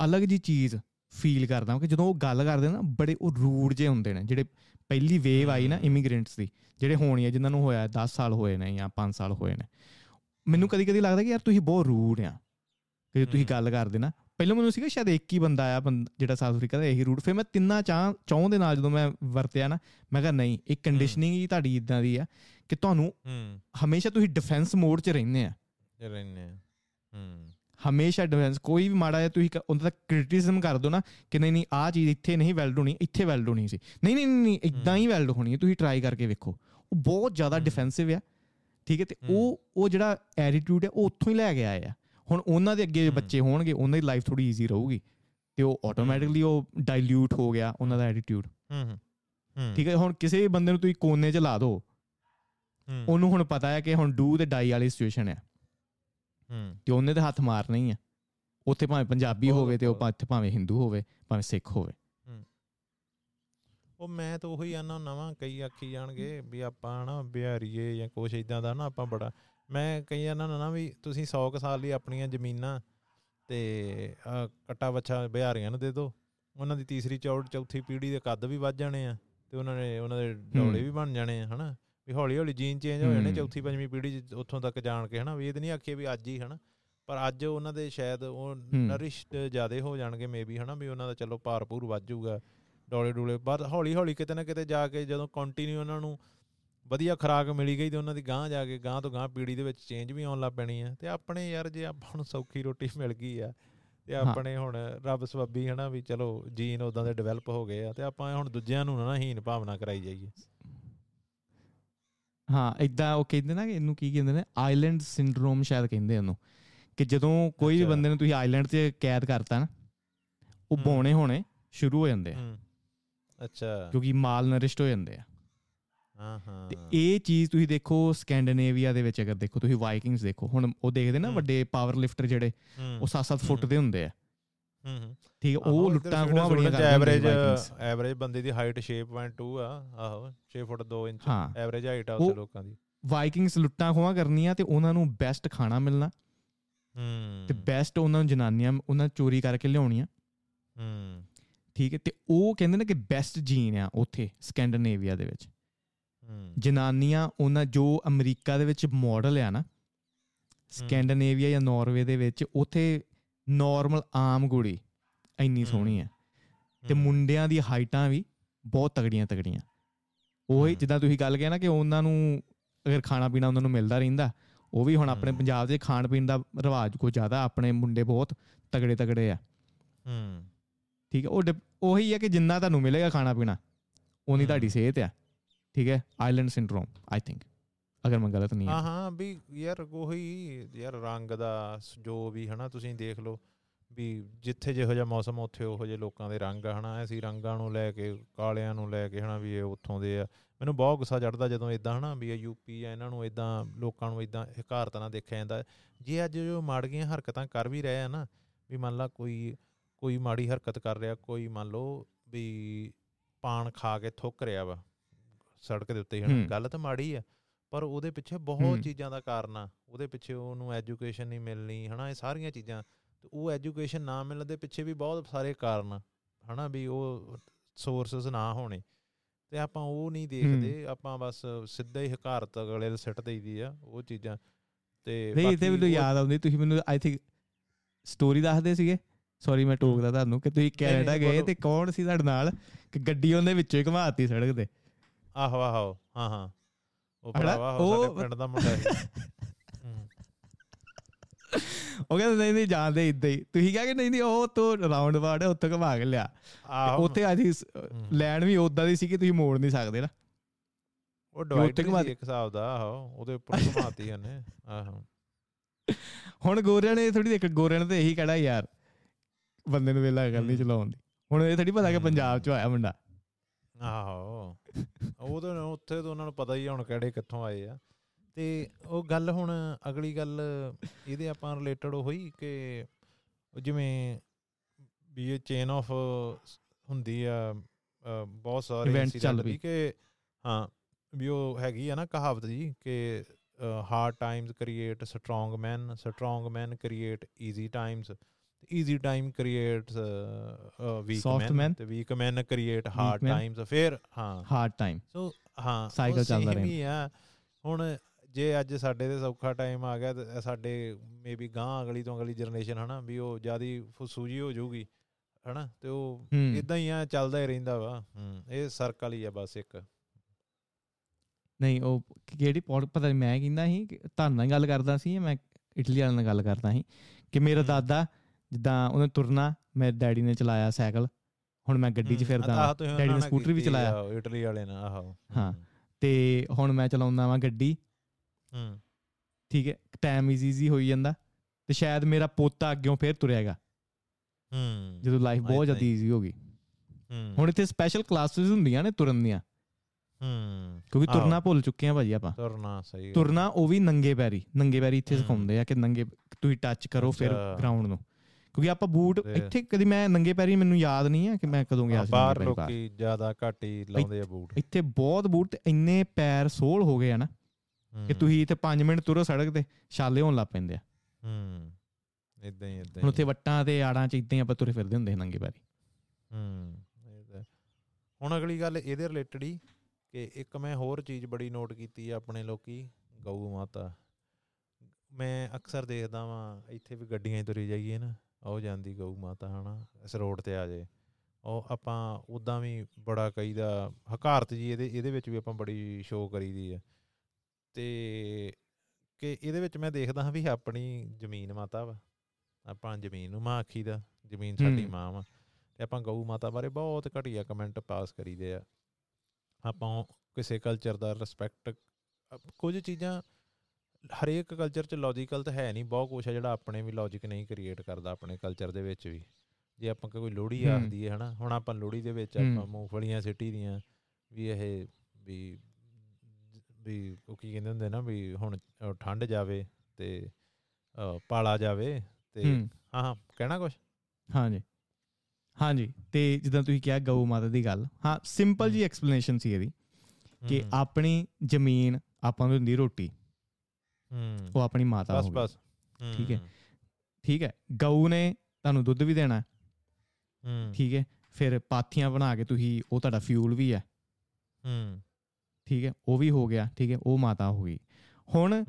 ਅਲੱਗ ਜੀ ਚੀਜ਼ ਫੀਲ ਕਰਦਾ ਕਿ ਜਦੋਂ ਉਹ ਗੱਲ ਕਰਦੇ ਨਾ ਬੜੇ ਉਹ ਰੂਡ ਜੇ ਹੁੰਦੇ ਨੇ ਜਿਹੜੇ ਪਹਿਲੀ ਵੇਵ ਆਈ ਨਾ ਇਮੀਗ੍ਰੈਂਟਸ ਦੀ ਜਿਹੜੇ ਹੋਣੀ ਆ ਜਿਨ੍ਹਾਂ ਨੂੰ ਹੋਇਆ 10 ਸਾਲ ਹੋਏ ਨੇ ਜਾਂ 5 ਸਾਲ ਹੋਏ ਨੇ। ਮੈਨੂੰ ਕਦੀ ਕਦੀ ਲੱਗਦਾ ਕਿ ਯਾਰ ਤੁਸੀਂ ਬਹੁਤ ਰੂਡ ਆ। ਕਿ ਤੁਸੀਂ ਗੱਲ ਕਰਦੇ ਨਾ ਪਹਿਲਾਂ ਮੈਨੂੰ ਸੀਗਾ ਸ਼ਾਇਦ ਇੱਕ ਹੀ ਬੰਦਾ ਆਇਆ ਜਿਹੜਾ ਸਾਊਥ ਅਫਰੀਕਾ ਦਾ ਇਹੀ ਰੂਟ ਫਿਰ ਮੈਂ ਤਿੰਨਾਂ ਚਾਹ ਚੌਂ ਦੇ ਨਾਲ ਜਦੋਂ ਮੈਂ ਵਰਤਿਆ ਨਾ ਮੈਂ ਕਿਹਾ ਨਹੀਂ ਇੱਕ ਕੰਡੀਸ਼ਨਿੰਗ ਹੀ ਤੁਹਾਡੀ ਇਦਾਂ ਦੀ ਆ ਕਿ ਤੁਹਾਨੂੰ ਹਮੇਸ਼ਾ ਤੁਸੀਂ ਡਿਫੈਂਸ ਮੋਡ 'ਚ ਰਹਿੰਦੇ ਆ। ਰਹਿੰਦੇ ਆ। ਹੂੰ। ਹਮੇਸ਼ਾ ਡਿਫੈਂਸ ਕੋਈ ਵੀ ਮਾੜਾ ਹੈ ਤੁਸੀਂ ਉਹਦਾ ਕ੍ਰਿਟਿਸਿਜ਼ਮ ਕਰ ਦੋ ਨਾ ਕਿ ਨਹੀਂ ਨਹੀਂ ਆ ਚੀਜ਼ ਇੱਥੇ ਨਹੀਂ ਵੈਲਡ ਹੋਣੀ ਇੱਥੇ ਵੈਲਡ ਹੋਣੀ ਸੀ। ਨਹੀਂ ਨਹੀਂ ਨਹੀਂ ਇਦਾਂ ਹੀ ਵੈਲਡ ਹੋਣੀ ਹੈ ਤੁਸੀਂ ਟਰਾਈ ਕਰਕੇ ਵੇਖੋ। ਉਹ ਬਹੁਤ ਜ਼ਿਆਦਾ ਡਿਫੈਂਸਿਵ ਆ। ਠੀਕ ਹੈ ਤੇ ਉਹ ਉਹ ਜਿਹੜਾ ਐਟੀਟਿਊਡ ਹੈ ਉਹ ਉੱਥੋਂ ਹੀ ਲੈ ਕੇ ਆਏ ਆ ਹੁਣ ਉਹਨਾਂ ਦੇ ਅੱਗੇ ਬੱਚੇ ਹੋਣਗੇ ਉਹਨਾਂ ਦੀ ਲਾਈਫ ਥੋੜੀ ਈਜ਼ੀ ਰਹੂਗੀ। ਤੇ ਉਹ ਆਟੋਮੈਟਿਕਲੀ ਉਹ ਡਾਈਲੂਟ ਹੋ ਗਿਆ ਉਹਨਾਂ ਦਾ ਐਟੀਟਿਊਡ ਹੂੰ ਹੂੰ। ਠੀਕ ਹੈ ਹੁਣ ਕਿਸੇ ਬੰਦੇ ਨੂੰ ਤੁਸੀਂ ਕੋਨੇ 'ਚ ਲਾ ਦਿਓ ਉਹਨੂੰ ਹੁਣ ਪਤਾ ਹੈ ਕਿ ਹੁਣ ਡੂ ਤੇ ਡਾਈ ਵਾਲੀ ਸਿਚੁਏਸ਼ਨ ਹੂੰ ਤੇ ਉਹਨੇ ਤੇ ਹੱਥ ਮਾਰਨਾ ਹੀ ਆ। ਉੱਥੇ ਭਾਵੇਂ ਪੰਜਾਬੀ ਹੋਵੇ ਤੇ ਉਹ ਇੱਥੇ ਭਾਵੇਂ ਹਿੰਦੂ ਹੋਵੇ ਭਾਵੇਂ ਸਿੱਖ ਹੋਵੇ। ਉਹ ਮੈਂ ਤਾਂ ਉਹੀ ਆਨਾ ਨਵਾਂ ਕਈ ਆਖੀ ਜਾਣਗੇ ਵੀ ਆਪਾਂ ਨਾ ਬਿਹਾਰੀਏ ਜਾਂ ਕੁਛ ਇਦਾਂ ਦਾ ਨਾ ਆਪਾਂ ਬੜਾ ਮੈਂ ਕਈ ਆਨਾ ਨਾ ਵੀ ਤੁਸੀਂ 100 ਕ ਸਾਲ ਲਈ ਆਪਣੀਆਂ ਜ਼ਮੀਨਾਂ ਤੇ ਕਟਾ ਬੱਚਾ ਬਿਹਾਰੀਆਂ ਨੂੰ ਦੇ ਦਿਓ ਉਹਨਾਂ ਦੀ ਤੀਸਰੀ ਚੌੜ ਚੌਥੀ ਪੀੜ੍ਹੀ ਦੇ ਕੱਦ ਵੀ ਵੱਧ ਜਾਣੇ ਆ ਤੇ ਉਹਨਾਂ ਨੇ ਉਹਨਾਂ ਦੇ ਡੋਲੇ ਵੀ ਬਣ ਜਾਣੇ ਆ ਹਨਾ? ਵੀ ਹੌਲੀ ਹੌਲੀ ਜੀਨ ਚੇਂਜ ਹੋ ਜਾਣੇ ਚੌਥੀ ਪੰਜਵੀਂ ਪੀੜ੍ਹੀ ਉੱਥੋਂ ਤੱਕ ਜਾਣ ਕੇ ਹਨਾ? ਵੀ ਇਹ ਨਹੀਂ ਆਖੀਏ ਵੀ ਅੱਜ ਹੀ ਹਨਾ? ਪਰ ਅੱਜ ਉਹਨਾਂ ਦੇ ਸ਼ਾਇਦ ਉਹ ਨਰਿਸ਼ਡ ਜ਼ਿਆਦੇ ਹੋ ਜਾਣਗੇ ਮੇਬੀ ਹਨਾ? ਵੀ ਉਹਨਾਂ ਦਾ ਚਲੋ ਭਾਰਪੂਰ ਵੱਧ ਜਾਊਗਾ ਡੋਲੇ ਡੂਲੇ ਬਾਅਦ ਹੌਲੀ ਹੌਲੀ ਕਿਤੇ ਨਾ ਕਿਤੇ ਜਾ ਕੇ ਜਦੋਂ ਕੰਟੀਨਿਊ ਉਹਨਾਂ ਨੂੰ ਵਧੀਆ ਖਰਾਕ ਮਿਲੀ ਗਈ ਤੇ ਉਹਨਾਂ ਦੀ ਗਾਂ ਜਾ ਕੇ ਗਾਂ ਤੋਂ ਗਾਂ ਪੀੜੀ ਦੇ ਵਿੱਚ ਚੇਂਜ ਵੀ ਆਉਣ ਲੱਗ ਪੈਣੀ ਆ। ਤੇ ਆਪਣੇ ਯਾਰ ਜੇ ਆਪਾਂ ਨੂੰ ਸੌਖੀ ਰੋਟੀ ਮਿਲ ਗਈ ਆ ਤੇ ਆਪਣੇ ਹੁਣ ਰੱਬ ਸਬੱਬੀ ਹਨਾ? ਵੀ ਚਲੋ ਜੀਨ ਉਦਾਂ ਦੇ ਡਿਵੈਲਪ ਹੋ ਗਏ ਆ ਤੇ ਆਪਾਂ ਹੁਣ ਦੂਜਿਆਂ ਨੂੰ ਨਾ ਹੀਨ ਭਾਵਨਾ ਕਰਾਈ ਜਾਈਏ। ਹਾਂ ਇਦਾਂ ਉਹ ਕਹਿੰਦੇ ਨਾ ਇਹਨੂੰ ਕੀ ਕਹਿੰਦੇ ਨੇ ਆਈਲੈਂਡ ਸਿੰਡਰੋਮ ਸ਼ਾਇਦ ਕਹਿੰਦੇ ਉਹਨੂੰ। ਕਿ ਜਦੋਂ ਕੋਈ ਵੀ ਬੰਦੇ ਨੂੰ ਤੁਸੀਂ ਆਈਲੈਂਡ 'ਤੇ ਕੈਦ ਕਰਤਾ ਨਾ ਉਹ ਬੋਣੇ ਹੋਣੇ ਸ਼ੁਰੂ ਹੋ ਜਾਂਦੇ ਆ। ਅੱਛਾ। ਕਿਉਂਕਿ ਮਾਲ ਨਰਿਸ਼ਟ ਹੋ ਜਾਂਦੇ ਆ। ਹਾਂ ਹਾਂ। ਤੇ ਇਹ ਚੀਜ਼ ਤੁਸੀਂ ਦੇਖੋ ਸਕੈਂਡੀਨੇਵੀਆ ਦੇ ਵਿੱਚ ਅਗਰ ਦੇਖੋ ਤੁਸੀਂ ਵਾਈਕਿੰਗਸ ਦੇਖੋ ਹੁਣ ਉਹ ਦੇਖਦੇ ਨਾ ਵੱਡੇ ਪਾਵਰ ਲਿਫਟਰ ਜਿਹੜੇ ਉਹ 7-7 ਫੁੱਟ ਦੇ ਹੁੰਦੇ ਆ। ਹੂੰ ਹੂੰ। ਠੀਕ ਹੈ ਉਹ ਲੁੱਟਾਂ ਖੋਆ ਬੜੀਆਂ ਕਰਦੇ ਐਵਰੇਜ ਐਵਰੇਜ ਬੰਦੇ ਦੀ ਹਾਈਟ 6.2 ਆ ਆਹੋ 6 ਫੁੱਟ 2 ਇੰਚ। ਐਵਰੇਜ ਹਾਈਟ ਆ ਉਸ ਲੋਕਾਂ ਦੀ। ਵਾਈਕਿੰਗਸ ਲੁੱਟਾਂ ਖੋਆ ਕਰਨੀਆਂ ਤੇ ਉਹਨਾਂ ਨੂੰ ਬੈਸਟ ਖਾਣਾ ਮਿਲਣਾ। ਹੂੰ। ਤੇ ਬੈਸਟ ਉਹਨਾਂ ਨੂੰ ਜਨਾਨੀਆਂ ਉਹਨਾਂ ਚੋਰੀ ਕਰਕੇ ਲਿਆਉਣੀਆਂ। ਹੂੰ। ਠੀਕ ਹੈ ਤੇ ਉਹ ਕਹਿੰਦੇ ਨੇ ਕਿ ਬੈਸਟ ਜੀਨ ਆ ਉੱਥੇ ਸਕੈਂਡੀਨੇਵੀਆ ਦੇ ਵਿੱਚ। ਜਨਾਨੀਆਂ ਉਹਨਾਂ ਜੋ ਅਮਰੀਕਾ ਦੇ ਵਿੱਚ ਮਾਡਲ ਆ ਨਾ ਸਕੈਂਡੀਨੇਵੀਆ ਜਾਂ ਨਾਰਵੇ ਦੇ ਵਿੱਚ ਉੱਥੇ ਨਾਰਮਲ ਆਮ ਕੁੜੀ ਇੰਨੀ ਸੋਹਣੀ ਹੈ। ਤੇ ਮੁੰਡਿਆਂ ਦੀ ਹਾਈਟਾਂ ਵੀ ਬਹੁਤ ਤਗੜੀਆਂ ਤਗੜੀਆਂ ਉਹੀ ਜਿੱਦਾਂ ਤੁਸੀਂ ਗੱਲ ਕਿਹਾ ਨਾ ਕਿ ਉਹਨਾਂ ਨੂੰ ਅਗਰ ਖਾਣਾ ਪੀਣਾ ਉਹਨਾਂ ਨੂੰ ਮਿਲਦਾ ਰਹਿੰਦਾ ਉਹ ਵੀ ਹੁਣ ਆਪਣੇ ਪੰਜਾਬ ਦੇ ਖਾਣ ਪੀਣ ਦਾ ਰਿਵਾਜ ਕੋ ਜ਼ਿਆਦਾ ਆਪਣੇ ਮੁੰਡੇ ਬਹੁਤ ਤਗੜੇ ਤਗੜੇ ਆ। ਹੂੰ। ਠੀਕ ਹੈ ਉਹ ਉਹੀ ਹੈ ਕਿ ਜਿੰਨਾ ਤੁਹਾਨੂੰ ਮਿਲੇਗਾ ਖਾਣਾ ਪੀਣਾ ਉਨੀ ਤੁਹਾਡੀ ਸਿਹਤ ਆ। ਠੀਕ ਹੈ ਆਈਲੈਂਡ ਸਿੰਡਰੋਮ ਆਈ ਥਿੰਕ ਅਗਰ ਮੈਂ ਗਲਤ ਨਹੀਂ ਹਾਂ ਹਾਂ ਵੀ ਯਾਰ ਉਹੀ ਯਾਰ ਰੰਗ ਦਾ ਜੋ ਵੀ ਹਨਾ ਤੁਸੀਂ ਦੇਖ ਲਓ ਵੀ ਜਿੱਥੇ ਜਿਹੋ ਜਿਹਾ ਮੌਸਮ ਉੱਥੇ ਉਹੋ ਜਿਹੇ ਲੋਕਾਂ ਦੇ ਰੰਗ ਆ ਹਨਾ? ਅਸੀਂ ਰੰਗਾਂ ਨੂੰ ਲੈ ਕੇ ਕਾਲਿਆਂ ਨੂੰ ਲੈ ਕੇ ਹਨਾ ਵੀ ਇਹ ਉੱਥੋਂ ਦੇ ਆ। ਮੈਨੂੰ ਬਹੁਤ ਗੁੱਸਾ ਚੜਦਾ ਜਦੋਂ ਇਦਾਂ ਹਨਾ ਵੀ ਇਹ ਯੂਪੀ ਆ ਇਹਨਾਂ ਨੂੰ ਇਦਾਂ ਲੋਕਾਂ ਨੂੰ ਇਦਾਂ ਹਕਾਰਤਾਂ ਨਾਲ ਦੇਖਿਆ ਜਾਂਦਾ। ਜੇ ਅੱਜ ਜੋ ਮਾੜੀਆਂ ਹਰਕਤਾਂ ਕਰ ਵੀ ਰਹੇ ਆ ਨਾ ਵੀ ਮੰਨ ਲਾ ਕੋਈ ਕੋਈ ਮਾੜੀ ਹਰਕਤ ਕਰ ਰਿਹਾ ਕੋਈ ਮੰਨ ਲਓ ਵੀ ਪਾਣ ਖਾ ਕੇ ਥੁੱਕ ਰਿਹਾ ਵਾ ਸੜਕ ਦੇ ਉੱਤੇ ਹਨਾ? ਗੱਲ ਤਾਂ ਮਾੜੀ ਆ ਪਰ ਉਹਦੇ ਪਿੱਛੇ ਬਹੁਤ ਚੀਜ਼ਾਂ ਦਾ ਕਾਰਨ ਆ। ਉਹਦੇ ਪਿੱਛੇ ਉਹਨੂੰ ਐਜੂਕੇਸ਼ਨ ਨਹੀਂ ਮਿਲਣੀ ਹਨਾ? ਇਹ ਸਾਰੀਆਂ ਚੀਜ਼ਾਂ ਤੇ ਉਹ ਐਜੂਕੇਸ਼ਨ ਨਾ ਮਿਲਣ ਦੇ ਪਿੱਛੇ ਵੀ ਬਹੁਤ ਸਾਰੇ ਕਾਰਨ ਹਨਾ ਵੀ ਉਹ ਸੋਰਸਸ ਨਾ ਹੋਣੇ। ਤੇ ਆਪਾਂ ਉਹ ਨਹੀਂ ਦੇਖਦੇ ਆਪਾਂ ਬਸ ਸਿੱਧਾ ਹੀ ਹਕਾਰਤ ਅਗਲੇ ਦੇ ਸਿੱਟ ਦੇਈਦੀ ਆ ਉਹ ਚੀਜ਼ਾਂ। ਤੇ ਨਹੀਂ ਇੱਥੇ ਮੈਨੂੰ ਯਾਦ ਆਉਂਦੀ ਤੁਸੀਂ ਮੈਨੂੰ ਆਈ ਥਿੰਕ ਸਟੋਰੀ ਦੱਸਦੇ ਸੀਗੇ। ਸੌਰੀ ਮੈਂ ਟੋਕਦਾ ਤੁਹਾਨੂੰ ਕਿ ਤੁਸੀਂ ਕੈਨੇਡਾ ਗਏ ਤੇ ਕੌਣ ਸੀ ਤੁਹਾਡੇ ਨਾਲ? ਕਿ ਗੱਡੀ ਉਹਦੇ ਵਿੱਚੋਂ ਹੀ ਘਮਾਤੀ ਸੜਕ ਤੇ। ਆਹੋ ਆਹੋ ਹਾਂ ਹਾਂ। ਉਹ ਭਰਾਵਾ ਉਹ ਸਾਡੇ ਪਿੰਡ ਦਾ ਮੁੰਡਾ ਸੀ। <laughs> <laughs> ਉਹ ਕਹਿੰਦਾ ਨਹੀਂ ਨਹੀਂ ਜਾਣਦੇ ਇਦਾਂ ਹੀ। ਤੁਸੀਂ ਕਿਹਾ ਕਿ ਨਹੀਂ ਨਹੀਂ ਉਹ ਤੋਂ ਰਾਉਂਡ ਬਾੜ ਉੱਥੇ ਘਮਾ ਕੇ ਲਿਆ। ਉੱਥੇ ਆਜੀ ਲੈਣ ਵੀ ਉਦਾਂ ਦੀ ਸੀ ਕਿ ਤੁਸੀਂ ਮੋੜ ਨਹੀਂ ਸਕਦੇ ਨਾ। ਉਹ ਡਿਵਾਈਡਰ ਸੀ ਇੱਕ ਹਿਸਾਬ ਦਾ ਆਹੋ ਉਹਦੇ ਉੱਪਰ ਘਮਾਤੀ ਉਹਨੇ ਆਹੋ। <laughs> ਹੁਣ ਗੋਰਿਆਂ ਨੇ ਥੋੜੀ ਦੇਖ ਗੋਰਿਆਂ ਨੇ ਤੇ ਇਹੀ ਕਹਿਣਾ ਯਾਰ ਬੰਦੇ ਨੂੰ ਵੇਲਾ ਕਰਨੀ ਚਲਾਉਣ ਦੀ। ਹੁਣ ਇਹ ਥੋੜੀ ਪਤਾ ਕਿ ਪੰਜਾਬ ਚ ਆਇਆ ਮੁੰਡਾ। ਆਹੋ। ਉਹ ਤਾਂ ਉੱਥੇ ਤਾਂ ਉਹਨਾਂ ਨੂੰ ਪਤਾ ਹੀ ਹੁਣ ਕਿਹੜੇ ਕਿੱਥੋਂ ਆਏ ਆ। ਤੇ ਉਹ ਗੱਲ ਹੁਣ ਅਗਲੀ ਗੱਲ ਇਹਦੇ ਆਪਾਂ ਰਿਲੇਟਡ ਹੋਈ ਕਿ ਜਿਵੇਂ ਵੀ ਇਹ ਚੇਨ ਆਫ ਹੁੰਦੀ ਆ ਬਹੁਤ ਸਾਰੇ ਇਨਸੀਡੈਂਟ ਵੀ ਕਿ ਹਾਂ ਵੀ ਉਹ ਹੈਗੀ ਆ ਨਾ ਕਹਾਵਤ ਜੀ ਕਿ hard times create strong man strong man create easy times easy time creates weak man ਤੇ weak man create hard times ਫਿਰ ਹਾਂ। ਹਾਰਡ ਟਾਈਮ ਸੋ ਹਾਂ ਸਾਈਕਲ ਚੱਲਦਾ ਰਹਿੰਦਾ। ਹੁਣ ਜੇ ਅੱਜ ਸਾਡੇ ਤੇ ਸੌਖਾ ਟਾਈਮ ਆ ਗਿਆ ਤੇ ਸਾਡੇ ਮੇਬੀ ਗਾਂ ਅਗਲੀ ਤੋਂ ਅਗਲੀ ਜਨਰੇਸ਼ਨ ਹਨਾ ਵੀ ਉਹ ਜਿਆਦੀ ਫਸੂਜੀ ਹੋ ਜਾਊਗੀ ਹਨਾ? ਤੇ ਉਹ ਇਦਾਂ ਹੀ ਆ ਚੱਲਦਾ ਹੀ ਰਹਿੰਦਾ ਵਾ। ਇਹ ਸਰਕਲ ਹੀ ਆ ਬਸ ਇੱਕ। ਨਹੀਂ ਉਹ ਕਿਹੜੀ ਪਤਾ ਨਹੀਂ ਮੈਂ ਕਹਿੰਦਾ ਸੀ ਤੁਹਾਨੂੰ ਨਾਲ ਗੱਲ ਕਰਦਾ ਸੀ ਮੈਂ ਇਟਲੀ ਵਾਲਿਆਂ ਨਾਲ ਗੱਲ ਕਰਦਾ ਸੀ ਕਿ ਮੇਰਾ ਦਾਦਾ ਜਿੱਦਾਂ ਉਹਨੇ ਤੁਰਨਾ ਮੇਰੇ ਡੈਡੀ ਨੇ ਚਲਾਇਆ ਸਾਈਕਲ ਹੁਣ ਮੈਂ ਗੱਡੀ 'ਚ ਫਿਰਦਾ ਡੈਡੀ ਨੇ ਸਕੂਟਰ ਵੀ ਚਲਾਇਆ। ਇਟਲੀ ਵਾਲੇ ਨੇ ਆਹੋ। ਹਾਂ। ਤੇ ਹੁਣ ਮੈਂ ਚਲਾਉਂਦਾ ਵਾਂ ਗੱਡੀ ਹੂੰ। ਠੀਕ ਹੈ ਟਾਈਮ ਇਜ਼ੀ ਇਜ਼ੀ ਹੋਈ ਜਾਂਦਾ ਤੇ ਸ਼ਾਇਦ ਮੇਰਾ ਪੋਤਾ ਅੱਗਿਓਂ ਫੇਰ ਤੁਰੇਗਾ। ਹੂੰ। ਜਦੋਂ ਲਾਈਫ ਬਹੁਤ ਜ਼ਿਆਦਾ ਈਜ਼ੀ ਹੋ ਗਈ। ਹੂੰ। ਹੁਣ ਇੱਥੇ ਸਪੈਸ਼ਲ ਕਲਾਸਿਸ ਹੁੰਦੀਆਂ ਨੇ ਤੁਰਨ ਦੀਆਂ। ਹੂੰ। ਕਿਉਂਕਿ ਤੁਰਨਾ ਭੁੱਲ ਚੁੱਕੇ ਆ ਭਾਜੀ ਆਪਾਂ। ਤੁਰਨਾ ਸਹੀ ਤੁਰਨਾ ਉਹ ਵੀ ਨੰਗੇ ਪੈਰੀ ਨੰਗੇ ਪੈਰੀ ਇੱਥੇ ਸਿਖਾਉਂਦੇ ਆ ਕਿ ਨੰਗੇ ਤੁਸੀਂ ਟੱਚ ਕਰੋ ਫਿਰ ਗਰਾਊਂਡ ਨੂੰ। ਕਿਉਂਕਿ ਆਪਾਂ ਬੂਟ ਇੱਥੇ ਕਦੀ ਮੈਂ ਨੰਗੇ ਪੈਰੀ ਮੈਨੂੰ ਯਾਦ ਨਹੀਂ ਹੈ ਕਿ ਮੈਂ ਕਦੋਂ ਗਿਆ ਸੀ ਬਾਹਰ ਲੋਕੀ ਜ਼ਿਆਦਾ ਘੱਟ ਹੀ ਲਾਉਂਦੇ ਆ ਬੂਟ। ਇੱਥੇ ਬਹੁਤ ਬੂਟ ਇੰਨੇ ਪੈਰ ਸੋਲ ਹੋ ਗਏ ਆ ਨਾ। ਕਿ ਤੁਸੀਂ ਇੱਥੇ 5 ਮਿੰਟ ਤੁਰੋ ਸੜਕ ਤੇ ਛਾਲੇ ਹੋਣ ਲੱਗ ਪੈਂਦੇ ਆ। ਹੂੰ ਇਦਾਂ ਹੀ ਇਦਾਂ ਹੁਣ ਉੱਥੇ ਵੱਟਾਂ ਤੇ ਆੜਾਂ 'ਚ ਇਦਾਂ ਹੀ ਆਪਾਂ ਤੁਰੇ ਫਿਰਦੇ ਹੁੰਦੇ ਨੰਗੇ ਪੈਰੀ। ਹੂੰ ਹੁਣ ਅਗਲੀ ਗੱਲ ਇਹਦੇ ਰਿਲੇਟਡ ਹੀ ਕਿ ਇੱਕ ਮੈਂ ਹੋਰ ਚੀਜ਼ ਬੜੀ ਨੋਟ ਕੀਤੀ ਆ ਆਪਣੇ ਲੋਕੀ ਗਊ ਮਾਤਾ। ਮੈਂ ਅਕਸਰ ਦੇਖਦਾ ਵਾਂ ਇੱਥੇ ਵੀ ਗੱਡੀਆਂ 'ਚ ਤੁਰੀ ਜਾਈਏ ਨਾ ਉਹ ਜਾਂਦੀ ਗਊ ਮਾਤਾ ਹਨਾ ਇਸ ਰੋਡ ਤੇ ਆ ਜੇ। ਉਹ ਆਪਾਂ ਉਦਾਂ ਵੀ ਬੜਾ ਕਈਦਾ ਹਕਾਰਤ ਜੀ ਇਹਦੇ ਇਹਦੇ ਵਿੱਚ ਵੀ ਆਪਾਂ ਬੜੀ ਸ਼ੋਅ ਕਰੀਦੀ ਆ। ਤੇ ਕਿ ਇਹਦੇ ਵਿੱਚ ਮੈਂ ਦੇਖਦਾ ਹਾਂ ਵੀ ਆਪਣੀ ਜ਼ਮੀਨ ਮਾਤਾ ਵਾ ਆਪਾਂ ਜ਼ਮੀਨ ਨੂੰ ਮਾਂ ਆਖੀਦਾ ਜ਼ਮੀਨ ਸਾਡੀ ਮਾਂ ਵਾ ਤੇ ਆਪਾਂ ਗਊ ਮਾਤਾ ਬਾਰੇ ਬਹੁਤ ਘਟੀਆ ਕਮੈਂਟ ਪਾਸ ਕਰੀਦੇ ਆ। ਆਪਾਂ ਕਿਸੇ ਕਲਚਰ ਦਾ ਰਿਸਪੈਕਟ ਕੁਝ ਚੀਜ਼ਾਂ ਹਰੇਕ ਕਲਚਰ 'ਚ ਲੌਜੀਕਲ ਤਾਂ ਹੈ ਨਹੀਂ ਬਹੁਤ ਕੁਝ ਹੈ ਜਿਹੜਾ ਆਪਣੇ ਵੀ ਲੌਜੀਕ ਨਹੀਂ ਕ੍ਰੀਏਟ ਕਰਦਾ ਆਪਣੇ ਕਲਚਰ ਦੇ ਵਿੱਚ ਵੀ। ਜੇ ਆਪਾਂ ਕੋਈ ਲੋਹੜੀ ਆਖਦੀ ਹੈ ਹਨਾ ਹੁਣ ਆਪਾਂ ਲੋਹੜੀ ਦੇ ਵਿੱਚ ਆਪਾਂ ਮੂੰਗਫਲੀਆਂ ਸਿੱਟੀ ਦੀਆਂ ਵੀ ਇਹ ਵੀ ਵੀ ਉਹ ਕੀ ਕਹਿੰਦੇ ਹੁੰਦੇ ਨਾ ਵੀ ਹੁਣ ਠੰਡ ਜਾਵੇ ਤੇ ਪਾਲਾ ਜਾਵੇ ਤੇ ਹਾਂ। ਹਾਂ ਕਹਿਣਾ ਕੁਝ ਹਾਂਜੀ। ਹਾਂਜੀ ਤੇ ਜਿੱਦਾਂ ਤੁਸੀਂ ਕਿਹਾ ਗਊ ਮਾਤਾ ਦੀ ਗੱਲ ਹਾਂ ਸਿੰਪਲ ਜੀ ਐਕਸਪਲੇਨੇਸ਼ਨ ਸੀ ਇਹਦੀ ਕਿ ਆਪਣੀ ਜ਼ਮੀਨ ਆਪਾਂ ਨੂੰ ਦਿੰਦੀ ਰੋਟੀ। ਹੂੰ। ਉਹ ਆਪਣੀ ਮਾਤਾ ਹੋ ਬਸ ਬਸ। ਠੀਕ ਹੈ। ਠੀਕ ਹੈ। ਗਊ ਨੇ ਤੁਹਾਨੂੰ ਦੁੱਧ ਵੀ ਦੇਣਾ। ਹੂੰ। ਠੀਕ ਹੈ। ਫਿਰ ਪਾਥੀਆਂ ਬਣਾ ਕੇ ਤੁਸੀਂ ਉਹ ਤੁਹਾਡਾ ਫਿਊਲ ਵੀ ਹੈ। ਹੂੰ। ਠੀਕ ਹੈ ਉਹ ਵੀ ਹੋ ਗਿਆ ਠੀਕ ਹੈ ਉਹ ਮਾਤਾ ਹੋ ਗਈ। ਹੁਣ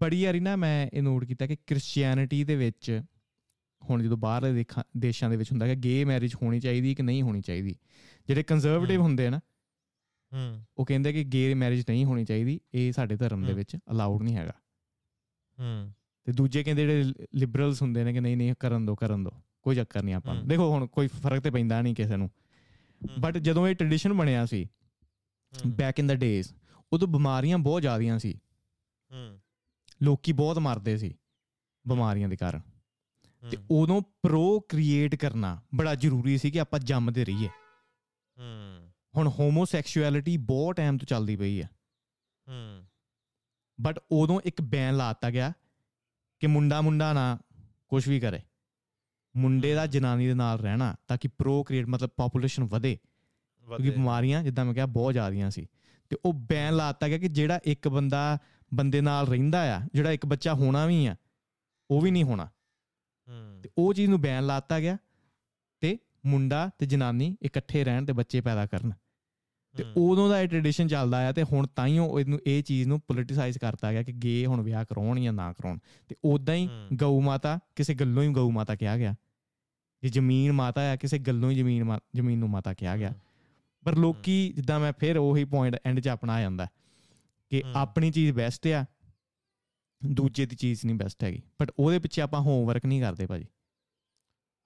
ਬੜੀ ਵਾਰੀ ਨਾ ਮੈਂ ਇਹ ਨੋਟ ਕੀਤਾ ਕਿ ਕ੍ਰਿਸਚੀਅਨਿਟੀ ਦੇ ਵਿੱਚ ਹੁਣ ਜਦੋਂ ਬਾਹਰਲੇ ਦੇਸ਼ਾਂ ਦੇ ਵਿੱਚ ਹੁੰਦਾ ਕਿ ਗੇ ਮੈਰਿਜ ਹੋਣੀ ਚਾਹੀਦੀ ਕਿ ਨਹੀਂ ਹੋਣੀ ਚਾਹੀਦੀ। ਜਿਹੜੇ ਕੰਜ਼ਰਵੇਟਿਵ ਹੁੰਦੇ ਨਾ ਹੂੰ। ਉਹ ਕਹਿੰਦੇ ਕਿ ਗੇ ਮੈਰਿਜ ਨਹੀਂ ਹੋਣੀ ਚਾਹੀਦੀ ਇਹ ਸਾਡੇ ਧਰਮ ਦੇ ਵਿੱਚ ਅਲਾਉਡ ਨਹੀਂ ਹੈਗਾ। ਹੂੰ। ਤੇ ਦੂਜੇ ਕਹਿੰਦੇ ਜਿਹੜੇ ਲਿਬਰਲਸ ਹੁੰਦੇ ਨੇ ਕਿ ਨਹੀਂ ਨਹੀਂ ਕਰਨ ਦੋ ਕਰਨ ਦੋ ਕੋਈ ਚੱਕਰ ਨਹੀਂ ਆਪਾਂ ਦੇਖੋ ਹੁਣ ਕੋਈ ਫ਼ਰਕ ਤੇ ਪੈਂਦਾ ਨਹੀਂ ਕਿਸੇ ਨੂੰ। ਬਟ ਜਦੋਂ ਇਹ ਟ੍ਰੈਡੀਸ਼ਨ ਬਣਿਆ ਸੀ ਬੈਕ ਇਨ ਦਾ ਡੇਜ਼ ਉਦੋਂ ਬਿਮਾਰੀਆਂ ਬਹੁਤ ਜ਼ਿਆਦੀਆਂ ਸੀ। ਹੂੰ। ਲੋਕੀ ਬਹੁਤ ਮਰਦੇ ਸੀ ਬਿਮਾਰੀਆਂ ਦੇ ਕਾਰਨ। ਤੇ ਉਦੋਂ ਪ੍ਰੋ ਕ੍ਰੀਏਟ ਕਰਨਾ ਬੜਾ ਜ਼ਰੂਰੀ ਸੀ ਕਿ ਆਪਾਂ ਜੰਮਦੇ ਰਹੀਏ। ਹੂੰ। ਹੁਣ ਹੋਮੋਸੈਕਸ਼ੁਅਲਿਟੀ ਬਹੁਤ ਟਾਈਮ ਤੋਂ ਚੱਲਦੀ ਪਈ ਹੈ ਹੂੰ। ਬਟ ਉਦੋਂ ਇੱਕ ਬੈਨ ਲਾਤਾ ਗਿਆ ਕਿ ਮੁੰਡਾ ਮੁੰਡਾ ਨਾ ਕੁਝ ਵੀ ਕਰੇ। ਮੁੰਡੇ ਦਾ ਜਨਾਨੀ ਦੇ ਨਾਲ ਰਹਿਣਾ ਤਾਂ ਕਿ ਪ੍ਰੋ ਕ੍ਰੀਏਟ ਮਤਲਬ ਪੋਪੂਲੇਸ਼ਨ ਵਧੇ। ਕਿਉਂਕਿ ਬਿਮਾਰੀਆਂ ਜਿੱਦਾਂ ਮੈਂ ਕਿਹਾ ਬਹੁਤ ਜ਼ਿਆਦੀਆਂ ਸੀ। ਤੇ ਉਹ ਬੈਨ ਲਾਤਾ ਗਿਆ ਕਿ ਜਿਹੜਾ ਇੱਕ ਬੰਦਾ ਬੰਦੇ ਨਾਲ ਰਹਿੰਦਾ ਆ ਜਿਹੜਾ ਇੱਕ ਬੱਚਾ ਹੋਣਾ ਵੀ ਆ ਉਹ ਵੀ ਨਹੀਂ ਹੋਣਾ। ਤੇ ਉਹ ਚੀਜ਼ ਨੂੰ ਬੈਨ ਲਾਤਾ ਗਿਆ ਤੇ ਮੁੰਡਾ ਤੇ ਜਨਾਨੀ ਇਕੱਠੇ ਰਹਿਣ ਤੇ ਬੱਚੇ ਪੈਦਾ ਕਰਨ। ਤੇ ਉਦੋਂ ਦਾ ਇਹ ਟ੍ਰੈਡੀਸ਼ਨ ਚੱਲਦਾ ਆ ਤੇ ਹੁਣ ਤਾਈਓ ਇਹਨੂੰ ਇਹ ਚੀਜ਼ ਨੂੰ ਪੋਲਿਟਿਸਾਈਜ਼ ਕਰਤਾ ਗਿਆ ਕਿ ਗੇ ਹੁਣ ਵਿਆਹ ਕਰਾਉਣ ਜਾਂ ਨਾ ਕਰਾਉਣ। ਤੇ ਉਦਾਂ ਹੀ ਗਊ ਮਾਤਾ ਕਿਸੇ ਗੱਲੋਂ ਹੀ ਗਊ ਮਾਤਾ ਕਿਹਾ ਗਿਆ। ਜੇ ਜ਼ਮੀਨ ਮਾਤਾ ਆ ਕਿਸੇ ਗੱਲੋਂ ਹੀ ਜ਼ਮੀਨ ਜ਼ਮੀਨ ਨੂੰ ਮਾਤਾ ਕਿਹਾ ਗਿਆ। ਪਰ ਲੋਕੀ ਜਿੱਦਾਂ ਮੈਂ ਫਿਰ ਉਹੀ ਪੁਆਇੰਟ ਐਂਡ 'ਚ ਆਪਣਾ ਆ ਜਾਂਦਾ ਕਿ ਆਪਣੀ ਚੀਜ਼ ਬੈਸਟ ਆ ਦੂਜੇ ਦੀ ਚੀਜ਼ ਨਹੀਂ ਬੈਸਟ ਹੈਗੀ। ਬਟ ਉਹਦੇ ਪਿੱਛੇ ਆਪਾਂ ਹੋਮਵਰਕ ਨਹੀਂ ਕਰਦੇ ਭਾਜੀ।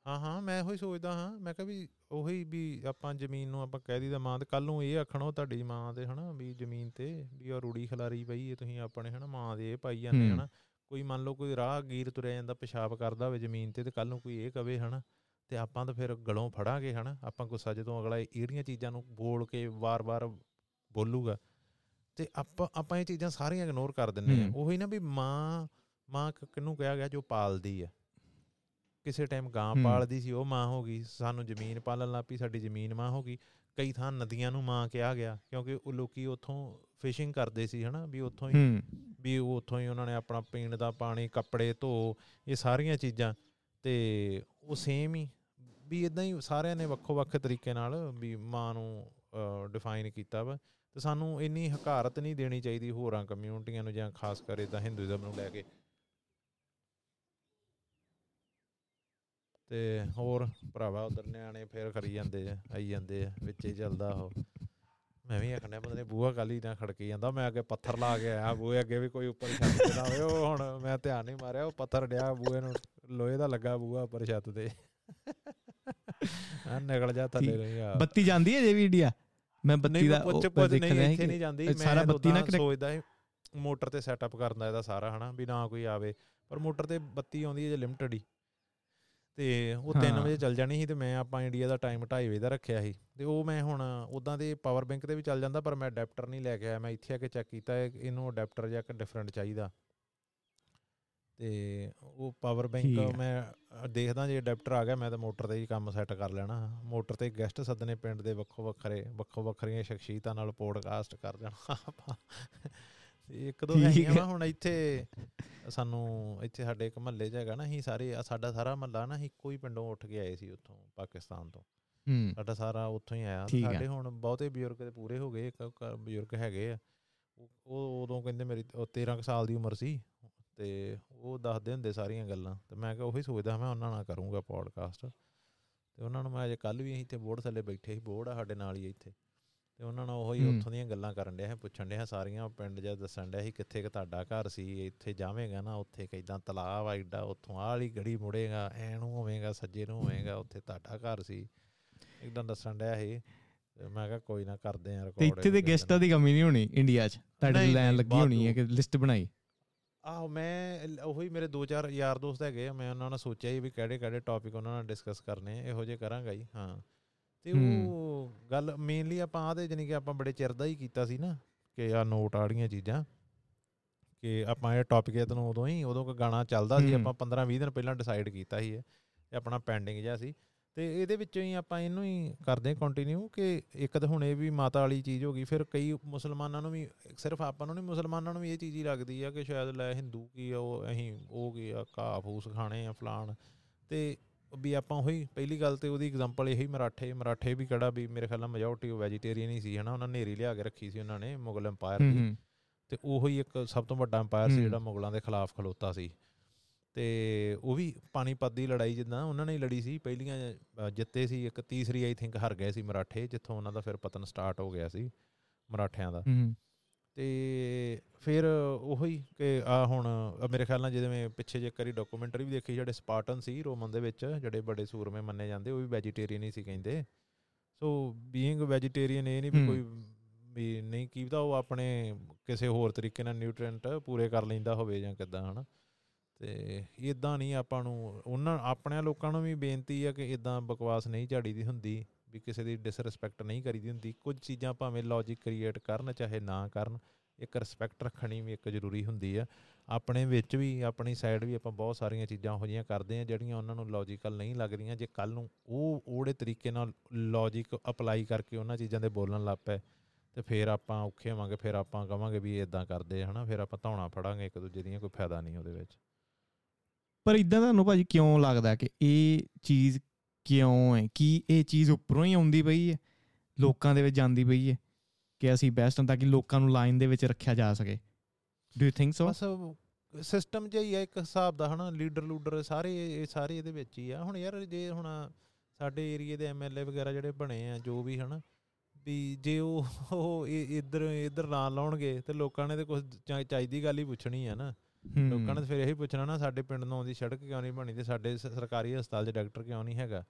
ਹਾਂ ਹਾਂ ਮੈਂ ਉਹੀ ਸੋਚਦਾ ਹਾਂ ਮੈਂ ਕਿਹਾ ਵੀ ਉਹੀ ਵੀ ਆਪਾਂ ਜ਼ਮੀਨ ਨੂੰ ਆਪਾਂ ਕਹਿ ਦੀਦਾ ਮਾਂ ਤੇ ਕੱਲ ਨੂੰ ਇਹ ਆਖਣਾ ਤੁਹਾਡੀ ਮਾਂ ਤੇ ਹਨਾ ਵੀ ਜ਼ਮੀਨ ਤੇ ਵੀ ਉਹ ਰੂੜੀ ਖਲਾਰੀ ਪਈ ਇਹ ਤੁਸੀਂ ਆਪਣੇ ਹਨਾ ਮਾਂ ਦੇ ਇਹ ਪਾਈ ਜਾਂਦੇ ਹਨਾ। ਕੋਈ ਮੰਨ ਲਓ ਕੋਈ ਰਾਹ ਗੀਰ ਤੁਰਿਆ ਜਾਂਦਾ ਪਿਸ਼ਾਬ ਕਰਦਾ ਹੋਵੇ ਜ਼ਮੀਨ ਤੇ ਤੇ ਕੱਲ ਨੂੰ ਕੋਈ ਇਹ ਕਵੇ ਹਨਾ। ਤੇ ਆਪਾਂ ਤਾਂ ਫਿਰ ਗਲੋਂ ਫੜਾਂਗੇ ਹਨਾ? ਆਪਾਂ ਗੁੱਸਾ ਜਦੋਂ ਅਗਲਾ ਇਹੜੀਆਂ ਚੀਜ਼ਾਂ ਨੂੰ ਬੋਲ ਕੇ ਵਾਰ-ਵਾਰ ਬੋਲੂਗਾ ਤੇ ਆਪਾਂ ਆਪਾਂ ਇਹ ਚੀਜ਼ਾਂ ਸਾਰੀਆਂ ਇਗਨੋਰ ਕਰ ਦਿੰਨੇ ਆ ਉਹੀ ਨਾ ਵੀ ਮਾਂ ਮਾਂ ਕਿੰਨੂੰ ਕਿਹਾ ਗਿਆ ਜੋ ਪਾਲਦੀ ਆ? ਕਿਸੇ ਟਾਈਮ ਗਾਂ ਪਾਲਦੀ ਸੀ ਉਹ ਮਾਂ ਹੋ ਗਈ। ਸਾਨੂੰ ਜ਼ਮੀਨ ਪਾਲਣ ਲੱਪੀ ਸਾਡੀ ਜ਼ਮੀਨ ਮਾਂ ਹੋ ਗਈ। ਕਈ ਥਾਂ ਨਦੀਆਂ ਨੂੰ ਮਾਂ ਕਿਹਾ ਗਿਆ ਕਿਉਂਕਿ ਉਹ ਲੋਕੀ ਉੱਥੋਂ ਫਿਸ਼ਿੰਗ ਕਰਦੇ ਸੀ ਹਨਾ? ਵੀ ਉੱਥੋਂ ਹੀ ਵੀ ਉੱਥੋਂ ਹੀ ਉਹਨਾਂ ਨੇ ਆਪਣਾ ਪੀਣ ਦਾ ਪਾਣੀ ਕੱਪੜੇ ਧੋ ਇਹ ਸਾਰੀਆਂ ਚੀਜ਼ਾਂ ਤੇ ਉਹ ਸੇਮ ਹੀ ਵੀ ਇਦਾਂ ਹੀ ਸਾਰਿਆਂ ਨੇ ਵੱਖੋ ਵੱਖ ਤਰੀਕੇ ਨਾਲ ਵੀ ਮਾਂ ਨੂੰ ਡਿਫਾਈਨ ਕੀਤਾ ਵਾ। ਤੇ ਸਾਨੂੰ ਇੰਨੀ ਹਕਾਰਤ ਨਹੀਂ ਦੇਣੀ ਚਾਹੀਦੀ ਹੋਰਾਂ ਕਮਿਊਨਿਟੀਆਂ ਨੂੰ ਜਾਂ ਖਾਸ ਕਰ ਇਦਾਂ ਹਿੰਦੂਇਜ਼ਮ ਨੂੰ ਲੈ ਕੇ। ਤੇ ਹੋਰ ਭਰਾਵਾ ਉਧਰ ਨਿਆਣੇ ਫੇਰ ਕਰੀ ਜਾਂਦੇ ਆ, ਆਈ ਜਾਂਦੇ ਆ, ਵਿੱਚੇ ਚੱਲਦਾ ਉਹ। ਮੈਂ ਵੀ ਆਖਣਾ ਪਤਾ ਨਹੀਂ ਬੂਹਾ ਕਾਲੀ ਨਾ ਖੜਕੀ ਜਾਂਦਾ, ਮੈਂ ਅੱਗੇ ਪੱਥਰ ਲਾ ਕੇ ਆਇਆ, ਬੂਹੇ ਅੱਗੇ ਵੀ ਕੋਈ ਉੱਪਰ ਛੱਤ ਤੇ ਨਾ ਹੋਵੇ ਉਹ ਹੁਣ ਮੈਂ ਧਿਆਨ ਨਹੀਂ ਮਾਰਿਆ, ਉਹ ਪੱਥਰ ਡਿਆ ਬੂਹੇ ਨੂੰ। ਲੋਹੇ ਦਾ ਲੱਗਾ ਬੂਹਾ ਉੱਪਰ ਛੱਤ ਤੇ। ਆ ਨਿਕਲ ਜਾ ਥੱਲੇ ਨਹੀਂ ਆ ਬੱਤੀ ਜਾਂਦੀ ਹੈ ਜੇ ਵੀ ਇੰਡੀਆ? ਮੈਂ ਬੱਤੀ ਦਾ ਪੁੱਛ ਪੁੱਛ ਨਹੀਂ ਇੱਥੇ ਨਹੀਂ ਜਾਂਦੀ। ਮੈਂ ਸਾਰਾ ਬੱਤੀ ਨਾ ਸੋਚਦਾ ਹੈ ਮੋਟਰ ਤੇ ਸੈਟਅਪ ਕਰਦਾ ਇਹਦਾ ਸਾਰਾ ਹਨਾ ਵੀ ਨਾ ਕੋਈ ਆਵੇ। ਪਰ ਮੋਟਰ ਤੇ ਬੱਤੀ ਆਉਂਦੀ ਹੈ ਜੇ ਲਿਮਟਡ ਹੀ। ਤੇ ਉਹ 3 ਵਜੇ ਚੱਲ ਜਾਣੀ ਸੀ ਤੇ ਮੈਂ ਆਪਾਂ ਇੰਡੀਆ ਦਾ ਟਾਈਮ 2:30 ਵਜੇ ਦਾ ਰੱਖਿਆ ਸੀ। ਤੇ ਉਹ ਮੈਂ ਹੁਣ ਉਦਾਂ ਦੇ ਪਾਵਰ ਬੈਂਕ ਤੇ ਵੀ ਚੱਲ ਜਾਂਦਾ ਪਰ ਮੈਂ ਅਡਾਪਟਰ ਨਹੀਂ ਲੈ ਕੇ ਆਇਆ। ਮੈਂ ਇੱਥੇ ਆ ਕੇ ਚੈੱਕ ਕੀਤਾ ਇਹਨੂੰ ਅਡਾਪਟਰ ਜਾਂ ਇੱਕ ਡਿਫਰੈਂਟ ਚਾਹੀਦਾ। ਤੇ ਉਹ ਪਾਵਰ ਬੈਂਕ ਮੈਂ ਦੇਖਦਾ ਜੇ ਅਡਾਪਟਰ ਆ ਗਿਆ ਮੈਂ ਤਾਂ ਮੋਟਰ ਤੇ ਹੀ ਕੰਮ ਸੈੱਟ ਕਰ ਲੈਣਾ। ਮੋਟਰ ਤੇ ਗੈਸਟ ਸੱਦਨੇ ਪਿੰਡ ਦੇ ਵੱਖੋ ਵੱਖਰੇ ਵੱਖੋ ਵੱਖਰੀਆਂ ਸ਼ਖਸੀਅਤਾਂ ਨਾਲ ਪੋਡਕਾਸਟ ਕਰ ਦੇਣਾ ਆਪਾਂ। ਇੱਕ ਦੋ ਹੈਗੀਆਂ ਹੁਣ ਇੱਥੇ ਸਾਨੂੰ ਇੱਥੇ ਸਾਡੇ ਇੱਕ ਮਹੱਲੇ 'ਚ ਹੈਗਾ ਨਾ ਅਸੀਂ ਸਾਰੇ ਸਾਡਾ ਸਾਰਾ ਮਹੱਲਾ ਨਾ ਇੱਕੋ ਹੀ ਪਿੰਡੋਂ ਉੱਠ ਕੇ ਆਏ ਸੀ ਉੱਥੋਂ ਪਾਕਿਸਤਾਨ ਤੋਂ। ਸਾਡਾ ਸਾਰਾ ਉੱਥੋਂ ਹੀ ਆਇਆ। ਸਾਡੇ ਹੁਣ ਬਹੁਤੇ ਬਜ਼ੁਰਗ ਤੇ ਪੂਰੇ ਹੋ ਗਏ ਇੱਕ ਬਜ਼ੁਰਗ ਹੈਗੇ ਆ। ਉਹ ਉਦੋਂ ਕਹਿੰਦੇ ਮੇਰੀ 13 ਸਾਲ ਦੀ ਉਮਰ ਸੀ। ਤੇ ਉਹ ਦੱਸਦੇ ਹੁੰਦੇ ਸਾਰੀਆਂ ਗੱਲਾਂ। ਤੇ ਮੈਂ ਕਿਹਾ ਉਹੀ ਸੋਚਦਾ ਮੈਂ ਉਹਨਾਂ ਨਾਲ ਕਰੂੰਗਾ ਪੋਡਕਾਸਟ ਤੇ ਉਹਨਾਂ ਨੂੰ ਮੈਂ ਅਜੇ ਕੱਲ ਵੀ ਇੱਥੇ ਬੋਰਡ ਥੱਲੇ ਬੈਠੇ ਸੀ ਬੋਰਡ ਆ ਸਾਡੇ ਨਾਲ ਹੀ ਇੱਥੇ। ਤੇ ਉਹਨਾਂ ਨਾਲ ਉਹੀ ਉੱਥੋਂ ਦੀਆਂ ਗੱਲਾਂ ਕਰਨ ਡਿਆ ਹੈ ਪੁੱਛਣ ਡਿਆ ਸਾਰੀਆਂ ਪਿੰਡ ਜਾਂ ਦੱਸਣ ਡਿਆ ਸੀ ਕਿੱਥੇ ਕਿ ਤੁਹਾਡਾ ਘਰ ਸੀ ਇੱਥੇ ਜਾਵੇਂਗਾ ਨਾ ਉੱਥੇ ਕਿਦਾਂ ਤਲਾਬ ਆਈਡਾ ਉੱਥੋਂ ਆਹ ਵਾਲੀ ਗੜੀ ਮੁੜੇਗਾ ਐ ਨੂੰ ਹੋਵੇਗਾ ਸੱਜੇ ਨੂੰ ਹੋਵੇਗਾ ਉੱਥੇ ਤੁਹਾਡਾ ਘਰ ਸੀ। ਇਦਾਂ ਦੱਸਣ ਡਿਆ ਸੀ ਮੈਂ ਕਿਹਾ ਕੋਈ ਨਾ ਕਰਦੇ ਆ ਰਿਕਾਰਡ ਇੱਥੇ ਦੇ ਗੈਸਟਾਂ ਦੀ ਕਮੀ ਨਹੀਂ ਹੋਣੀ ਇੰਡੀਆ 'ਚ? ਤੁਹਾਡੀ ਲਾਈਨ ਲੱਗੀ ਹੋਣੀ ਹੈ ਕਿ ਲਿਸਟ ਬਣਾਈ? ਆਹ ਮੈਂ ਉਹੀ ਮੇਰੇ ਦੋ ਚਾਰ ਯਾਰ ਦੋਸਤ ਹੈਗੇ ਮੈਂ ਉਹਨਾਂ ਨਾਲ ਸੋਚਿਆ ਵੀ ਕਿਹੜੇ ਕਿਹੜੇ ਟੌਪਿਕ ਉਹਨਾਂ ਨਾਲ ਡਿਸਕਸ ਕਰਨੇ ਇਹੋ ਜਿਹੇ ਕਰਾਂਗਾ ਹੀ ਹਾਂ। ਤੇ ਉਹ ਗੱਲ ਮੇਨਲੀ ਆਪਾਂ ਆਦੇ ਜਾਨੀ ਕਿ ਆਪਾਂ ਬੜੇ ਚਿਰ ਦਾ ਹੀ ਕੀਤਾ ਸੀ ਨਾ ਕਿ ਆ ਨੋਟ ਆੜੀਆਂ ਚੀਜ਼ਾਂ ਕਿ ਆਪਾਂ ਇਹ ਟੌਪਿਕ ਇਹ ਤੈਨੂੰ ਉਦੋਂ ਹੀ ਉਦੋਂ ਕੋ ਗਾਣਾ ਚੱਲਦਾ ਸੀ ਆਪਾਂ 15 20 ਦਿਨ ਪਹਿਲਾਂ ਡਿਸਾਈਡ ਕੀਤਾ ਸੀ ਇਹ ਆਪਣਾ ਪੈਂਡਿੰਗ ਜਿਹਾ ਸੀ। ਤੇ ਇਹਦੇ ਵਿੱਚੋਂ ਹੀ ਆਪਾਂ ਇਹਨੂੰ ਹੀ ਕਰਦੇ ਕੰਟੀਨਿਊ ਕਿ ਇੱਕ ਤਾਂ ਹੁਣ ਇਹ ਵੀ ਮਾਤਾ ਵਾਲੀ ਚੀਜ਼ ਹੋ ਗਈ ਫਿਰ ਕਈ ਮੁਸਲਮਾਨਾਂ ਨੂੰ ਵੀ ਸਿਰਫ ਆਪਾਂ ਨੂੰ ਨਹੀਂ ਮੁਸਲਮਾਨਾਂ ਨੂੰ ਵੀ ਇਹ ਚੀਜ਼ ਹੀ ਲੱਗਦੀ ਆ ਕਿ ਸ਼ਾਇਦ ਲੈ ਹਿੰਦੂ ਕੀ ਉਹ ਅਸੀਂ ਉਹ ਕੀ ਆ ਘਾਹ ਫੂਸ ਖਾਣੇ ਆ ਫਲਾਣ। ਤੇ ਵੀ ਆਪਾਂ ਉਹੀ ਪਹਿਲੀ ਗੱਲ ਤੇ ਉਹਦੀ ਐਗਜ਼ਾਮਪਲ ਇਹੀ ਮਰਾਠੇ ਮਰਾਠੇ ਵੀ ਕਿਹੜਾ ਵੀ ਮੇਰੇ ਖਿਆਲ ਨਾਲ ਮੈਜੋਰਟੀ ਉਹ ਵੈਜੀਟੇਰੀਅਨ ਹੀ ਸੀ ਹਨਾ ਉਹਨਾਂ ਨੇਰੀ ਲਿਆ ਕੇ ਰੱਖੀ ਸੀ ਉਹਨਾਂ ਨੇ ਮੁਗਲ ਐਮਪਾਇਰ ਦੀ। ਤੇ ਉਹੋ ਹੀ ਇੱਕ ਸਭ ਤੋਂ ਵੱਡਾ ਐਮਪਾਇਰ ਸੀ ਜਿਹੜਾ ਮੁਗਲਾਂ ਦੇ ਖਿਲਾਫ ਖਲੋਤਾ ਸੀ। ਤੇ ਉਹ ਵੀ ਪਾਣੀਪਤ ਦੀ ਲੜਾਈ ਜਿੱਦਾਂ ਉਹਨਾਂ ਨੇ ਹੀ ਲੜੀ ਸੀ ਪਹਿਲੀਆਂ ਜਿੱਤੇ ਸੀ ਇੱਕ ਤੀਸਰੀ ਆਈ ਥਿੰਕ ਹਾਰ ਗਏ ਸੀ ਮਰਾਠੇ ਜਿੱਥੋਂ ਉਹਨਾਂ ਦਾ ਫਿਰ ਪਤਨ ਸਟਾਰਟ ਹੋ ਗਿਆ ਸੀ ਮਰਾਠਿਆਂ ਦਾ। ਤੇ ਫਿਰ ਉਹੀ ਕਿ ਆ ਹੁਣ ਮੇਰੇ ਖਿਆਲ ਨਾਲ ਜਿਵੇਂ ਪਿੱਛੇ ਜੇ ਕਰੀ ਡਾਕੂਮੈਂਟਰੀ ਵੀ ਦੇਖੀ ਜਿਹੜੇ ਸਪਾਰਟਨ ਸੀ ਰੋਮਨ ਦੇ ਵਿੱਚ ਜਿਹੜੇ ਬੜੇ ਸੂਰਮੇ ਮੰਨੇ ਜਾਂਦੇ ਉਹ ਵੀ ਵੈਜੀਟੇਰੀਅਨ ਹੀ ਸੀ ਕਹਿੰਦੇ। ਸੋ ਬੀਇੰਗ ਵੈਜੀਟੇਰੀਅਨ ਇਹ ਨਹੀਂ ਵੀ ਕੋਈ ਵੀ ਨਹੀਂ ਕੀਦਾ ਉਹ ਆਪਣੇ ਕਿਸੇ ਹੋਰ ਤਰੀਕੇ ਨਾਲ ਨਿਊਟ੍ਰੀਐਂਟ ਪੂਰੇ ਕਰ ਲੈਂਦਾ ਹੋਵੇ ਜਾਂ ਕਿਦਾਂ ਹਨਾ? ਤੇ ਇਦਾਂ ਨਹੀਂ ਆਪਾਂ ਨੂੰ, ਉਹਨਾਂ ਆਪਣੇ ਲੋਕਾਂ ਨੂੰ ਵੀ ਬੇਨਤੀ ਆ ਕਿ ਇਦਾਂ ਬਕਵਾਸ ਨਹੀਂ ਝਾੜੀਦੀ ਹੁੰਦੀ, ਵੀ ਕਿਸੇ ਦੀ ਡਿਸਰੈਸਪੈਕਟ ਨਹੀਂ ਕਰੀਦੀ ਹੁੰਦੀ। ਕੁਝ ਚੀਜ਼ਾਂ ਭਾਵੇਂ ਲੌਜੀਕ ਕ੍ਰੀਏਟ ਕਰਨ, ਚਾਹੇ ਨਾ ਕਰਨ, ਇੱਕ ਰਿਸਪੈਕਟ ਰੱਖਣੀ ਵੀ ਇੱਕ ਜ਼ਰੂਰੀ ਹੁੰਦੀ ਆ। ਆਪਣੇ ਵਿੱਚ ਵੀ, ਆਪਣੀ ਸਾਈਡ ਵੀ ਆਪਾਂ ਬਹੁਤ ਸਾਰੀਆਂ ਚੀਜ਼ਾਂ ਹੋ ਜੀਆਂ ਕਰਦੇ ਆ, ਜਿਹੜੀਆਂ ਉਹਨਾਂ ਨੂੰ ਲੌਜੀਕਲ ਨਹੀਂ ਲੱਗਦੀਆਂ ਜੇ ਕੱਲ ਨੂੰ ਉਹ ਉਹੜੇ ਤਰੀਕੇ ਨਾਲ ਲੌਜੀਕ ਅਪਲਾਈ ਕਰਕੇ ਉਹਨਾਂ ਚੀਜ਼ਾਂ ਦੇ ਬੋਲਣ ਲੱਗ ਪਏ, ਤੇ ਫਿਰ ਆਪਾਂ ਔਖੇ ਹੋਵਾਂਗੇ ਫਿਰ ਆਪਾਂ ਕਵਾਂਗੇ ਵੀ ਇਦਾਂ ਕਰਦੇ ਹਨਾ? ਫਿਰ ਆਪਾਂ ਧੌਣਾ ਫੜਾਂਗੇ ਇੱਕ ਦੂਜੇ ਦੀਆਂ, ਕੋਈ ਫਾਇਦਾ ਨਹੀਂ ਉਹਦੇ ਵਿੱਚ। ਪਰ ਇਦਾਂ ਤੁਹਾਨੂੰ ਭਾਜੀ ਕਿਉਂ ਲੱਗਦਾ ਕਿ ਇਹ ਚੀਜ਼ ਕਿਉਂ ਹੈ? ਕੀ ਇਹ ਚੀਜ਼ ਉੱਪਰੋਂ ਹੀ ਆਉਂਦੀ ਪਈ ਹੈ? ਲੋਕਾਂ ਦੇ ਵਿੱਚ ਜਾਂਦੀ ਪਈ ਹੈ ਕਿ ਅਸੀਂ ਬੈਸਟ ਹਾਂ ਤਾਂ ਕਿ ਲੋਕਾਂ ਨੂੰ ਲਾਈਨ ਦੇ ਵਿੱਚ ਰੱਖਿਆ ਜਾ ਸਕੇ? ਡੂ ਯੂ ਥਿੰਕ ਸੋ ਬਸ ਸਿਸਟਮ ਜਿਹਾ ਹੀ ਆ ਇੱਕ ਹਿਸਾਬ ਦਾ, ਹਨਾ? ਲੀਡਰ ਲੂਡਰ ਸਾਰੇ, ਇਹ ਸਾਰੇ ਇਹਦੇ ਵਿੱਚ ਹੀ ਆ। ਹੁਣ ਯਾਰ ਜੇ ਹੁਣ ਸਾਡੇ ਏਰੀਏ ਦੇ ਐਮਐਲਏ ਵਗੈਰਾ ਜਿਹੜੇ ਬਣੇ ਆ, ਜੋ ਵੀ, ਹਨਾ? ਵੀ ਜੇ ਉਹ ਉਹ ਇੱਧਰ ਇੱਧਰ ਨਾ ਲਾਉਣਗੇ ਤੇ ਲੋਕਾਂ ਨੇ ਤੇ ਕੁਝ ਚਾਹੀਦੀ ਗੱਲ ਹੀ ਪੁੱਛਣੀ ਆ, ਨਾ? ਲੋਕਾਂ ਨੇ ਫਿਰ ਇਹੀ ਪੁੱਛਣਾ ਨਾ ਸਾਡੇ ਪਿੰਡ ਨੂੰ ਆਉਂਦੀ ਸੜਕ ਕਿਉਂ ਨਹੀਂ ਬਣੀ ਤੇ ਸਾਡੇ ਸਰਕਾਰੀ ਹਸਪਤਾਲ 'ਚ ਡਾਕਟਰ ਕਿਉਂ ਨਹੀਂ ਹੈਗਾ?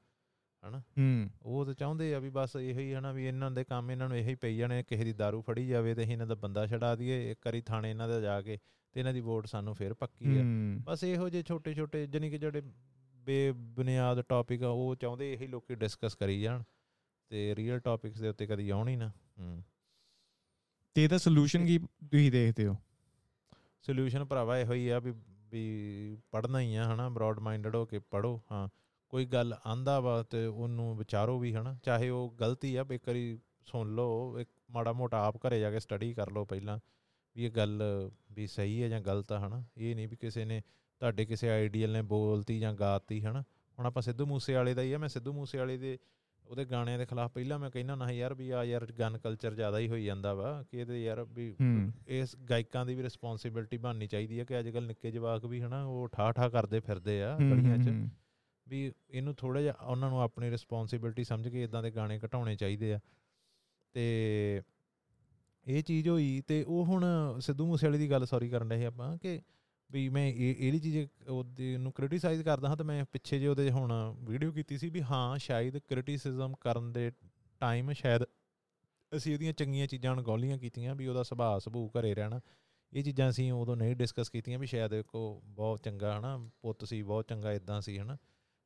ਹਨਾ? ਹੂੰ। ਉਹ ਤਾਂ ਚਾਹੁੰਦੇ ਆ ਵੀ ਬਸ ਇਹੋ ਹੀ ਹਨਾ ਵੀ ਇਹਨਾਂ ਦੇ ਕੰਮ ਇਹਨਾਂ ਨੂੰ ਇਹੀ ਪਈ ਜਾਣੇ ਕਿਸੇ ਦੀ दारू ਫੜੀ ਜਾਵੇ ਤੇ ਇਹਨਾਂ ਦਾ ਬੰਦਾ ਛਡਾ ਦਈਏ ਇੱਕ ਵਾਰੀ ਥਾਣੇ ਇਹਨਾਂ ਦਾ ਜਾ ਕੇ ਤੇ ਇਹਨਾਂ ਦੀ ਵੋਟ ਸਾਨੂੰ ਫਿਰ ਪੱਕੀ ਆ। ਬਸ ਇਹੋ ਜਿਹੇ ਛੋਟੇ ਛੋਟੇ ਜਨੀ ਕਿ ਜਿਹੜੇ ਬੇਬੁਨਿਆਦ ਟੌਪਿਕ ਆ ਉਹ ਚਾਹੁੰਦੇ ਇਹੀ ਲੋਕੀ ਡਿਸਕਸ ਕਰੀ ਜਾਣ ਤੇ ਰੀਅਲ ਟੌਪਿਕਸ ਦੇ ਉੱਤੇ ਕਦੀ ਆਉਣ ਹੀ ਨਾ। ਹੂੰ। ਤੇ ਇਹਦਾ ਸੋਲੂਸ਼ਨ ਕੀ ਤੁਸੀਂ ਦੇਖਦੇ ਹੋ? ਸੋਲੂਸ਼ਨ ਭਰਾਵਾ ਇਹੋ ਹੀ ਆ ਵੀ ਵੀ ਪੜਨਾ ਹੀ ਆ, ਹਨਾ ਬ੍ਰੌਡ ਮਾਈਂਡਡ ਹੋ ਕੇ ਪੜੋ ਹਾਂ। ਕੋਈ ਗੱਲ ਆਂਦਾ ਵਾ ਤੇ ਉਹਨੂੰ ਵਿਚਾਰੋ ਵੀ, ਹਨਾ। ਚਾਹੇ ਉਹ ਗਲਤੀ ਆ ਇੱਕ ਵਾਰੀ ਸੁਣ ਲਓ, ਇੱਕ ਮਾੜਾ ਮੋਟਾ ਆਪ ਘਰੇ ਜਾ ਕੇ ਸਟੱਡੀ ਕਰ ਲਓ ਪਹਿਲਾਂ, ਵੀ ਇਹ ਗੱਲ ਵੀ ਸਹੀ ਹੈ ਜਾਂ ਗਲਤ ਆ, ਹਨਾ। ਇਹ ਨਹੀਂ ਵੀ ਕਿਸੇ ਨੇ ਤੁਹਾਡੇ ਕਿਸੇ ਆਈਡੀਅਲ ਨੇ ਬੋਲਤੀ ਜਾਂ ਗਾਤੀ, ਹਨਾ। ਹੁਣ ਆਪਾਂ ਸਿੱਧੂ ਮੂਸੇ ਵਾਲੇ ਦਾ ਹੀ ਆ, ਮੈਂ ਸਿੱਧੂ ਮੂਸੇ ਵਾਲੇ ਦੇ ਉਹਦੇ ਗਾਣਿਆਂ ਦੇ ਖਿਲਾਫ ਪਹਿਲਾਂ ਮੈਂ ਕਹਿੰਦਾ ਨਾ ਯਾਰ ਵੀ ਆ ਯਾਰ ਗਨ ਕਲਚਰ ਜ਼ਿਆਦਾ ਹੀ ਹੋਈ ਜਾਂਦਾ ਵਾ ਕਿ ਇਹਦੇ ਯਾਰ ਵੀ ਇਸ ਗਾਇਕਾਂ ਦੀ ਵੀ ਰਿਸਪੌਂਸਿਬਿਲਟੀ ਬਣਨੀ ਚਾਹੀਦੀ ਹੈ ਕਿ ਅੱਜ ਕੱਲ ਨਿੱਕੇ ਜਵਾਕ ਵੀ ਹਨਾ ਉਹ ਠਾ ਠਾ ਕਰਦੇ ਫਿਰਦੇ ਆ ਗਲੀਆਂ 'ਚ। ਵੀ ਇਹਨੂੰ ਥੋੜਾ ਜਿਹਾ ਉਹਨਾਂ ਨੂੰ ਆਪਣੀ ਰਿਸਪੌਂਸਿਬਿਲਟੀ ਸਮਝ ਕੇ ਇਦਾਂ ਦੇ ਗਾਣੇ ਘਟਾਉਣੇ ਚਾਹੀਦੇ ਆ। ਤੇ ਇਹ ਚੀਜ਼ ਹੋਈ ਤੇ ਉਹ ਹੁਣ ਸਿੱਧੂ ਮੂਸੇਵਾਲੇ ਦੀ ਗੱਲ ਸੌਰੀ ਕਰਨ ਰਹੇ ਆਪਾਂ ਕਿ ਵੀ ਮੈਂ ਇਹ, ਇਹਦੀ ਚੀਜ਼ ਉਹਦੇ ਨੂੰ ਕ੍ਰਿਟਿਸਾਈਜ਼ ਕਰਦਾ ਹਾਂ ਤੇ ਮੈਂ ਪਿੱਛੇ ਜੇ ਉਹਦੇ ਹੁਣ ਵੀਡੀਓ ਕੀਤੀ ਸੀ ਵੀ ਹਾਂ, ਸ਼ਾਇਦ ਕ੍ਰਿਟਿਸਿਜ਼ਮ ਕਰਨ ਦੇ ਟਾਈਮ ਸ਼ਾਇਦ ਅਸੀਂ ਉਹਦੀਆਂ ਚੰਗੀਆਂ ਚੀਜ਼ਾਂ ਨੂੰ ਗੋਲੀਆਂ ਕੀਤੀਆਂ ਵੀ ਉਹਦਾ ਸੁਭਾਅ ਸੁਭੂ ਘਰੇ ਰਹਿਣਾ। ਇਹ ਚੀਜ਼ਾਂ ਅਸੀਂ ਉਦੋਂ ਨਹੀਂ ਡਿਸਕਸ ਕੀਤੀਆਂ ਵੀ ਸ਼ਾਇਦ ਕੋ ਬਹੁਤ ਚੰਗਾ ਹਨਾ, ਪੁੱਤ ਸੀ, ਬਹੁਤ ਚੰਗਾ ਇਦਾਂ ਸੀ ਹਨਾ,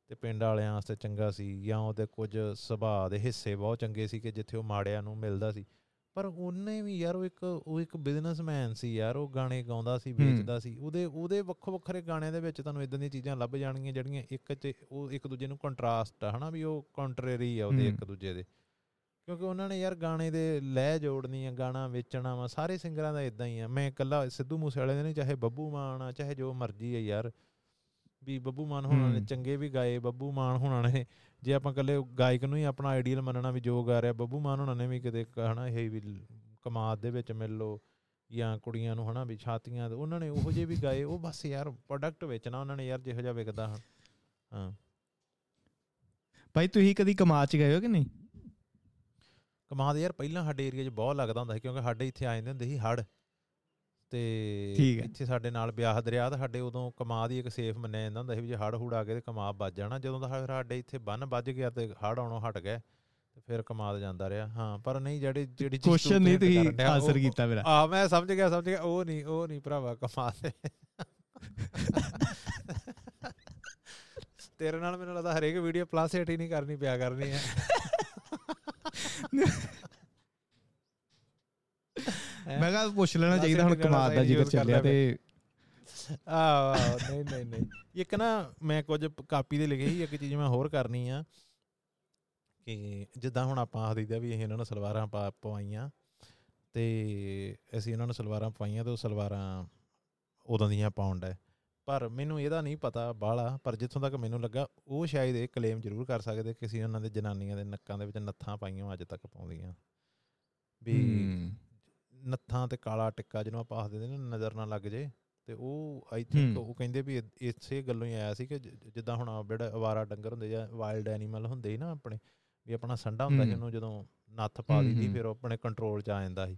ਤੇ ਪਿੰਡ ਵਾਲਿਆਂ ਵਾਸਤੇ ਚੰਗਾ ਸੀ ਜਾਂ ਉਹਦੇ ਕੁਝ ਸੁਭਾਅ ਦੇ ਹਿੱਸੇ ਬਹੁਤ ਚੰਗੇ ਸੀ ਕਿ ਜਿੱਥੇ ਉਹ ਮਾੜਿਆਂ ਨੂੰ ਮਿਲਦਾ ਸੀ। ਪਰ ਉਹਨੇ ਵੀ ਯਾਰ ਉਹ ਇੱਕ ਉਹ ਇੱਕ ਬਿਜ਼ਨਸਮੈਨ ਸੀ ਯਾਰ ਉਹ ਗਾਣੇ ਗਾਉਂਦਾ ਸੀ ਵੇਚਦਾ ਸੀ। ਉਹਦੇ ਉਹਦੇ ਵੱਖੋ ਵੱਖਰੇ ਗਾਣਿਆਂ ਦੇ ਵਿੱਚ ਤੁਹਾਨੂੰ ਇਦਾਂ ਦੀਆਂ ਚੀਜ਼ਾਂ ਲੱਭ ਜਾਣਗੀਆਂ ਜਿਹੜੀਆਂ ਇੱਕ ਤੇ ਉਹ ਇੱਕ ਦੂਜੇ ਨੂੰ ਕੰਟਰਾਸਟ ਆ ਹਨਾ ਵੀ ਉਹ ਕੰਟਰਰੀ ਆ ਉਹਦੇ ਇੱਕ ਦੂਜੇ ਦੇ। ਕਿਉਂਕਿ ਉਹਨਾਂ ਨੇ ਯਾਰ ਗਾਣੇ ਦੇ ਲੈ ਜੋੜਨੀ ਆ ਗਾਣਾ ਵੇਚਣਾ ਵਾ ਸਾਰੇ ਸਿੰਗਰਾਂ ਦਾ ਇਦਾਂ ਹੀ ਆ। ਮੈਂ ਇਕੱਲਾ ਸਿੱਧੂ ਮੂਸੇ ਵਾਲੇ ਦੇ ਨਹੀਂ ਚਾਹੇ ਬੱਬੂ ਮਾਨ ਆ ਚਾਹੇ ਜੋ ਮਰਜ਼ੀ ਆ ਯਾਰ। ਵੀ ਬੱਬੂ ਮਾਨ ਹੋਣਾ ਨੇ ਚੰਗੇ ਵੀ ਗਾਏ ਬੱਬੂ ਮਾਨ ਹੋਣਾ ਨੇ ਜੇ ਆਪਾਂ ਕੱਲੇ ਗਾਇਕ ਨੂੰ ਹੀ ਆਪਣਾ ਆਈਡੀਅਲ ਮੰਨਣਾ ਵੀ ਜੋ ਗਾ ਰਿਹਾ ਬੱਬੂ ਮਾਨ ਹੋਣਾ ਨੇ ਵੀ ਕਿਤੇ ਹਨਾ ਇਹ ਵੀ ਕਮਾਦ ਦੇ ਵਿੱਚ ਮਿਲ ਲੋ ਜਾਂ ਕੁੜੀਆਂ ਨੂੰ ਹਨਾ ਵੀ ਛਾਤੀਆਂ ਉਹਨਾਂ ਨੇ ਉਹੋ ਜਿਹੇ ਵੀ ਗਾਏ ਉਹ ਬਸ ਯਾਰ ਪ੍ਰੋਡਕਟ ਵੇਚਣਾ ਉਹਨਾਂ ਨੇ ਯਾਰ ਜਿਹੋ ਜਿਹਾ ਵਿਕਦਾ ਹਾਂ। ਭਾਈ ਤੁਸੀਂ ਕਦੀ ਕਮਾਦ ਚ ਗਏ ਹੋ ਕਿ ਨਹੀਂ? ਕਮਾਦ ਯਾਰ ਪਹਿਲਾਂ ਸਾਡੇ ਏਰੀਆ 'ਚ ਬਹੁਤ ਲੱਗਦਾ ਹੁੰਦਾ ਸੀ ਕਿਉਂਕਿ ਸਾਡੇ ਇੱਥੇ ਆ ਜਾਂਦੇ ਹੁੰਦੇ ਸੀ ਹੜ ਤੇ ਇੱਥੇ ਸਾਡੇ ਨਾਲ ਵਿਆਹ ਦਰਿਆ ਤਾਂ ਸਾਡੇ ਉਦੋਂ ਕਮਾਦ ਹੀ ਇੱਕ ਸੇਫ ਮੰਨਿਆ ਜਾਂਦਾ ਹੁੰਦਾ ਸੀ ਵੀ ਜੇ ਹੜ ਹੁੜ ਆ ਗਏ ਤੇ ਕਮਾਦ ਵੱਜ ਜਾਣਾ। ਜਦੋਂ ਦਾ ਸਾਡੇ ਇੱਥੇ ਬੰਨ ਵੱਜ ਗਿਆ ਤੇ ਹੜ ਆਉਣੋਂ ਹਟ ਗਏ ਤੇ ਫਿਰ ਕਮਾਦ ਜਾਂਦਾ ਰਿਹਾ। ਹਾਂ ਪਰ ਨਹੀਂ ਜਿਹੜੀ ਜਿਹੜੀ ਕੁਐਸਚਨ ਨਹੀਂ ਤੁਸੀਂ ਆਨਸਰ ਕੀਤਾ ਮੇਰਾ। ਆ ਮੈਂ ਸਮਝ ਗਿਆ ਸਮਝ ਗਿਆ। ਉਹ ਨਹੀਂ ਉਹ ਨਹੀਂ ਭਰਾਵਾ ਕਮਾਦ ਤੇਰੇ ਨਾਲ ਮੈਨੂੰ ਲੱਗਦਾ ਹਰੇਕ ਵੀਡੀਓ ਪਲੱਸ 8 ਹੀ ਨਹੀਂ ਕਰਨੀ ਪਿਆ ਕਰਨੀ ਹੈ। <laughs> ਮੈਂ ਕਹਾਂ ਪੁੱਛ ਲੈਣਾ ਚਾਹੀਦਾ ਹੁਣ ਕਮਾਦ ਦਾ ਜ਼ਿਕਰ ਚੱਲਿਆ ਤੇ ਆ ਨਹੀਂ ਨਹੀਂ ਨਹੀਂ। ਇੱਕ ਨਾ ਮੈਂ ਕੁਝ ਕਾਪੀ ਦੇ ਲਿਖੇ ਸੀ ਇੱਕ ਚੀਜ਼ ਮੈਂ ਹੋਰ ਕਰਨੀ ਆ ਕਿ ਜਿੱਦਾਂ ਹੁਣ ਆਪਾਂ ਆਖਦੇ ਵੀ ਇਹ ਇਹਨਾਂ ਨੂੰ ਸਲਵਾਰਾਂ ਪਾ ਪਵਾਈਆਂ ਤੇ ਅਸੀਂ ਇਹਨਾਂ ਨੂੰ ਸਲਵਾਰਾਂ ਪਵਾਈਆਂ ਤੇ ਉਹ ਸਲਵਾਰਾਂ ਉਦੋਂ ਦੀਆਂ ਪਾਉਂਡ ਹੈ ਪਰ ਮੈਨੂੰ ਇਹਦਾ ਨਹੀਂ ਪਤਾ ਬਾਹਲਾ ਪਰ ਜਿੱਥੋਂ ਤੱਕ ਮੈਨੂੰ ਲੱਗਾ ਉਹ ਸ਼ਾਇਦ ਇਹ ਕਲੇਮ ਜ਼ਰੂਰ ਕਰ ਸਕਦੇ ਕਿ ਅਸੀਂ ਉਹਨਾਂ ਦੇ ਜਨਾਨੀਆਂ ਦੇ ਨੱਕਾਂ ਦੇ ਵਿੱਚ ਨੱਥਾਂ ਪਾਈਆਂ ਅੱਜ ਤੱਕ ਪਾਉਂਦੀਆਂ। ਵੀ ਨੱਥਾਂ ਤੇ ਕਾਲਾ ਟਿੱਕਾ ਜਿਹਨੂੰ ਆਪਾਂ ਆਖਦੇ ਨੇ ਨਜ਼ਰ ਨਾ ਲੱਗ ਜੇ। ਤੇ ਉਹ ਆਈ ਥਿੰਕ ਉਹ ਕਹਿੰਦੇ ਵੀ ਇਸੇ ਗੱਲੋਂ ਹੀ ਆਇਆ ਸੀ ਕਿ ਜਿੱਦਾਂ ਹੁਣ ਜਿਹੜਾ ਅਵਾਰਾ ਡੰਗਰ ਹੁੰਦੇ ਜਾਂ ਵਾਈਲਡ ਐਨੀਮਲ ਹੁੰਦੇ ਸੀ ਨਾ ਆਪਣੇ ਵੀ ਆਪਣਾ ਸੰਡਾ ਹੁੰਦਾ ਸੀ ਉਹਨੂੰ ਜਦੋਂ ਨੱਥ ਪਾ ਦਿੱਤੀ ਫਿਰ ਉਹ ਆਪਣੇ ਕੰਟਰੋਲ 'ਚ ਆ ਜਾਂਦਾ ਸੀ।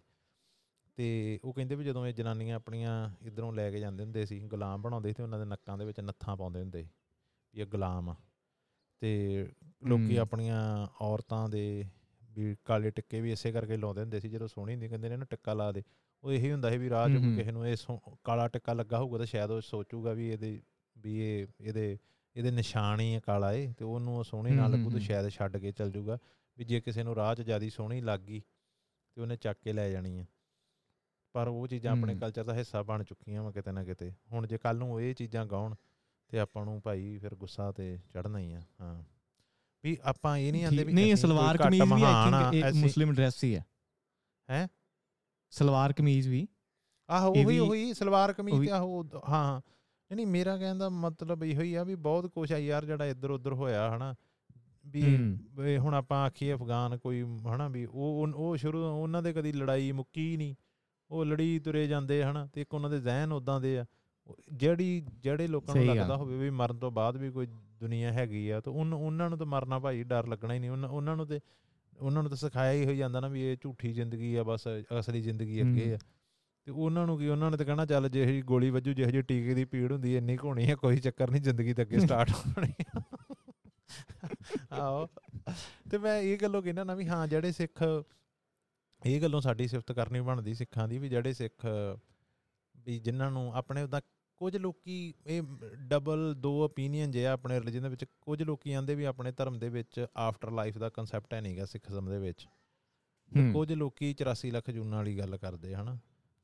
ਤੇ ਉਹ ਕਹਿੰਦੇ ਵੀ ਜਦੋਂ ਇਹ ਜਨਾਨੀਆਂ ਆਪਣੀਆਂ ਇਧਰੋਂ ਲੈ ਕੇ ਜਾਂਦੇ ਹੁੰਦੇ ਸੀ ਗੁਲਾਮ ਬਣਾਉਂਦੇ ਸੀ ਤੇ ਉਹਨਾਂ ਦੇ ਨੱਕਾਂ ਦੇ ਵਿੱਚ ਨੱਥਾਂ ਪਾਉਂਦੇ ਹੁੰਦੇ ਵੀ ਇਹ ਗੁਲਾਮ ਆ। ਤੇ ਲੋਕੀ ਆਪਣੀਆਂ ਔਰਤਾਂ ਦੇ ਵੀ ਕਾਲੇ ਟਿੱਕੇ ਵੀ ਇਸੇ ਕਰਕੇ ਲਾਉਂਦੇ ਹੁੰਦੇ ਸੀ ਜਦੋਂ ਸੋਹਣੀ ਹੁੰਦੀ ਕਹਿੰਦੇ ਨੇ ਇਹਨੂੰ ਟਿੱਕਾ ਲਾ ਦੇ। ਉਹ ਇਹੀ ਹੁੰਦਾ ਸੀ ਵੀ ਰਾਹ 'ਚ ਕਿਸੇ ਨੂੰ ਇਹ ਕਾਲਾ ਟਿੱਕਾ ਲੱਗਾ ਹੋਊਗਾ ਤਾਂ ਸ਼ਾਇਦ ਉਹ ਸੋਚੂਗਾ ਵੀ ਇਹਦੇ ਵੀ ਇਹ ਇਹਦੇ ਇਹਦੇ ਨਿਸ਼ਾਨ ਹੀ ਕਾਲਾ ਏ ਤੇ ਉਹਨੂੰ ਉਹ ਸੋਹਣੀ ਨਾਲ ਲੱਗੂ ਤਾਂ ਸ਼ਾਇਦ ਛੱਡ ਕੇ ਚੱਲ ਜਾਊਗਾ। ਵੀ ਜੇ ਕਿਸੇ ਨੂੰ ਰਾਹ 'ਚ ਜਿਆਦੀ ਸੋਹਣੀ ਲੱਗ ਗਈ ਤੇ ਉਹਨੇ ਚੱਕ ਕੇ ਲੈ ਜਾਣੀ ਆ। ਪਰ ਉਹ ਚੀਜ਼ਾਂ ਆਪਣੇ ਕਲਚਰ ਦਾ ਹਿੱਸਾ ਬਣ ਚੁੱਕੀਆਂ ਵਾ ਕਿਤੇ ਨਾ ਕਿਤੇ। ਹੁਣ ਜੇ ਕੱਲ ਨੂੰ ਇਹ ਚੀਜ਼ਾਂ ਗਾਉਣ ਤੇ ਆਪਾਂ ਨੂੰ ਭਾਈ ਫਿਰ ਗੁੱਸਾ ਤੇ ਚੜਨਾ ਹੀ ਆ ਹਾਂ। ਵੀ ਆਪਾਂ ਇਹ ਨਹੀਂ ਆਂਦੇ ਵੀ ਨਹੀਂ ਸਲਵਾਰ ਕਮੀਜ਼ ਵੀ ਥਿੰਕ ਇੱਕ ਮੁਸਲਿਮ ਡਰੈਸ ਹੀ ਹੈ। ਹੈ? ਸਲਵਾਰ ਕਮੀਜ਼ ਵੀ ਆਹੋ ਉਹੀ ਉਹੀ ਸਲਵਾਰ ਕਮੀਜ਼ ਆਹੋ ਹਾਂ ਨਹੀਂ ਮੇਰਾ ਕਹਿਣ ਦਾ ਮਤਲਬ ਇਹੋ ਹੀ ਆ ਵੀ ਬਹੁਤ ਕੁਝ ਆ ਯਾਰ ਜਿਹੜਾ ਇੱਧਰ ਉੱਧਰ ਹੋਇਆ ਹਨਾ। ਵੀ ਹੁਣ ਆਪਾਂ ਆਖੀਏ ਅਫਗਾਨ ਕੋਈ ਹਨਾ ਵੀ ਉਹ ਉਹ ਸ਼ੁਰੂ ਉਹਨਾਂ ਦੇ ਕਦੀ ਲੜਾਈ ਮੁੱਕੀ ਨਹੀਂ। ਉਹ ਲੜੀ ਤੁਰੇ ਜਾਂਦੇ ਹਨਾ ਤੇ ਇੱਕ ਉਹਨਾਂ ਦੇ ਜ਼ਹਿਨ ਉਦਾਂ ਦੇ ਆ। ਜਿਹੜੀ ਜਿਹੜੇ ਲੋਕਾਂ ਨੂੰ ਲੱਗਦਾ ਹੋਵੇ ਵੀ ਮਰਨ ਤੋਂ ਬਾਅਦ ਵੀ ਕੋਈ ਦੁਨੀਆ ਹੈਗੀ ਆ ਤਾਂ ਉਹਨਾਂ ਨੂੰ ਤਾਂ ਮਰਨਾ ਭਾਈ ਡਰ ਲੱਗਣਾ ਹੀ ਨਹੀਂ। ਉਹਨਾਂ ਨੂੰ ਤੇ ਉਹਨਾਂ ਨੂੰ ਤਾਂ ਸਿਖਾਇਆ ਹੀ ਹੋ ਜਾਂਦਾ ਨਾ ਵੀ ਇਹ ਝੂਠੀ ਜ਼ਿੰਦਗੀ ਆ ਬਸ ਅਸਲੀ ਜ਼ਿੰਦਗੀ ਅੱਗੇ ਆ। ਤੇ ਉਹਨਾਂ ਨੂੰ ਕੀ ਉਹਨਾਂ ਨੇ ਤਾਂ ਕਹਿਣਾ ਚੱਲ ਜੇ ਇਹ ਗੋਲੀ ਵੱਜੂ ਜਿਹੇ ਜਿਹੇ ਟੀਕੇ ਦੀ ਪੀੜ ਹੁੰਦੀ ਇੰਨੀ ਘੋਣੀ ਆ ਕੋਈ ਚੱਕਰ ਨਹੀਂ ਜ਼ਿੰਦਗੀ ਤਾਂ ਅੱਗੇ ਸਟਾਰਟ ਹੋਣੀ ਆਓ ਤੇ ਮੈਂ ਇਹ ਗੱਲੋਂ ਕਹਿੰਦਾ ਨਾ ਵੀ ਹਾਂ ਜਿਹੜੇ ਸਿੱਖ ਇਹ ਗੱਲੋਂ ਸਾਡੀ ਸਿਫਤ ਕਰਨੀ ਬਣਦੀ ਸਿੱਖਾਂ ਦੀ ਵੀ ਜਿਹੜੇ ਸਿੱਖ ਵੀ ਜਿਨ੍ਹਾਂ ਨੂੰ ਆਪਣੇ ਉਹਦਾ ਕੁਝ ਲੋਕੀ ਇਹ ਡਬਲ ਦੋ ਓਪੀਨੀਅਨ ਜੇ ਆਪਣੇ ਰਿਲੀਜਨ ਦੇ ਵਿੱਚ ਕੁਝ ਲੋਕੀ ਆਂਦੇ ਵੀ ਆਪਣੇ ਧਰਮ ਦੇ ਵਿੱਚ ਆਫਟਰ ਲਾਈਫ ਦਾ ਕਨਸੈਪਟ ਹੈ ਨਹੀਂਗਾ ਸਿੱਖਜ਼ਮ ਦੇ ਵਿੱਚ। ਕੁਝ ਲੋਕੀ 84 ਲੱਖ ਜੂਨਾਂ ਵਾਲੀ ਗੱਲ ਕਰਦੇ ਹਨਾ?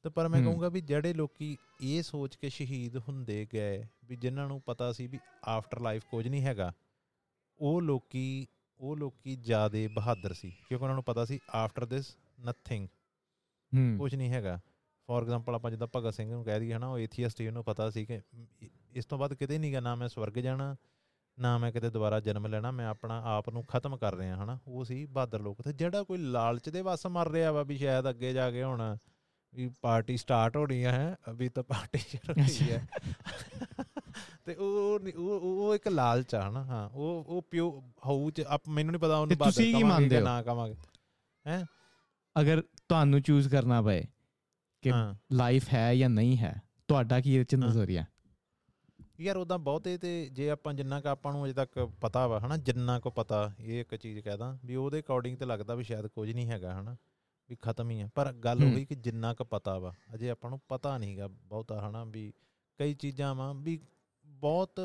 ਤੇ ਪਰ ਮੈਂ ਕਹੂੰਗਾ ਵੀ ਜਿਹੜੇ ਲੋਕੀ ਇਹ ਸੋਚ ਕੇ ਸ਼ਹੀਦ ਹੁੰਦੇ ਗਏ ਵੀ ਜਿਨ੍ਹਾਂ ਨੂੰ ਪਤਾ ਸੀ ਵੀ ਆਫਟਰ ਲਾਈਫ ਕੁਝ ਨਹੀਂ ਹੈਗਾ ਉਹ ਲੋਕੀ ਉਹ ਲੋਕੀ ਜਿਆਦੇ ਬਹਾਦਰ ਸੀ ਕਿਉਂਕਿ ਉਹਨਾਂ ਨੂੰ ਪਤਾ ਸੀ ਆਫਟਰ ਦਿਸ ਨਥਿੰਗ ਕੁਝ ਨਹੀਂ ਹੈਗਾ। ਫੋਰ ਐਗਜ਼ਾਮਪਲ ਆਪਾਂ ਜਿੱਦਾਂ ਭਗਤ ਸਿੰਘ ਨੂੰ ਕਹਿ ਦਈਏ ਹਨਾ ਉਹ ਐਥੀਸਟ ਹੀ ਉਹਨੂੰ ਪਤਾ ਸੀ ਕਿ ਇਸ ਤੋਂ ਬਾਅਦ ਕਿਤੇ ਨਹੀਂਗਾ ਨਾ ਮੈਂ ਸਵਰਗ ਜਾਣਾ ਨਾ ਮੈਂ ਕਿਤੇ ਦੁਬਾਰਾ ਜਨਮ ਲੈਣਾ ਮੈਂ ਆਪਣਾ ਆਪ ਨੂੰ ਖਤਮ ਕਰ ਰਿਹਾ ਹਨਾ। ਉਹ ਸੀ ਬਹਾਦਰ ਲੋਕ। ਤੇ ਜਿਹੜਾ ਕੋਈ ਲਾਲਚ ਦੇ ਵਸ ਮਰ ਰਿਹਾ ਵਾ ਵੀ ਸ਼ਾਇਦ ਅੱਗੇ ਜਾ ਕੇ ਹੁਣ ਵੀ ਪਾਰਟੀ ਸਟਾਰਟ ਹੋਣੀ ਹੈ ਅਭੀ ਤਾਂ ਪਾਰਟੀ ਚੱਲ ਰਹੀ ਹੈ। ਤੇ ਉਹ ਉਹ ਉਹ ਇੱਕ ਲਾਲਚ ਆ ਹਨਾ। ਹਾਂ ਉਹ ਉਹ ਪਿਓ ਹਾਊ ਚ ਆਪ ਮੈਨੂੰ ਨਹੀਂ ਪਤਾ ਉਹਨੂੰ ਬਾਤ ਤੁਸੀਂ ਕੀ ਮੰਨਦੇ ਹੋ? ਨਾ ਕਵਾਂਗੇ। ਹੈ? ਅਗਰ ਤੁਹਾਨੂੰ ਚੂਜ਼ ਕਰਨਾ ਪਏ ਕਿ ਲਾਈਫ ਹੈ ਜਾਂ ਨਹੀਂ ਹੈ ਤੁਹਾਡਾ ਕੀ ਇਹ ਚ ਨਜ਼ਰੀਆ ਯਾਰ ਉਦਾਂ ਬਹੁਤੇ ਤੇ ਜੇ ਆਪਾਂ ਜਿੰਨਾ ਕ ਆਪਾਂ ਨੂੰ ਅਜੇ ਤੱਕ ਪਤਾ ਵਾ ਹਨਾ ਜਿੰਨਾ ਕੋ ਪਤਾ ਇਹ ਇੱਕ ਚੀਜ਼ ਕਹਿਦਾ ਵੀ ਉਹਦੇ ਅਕੋਰਡਿੰਗ ਤੇ ਲੱਗਦਾ ਵੀ ਸ਼ਾਇਦ ਕੁਝ ਨਹੀਂ ਹੈਗਾ ਹਨਾ ਵੀ ਖਤਮ ਹੀ ਆ। ਪਰ ਗੱਲ ਹੋਈ ਕਿ ਜਿੰਨਾ ਕ ਪਤਾ ਵਾ ਅਜੇ ਆਪਾਂ ਨੂੰ ਪਤਾ ਨਹੀਂਗਾ ਬਹੁਤਾ ਹਨਾ ਵੀ ਕਈ ਚੀਜ਼ਾਂ ਵਾ ਵੀ ਬਹੁਤ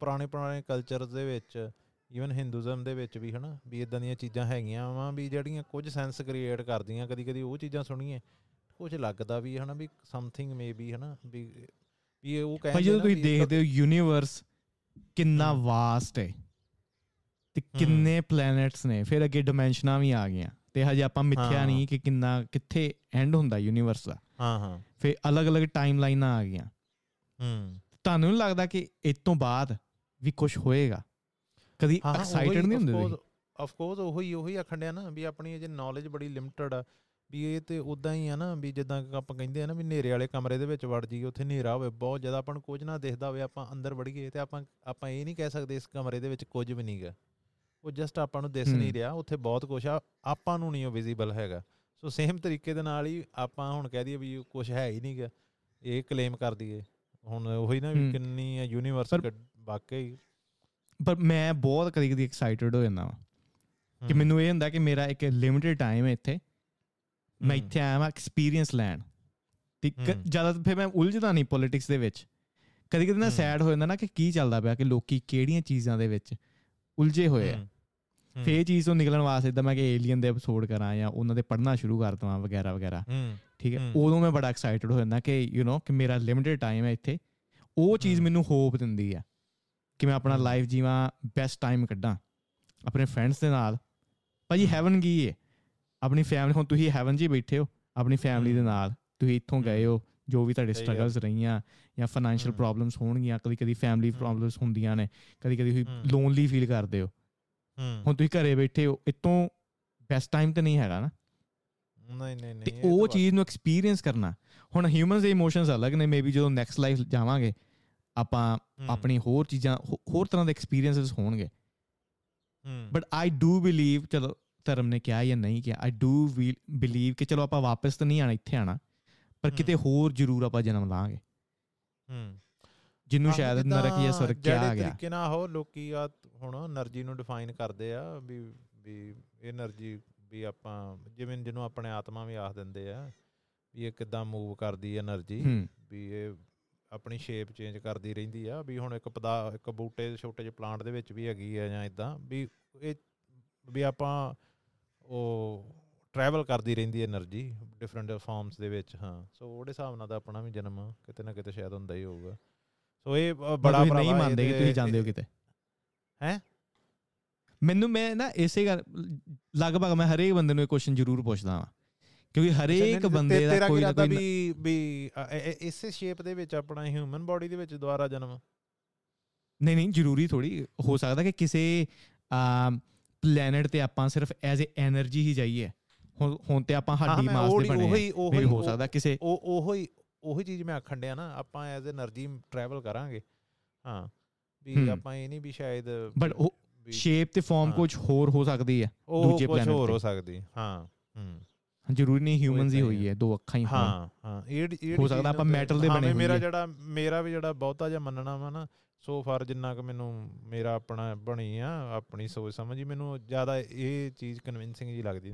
ਪੁਰਾਣੇ ਪੁਰਾਣੇ ਕਲਚਰਸ ਦੇ ਵਿੱਚ ਇਵਨ ਹਿੰਦੂਜ਼ਮ ਦੇ ਵਿੱਚ ਵੀ ਹਨਾ ਵੀ ਇਦਾਂ ਦੀਆਂ ਚੀਜ਼ਾਂ ਹੈਗੀਆਂ ਵਾ ਵੀ ਜਿਹੜੀਆਂ ਕੁਝ ਸੈਂਸ ਕ੍ਰੀਏਟ ਕਰਦੀਆਂ ਕਦੀ ਕਦੀ ਉਹ ਚੀਜ਼ਾਂ ਸੁਣੀਏ ਕੁਝ ਲੱਗਦਾ ਵੀ ਹਨਾ ਵੀ ਸਮਥਿੰਗ ਮੇਬੀ ਹਨਾ ਵੀ ਵੀ ਉਹ ਕਹਿੰਦੇ ਜਦੋਂ ਤੁਸੀਂ ਦੇਖਦੇ ਹੋ ਯੂਨੀਵਰਸ ਕਿੰਨਾ ਵਾਸਟ ਹੈ ਤੇ ਕਿੰਨੇ ਪਲੈਨਟਸ ਨੇ ਫਿਰ ਅੱਗੇ ਡਿਮੈਂਸ਼ਨਾਂ ਵੀ ਆ ਗਈਆਂ ਤੇ ਹਜੇ ਆਪਾਂ ਮਿੱਥਿਆ ਨਹੀਂ ਕਿ ਕਿੰਨਾ ਕਿੱਥੇ ਐਂਡ ਹੁੰਦਾ ਯੂਨੀਵਰਸ ਦਾ। ਹਾਂ ਹਾਂ। ਫਿਰ ਅਲੱਗ-ਅਲੱਗ ਟਾਈਮ ਲਾਈਨਾਂ ਆ ਗਈਆਂ। ਹੂੰ ਤੁਹਾਨੂੰ ਨਹੀਂ ਲੱਗਦਾ ਕਿ ਇਸ ਤੋਂ ਬਾਅਦ ਵੀ ਕੁਝ ਹੋਏਗਾ? ਕਦੀ ਐਕਸਾਈਟਡ ਨਹੀਂ ਹੁੰਦੇ ਤੁਸੀਂ? ਆਫ ਕੋਰਸ ਉਹੀ ਉਹੀ ਆਖੰਡਿਆ ਨਾ ਵੀ ਆਪਣੀ ਜੇ ਨੌਲੇਜ ਬੜੀ ਲਿਮਟਿਡ ਆ। ਵੀ ਇਹ ਤੇ ਉਦਾਂ ਹੀ ਆ ਨਾ ਵੀ ਜਿੱਦਾਂ ਆਪਾਂ ਕਹਿੰਦੇ ਆ ਨਾ ਵੀ ਹਨੇਰੇ ਵਾਲੇ ਕਮਰੇ ਦੇ ਵਿੱਚ ਵੜ ਜਾਈਏ ਉੱਥੇ ਹਨੇਰਾ ਹੋਵੇ ਬਹੁਤ ਜ਼ਿਆਦਾ ਆਪਾਂ ਨੂੰ ਕੁਝ ਨਾ ਦਿਖਦਾ ਹੋਵੇ ਆਪਾਂ ਅੰਦਰ ਵੜੀਏ ਤੇ ਆਪਾਂ ਆਪਾਂ ਇਹ ਨਹੀਂ ਕਹਿ ਸਕਦੇ ਇਸ ਕਮਰੇ ਦੇ ਵਿੱਚ ਕੁਝ ਵੀ ਨਹੀਂਗਾ ਉਹ ਜਸਟ ਆਪਾਂ ਨੂੰ ਦਿਸ ਨਹੀਂ ਰਿਹਾ ਉੱਥੇ ਬਹੁਤ ਕੁਝ ਆ ਆਪਾਂ ਨੂੰ ਨਹੀਂ ਉਹ ਵਿਜ਼ੀਬਲ ਹੈਗਾ। ਸੋ ਸੇਮ ਤਰੀਕੇ ਦੇ ਨਾਲ ਹੀ ਆਪਾਂ ਹੁਣ ਕਹਿ ਦਈਏ ਵੀ ਕੁਝ ਹੈ ਹੀ ਨਹੀਂਗਾ ਇਹ ਕਲੇਮ ਕਰ ਦਈਏ। ਹੁਣ ਉਹੀ ਨਾ ਵੀ ਕਿੰਨੀ ਆ ਯੂਨੀਵਰਸ ਵਾਕਈ। ਪਰ ਮੈਂ ਬਹੁਤ ਕਦੀ ਕਦੀ ਐਕਸਾਈਟਡ ਹੋ ਜਾਂਦਾ ਹਾਂ ਕਿ ਮੈਨੂੰ ਇਹ ਹੁੰਦਾ ਕਿ ਮੇਰਾ ਇੱਕ ਲਿਮਿਟਿਡ ਟਾਈਮ ਹੈ ਇੱਥੇ। ਮੈਂ ਇੱਥੇ ਆਇਆ ਮੈਂ ਐਕਸਪੀਰੀਅੰਸ ਲੈਣ। ਤੇ ਜ਼ਿਆਦਾ ਫਿਰ ਮੈਂ ਉਲਝਦਾ ਨਹੀਂ ਪੋਲਿਟਿਕਸ ਦੇ ਵਿੱਚ। ਕਦੀ ਕਦੀ ਨਾ ਸੈਡ ਹੋ ਜਾਂਦਾ ਨਾ ਕਿ ਕੀ ਚੱਲਦਾ ਪਿਆ ਕਿ ਲੋਕੀ ਕਿਹੜੀਆਂ ਚੀਜ਼ਾਂ ਦੇ ਵਿੱਚ ਉਲਝੇ ਹੋਏ ਆ। ਫੇ ਚੀਜ਼ ਤੋਂ ਨਿਕਲਣ ਵਾਸਤੇ ਇਦਾਂ ਮੈਂ ਕਿ ਏਲੀਅਨ ਦੇ ਐਪੀਸੋਡ ਕਰਾਂ ਜਾਂ ਉਹਨਾਂ ਦੇ ਪੜ੍ਹਨਾ ਸ਼ੁਰੂ ਕਰ ਦਵਾਂ ਵਗੈਰਾ ਵਗੈਰਾ। ਠੀਕ ਹੈ ਉਦੋਂ ਮੈਂ ਬੜਾ ਐਕਸਾਈਟਡ ਹੋ ਜਾਂਦਾ ਕਿ ਯੂ نو ਕਿ ਮੇਰਾ ਲਿਮਿਟਿਡ ਟਾਈਮ ਹੈ ਇੱਥੇ। ਉਹ ਚੀਜ਼ ਮੈਨੂੰ ਹੋਪ ਦਿੰਦੀ ਆ ਕਿ ਮੈਂ ਆਪਣਾ ਲਾਈਫ ਜੀਵਾਂ ਬੈਸਟ ਟਾਈਮ ਕੱਢਾਂ। ਆਪਣੇ ਫਰੈਂਡਸ ਦੇ ਨਾਲ। ਭਾਜੀ ਹੈਵਨ ਕੀ ਹੈ ਆਪਣੀ ਫੈਮਿਲੀ ਹੁਣ ਤੁਸੀਂ ਹੈਵਨ ਜੀ ਬੈਠੇ ਹੋ ਆਪਣੀ ਫੈਮਿਲੀ ਦੇ ਨਾਲ। ਤੁਸੀਂ ਇੱਥੋਂ ਗਏ ਹੋ ਜੋ ਵੀ ਤੁਹਾਡੇ ਸਟਰਗਲਸ ਰਹੀਆਂ ਜਾਂ ਫਾਈਨੈਂਸ਼ੀਅਲ ਪ੍ਰੋਬਲਮਸ ਹੋਣਗੀਆਂ ਕਦੀ ਕਦੀ ਫੈਮਿਲੀ ਪ੍ਰੋਬਲਮਸ ਹੁੰਦੀਆਂ ਨੇ ਕਦੀ ਕਦੀ ਤੁਸੀਂ ਲੋਨਲੀ ਫੀਲ ਕਰਦੇ ਹੋ। ਹੁਣ ਤੁਸੀਂ ਘਰੇ ਬੈਠੇ ਹੋ ਇਤੋਂ ਬੈਸਟ ਟਾਈਮ ਤੇ ਨਹੀਂ ਹੈਗਾ ਨਾ। ਨਹੀਂ ਨਹੀਂ ਨਹੀਂ ਤੇ ਉਹ ਚੀਜ਼ ਨੂੰ ਐਕਸਪੀਰੀਅੰਸ ਕਰਨਾ। ਹੁਣ ਹਿਊਮਨਸ ਦੇ ਇਮੋਸ਼ਨਸ ਅਲੱਗ ਨੇ ਮੇਬੀ ਜਦੋਂ ਨੈਕਸਟ ਲਾਈਫ ਜਾਵਾਂਗੇ ਆਪਾਂ ਆਪਣੀ ਹੋਰ ਚੀਜ਼ਾਂ ਹੋਰ ਤਰ੍ਹਾਂ ਦੇ ਐਕਸਪੀਰੀਐਂਸਸ ਹੋਣਗੇ। ਬਟ ਆਈ ਡੂ ਬਿਲੀਵ ਚਲੋ ਧਰਮ ਨੇ ਕਿਹਾ ਜਾਂ ਨਹੀਂ ਕਿਹਾ ਆਈ ਡੂ ਬਲੀਵ ਕਿ ਚਲੋ ਆਪਾਂ ਵਾਪਸ ਤਾਂ ਨਹੀਂ ਆਣਾ ਇੱਥੇ ਆਣਾ ਪਰ ਕਿਤੇ ਹੋਰ ਜ਼ਰੂਰ ਆਪਾਂ ਜਨਮ ਲਾਂਗੇ। ਹੂੰ। ਜਿੰਨੂੰ ਸ਼ਾਇਦ ਨਰਕ ਜਾਂ ਸਵਰਗ ਕਿਹਾ ਗਿਆ। ਜਿਹੜੇ ਤਰੀਕੇ ਨਾਲ ਹੋ ਲੋਕੀ ਆ ਹੁਣ એનર્ਜੀ ਨੂੰ ਡਿਫਾਈਨ ਕਰਦੇ ਆ ਵੀ ਵੀ એનર્ਜੀ ਵੀ ਆਪਾਂ ਜਿਵੇਂ ਜਿਹਨੂੰ ਆਪਣੇ ਆਤਮਾ ਵੀ ਆਖ ਦਿੰਦੇ ਆ ਵੀ ਇਹ ਕਿਦਾਂ ਮੂਵ ਕਰਦੀ ਹੈ એનર્ਜੀ ਵੀ ਇਹ ਆਪਣੀ ਸ਼ੇਪ ਚੇਂਜ ਕਰਦੀ ਰਹਿੰਦੀ ਆ ਵੀ ਹੁਣ ਇੱਕ ਪਦਾ ਇੱਕ ਬੂਟੇ ਦੇ ਛੋਟੇ ਜਿਹੇ ਪਲਾਂਟ ਦੇ ਵਿੱਚ ਵੀ ਹੈਗੀ ਆ ਜਾਂ ਇਦਾਂ ਵੀ ਇਹ ਵੀ ਆਪਾਂ ਉਹ ਟਰੈਵਲ ਕਰਦੀ ਰਹਿੰਦੀ ਹੈ એનર્ਜੀ ਡਿਫਰੈਂਟ ਫਾਰਮਸ ਦੇ ਵਿੱਚ ਹਾਂ। ਸੋ ਉਹਦੇ ਹਿਸਾਬ ਨਾਲ ਦਾ ਆਪਣਾ ਵੀ ਜਨਮ ਕਿਤੇ ਨਾ ਕਿਤੇ ਸ਼ਾਇਦ ਹੁੰਦਾ ਹੀ ਹੋਊਗਾ। ਸੋ ਇਹ ਬੜਾ ਭਰਾ ਨਹੀਂ ਮੰਨਦੇ ਕਿ ਤੁਸੀਂ ਜਾਂਦੇ ਹੋ ਕਿਤੇ। ਹੈ? ਮੈਨੂੰ ਮੈਂ ਨਾ ਇਸੇ ਗੱਲ ਲਗਭਗ ਮੈਂ ਹਰੇਕ ਬੰਦੇ ਨੂੰ ਇਹ ਕੁਐਸਚਨ ਜ਼ਰੂਰ ਪੁੱਛਦਾ ਹਾਂ ਕਿਉਂਕਿ ਹਰੇਕ ਬੰਦੇ ਦਾ ਕੋਈ ਨਾ ਕੋਈ ਵੀ ਵੀ ਇਸੇ ਸ਼ੇਪ ਦੇ ਵਿੱਚ ਆਪਣਾ ਹਿਊਮਨ ਬਾਡੀ ਦੇ ਵਿੱਚ ਦੁਬਾਰਾ ਜਨਮ? ਨਹੀਂ ਨਹੀਂ ਜ਼ਰੂਰੀ ਥੋੜੀ ਹੋ ਸਕਦਾ ਕਿ ਕਿਸੇ ਆ ਪਲੈਨਟ ਤੇ ਆਪਾਂ ਸਿਰਫ ਐਜ਼ ਅ એનર્ਜੀ ਹੀ ਜਾਈਏ। ਹੁਣ ਤੇ ਆਪਾਂ ਹੱਡੀ ਮਾਸ ਦੇ ਬਣੇ ਉਹੀ ਉਹੀ ਹੋ ਸਕਦਾ ਕਿਸੇ ਉਹ ਉਹੀ ਉਹੀ ਚੀਜ਼ ਮੈਂ ਆਖਣ ਡਿਆ ਨਾ ਆਪਾਂ ਐਜ਼ એનર્ਜੀ ਟਰੈਵਲ ਕਰਾਂਗੇ। ਹਾਂ ਵੀ ਆਪਾਂ ਇਹ ਨਹੀਂ ਵੀ ਸ਼ਾਇਦ ਬਟ ਉਹ ਸ਼ੇਪ ਤੇ ਫਾਰਮ ਕੁਝ ਹੋਰ ਹੋ ਸਕਦੀ ਹੈ ਦੂਜੇ ਪਲੈਨਟ ਤੇ ਕੁਝ ਹੋਰ ਹੋ ਸਕਦੀ ਹਾਂ ਹੂੰ। ਜ਼ਰੂਰੀ ਨਹੀਂ ਹਿਊਮਨਸ ਹੀ ਹੋਈ ਹੈ ਦੋ ਅੱਖਾਂ ਹੀ ਹਾਂ ਹਾਂ ਇਹ ਹੋ ਸਕਦਾ ਆਪਾਂ ਮੈਟਲ ਦੇ ਬਣੇ ਹੋਏ ਮੇਰਾ ਜਿਹੜਾ ਮੇਰਾ ਵੀ ਜਿਹੜਾ ਬਹੁਤਾ ਜਿਹਾ ਮੰਨਣਾ ਵਾ ਨਾ ਸੋ ਫਾਰ ਜਿੰਨਾ ਕਿ ਮੈਨੂੰ, ਮੇਰਾ ਆਪਣਾ ਬਣੀ ਆ, ਆਪਣੀ ਸੋਚ ਸਮਝ ਹੀ ਮੈਨੂੰ ਜ਼ਿਆਦਾ ਇਹ ਚੀਜ਼ ਕਨਵਿੰਸਿੰਗ ਜੀ ਲੱਗਦੀ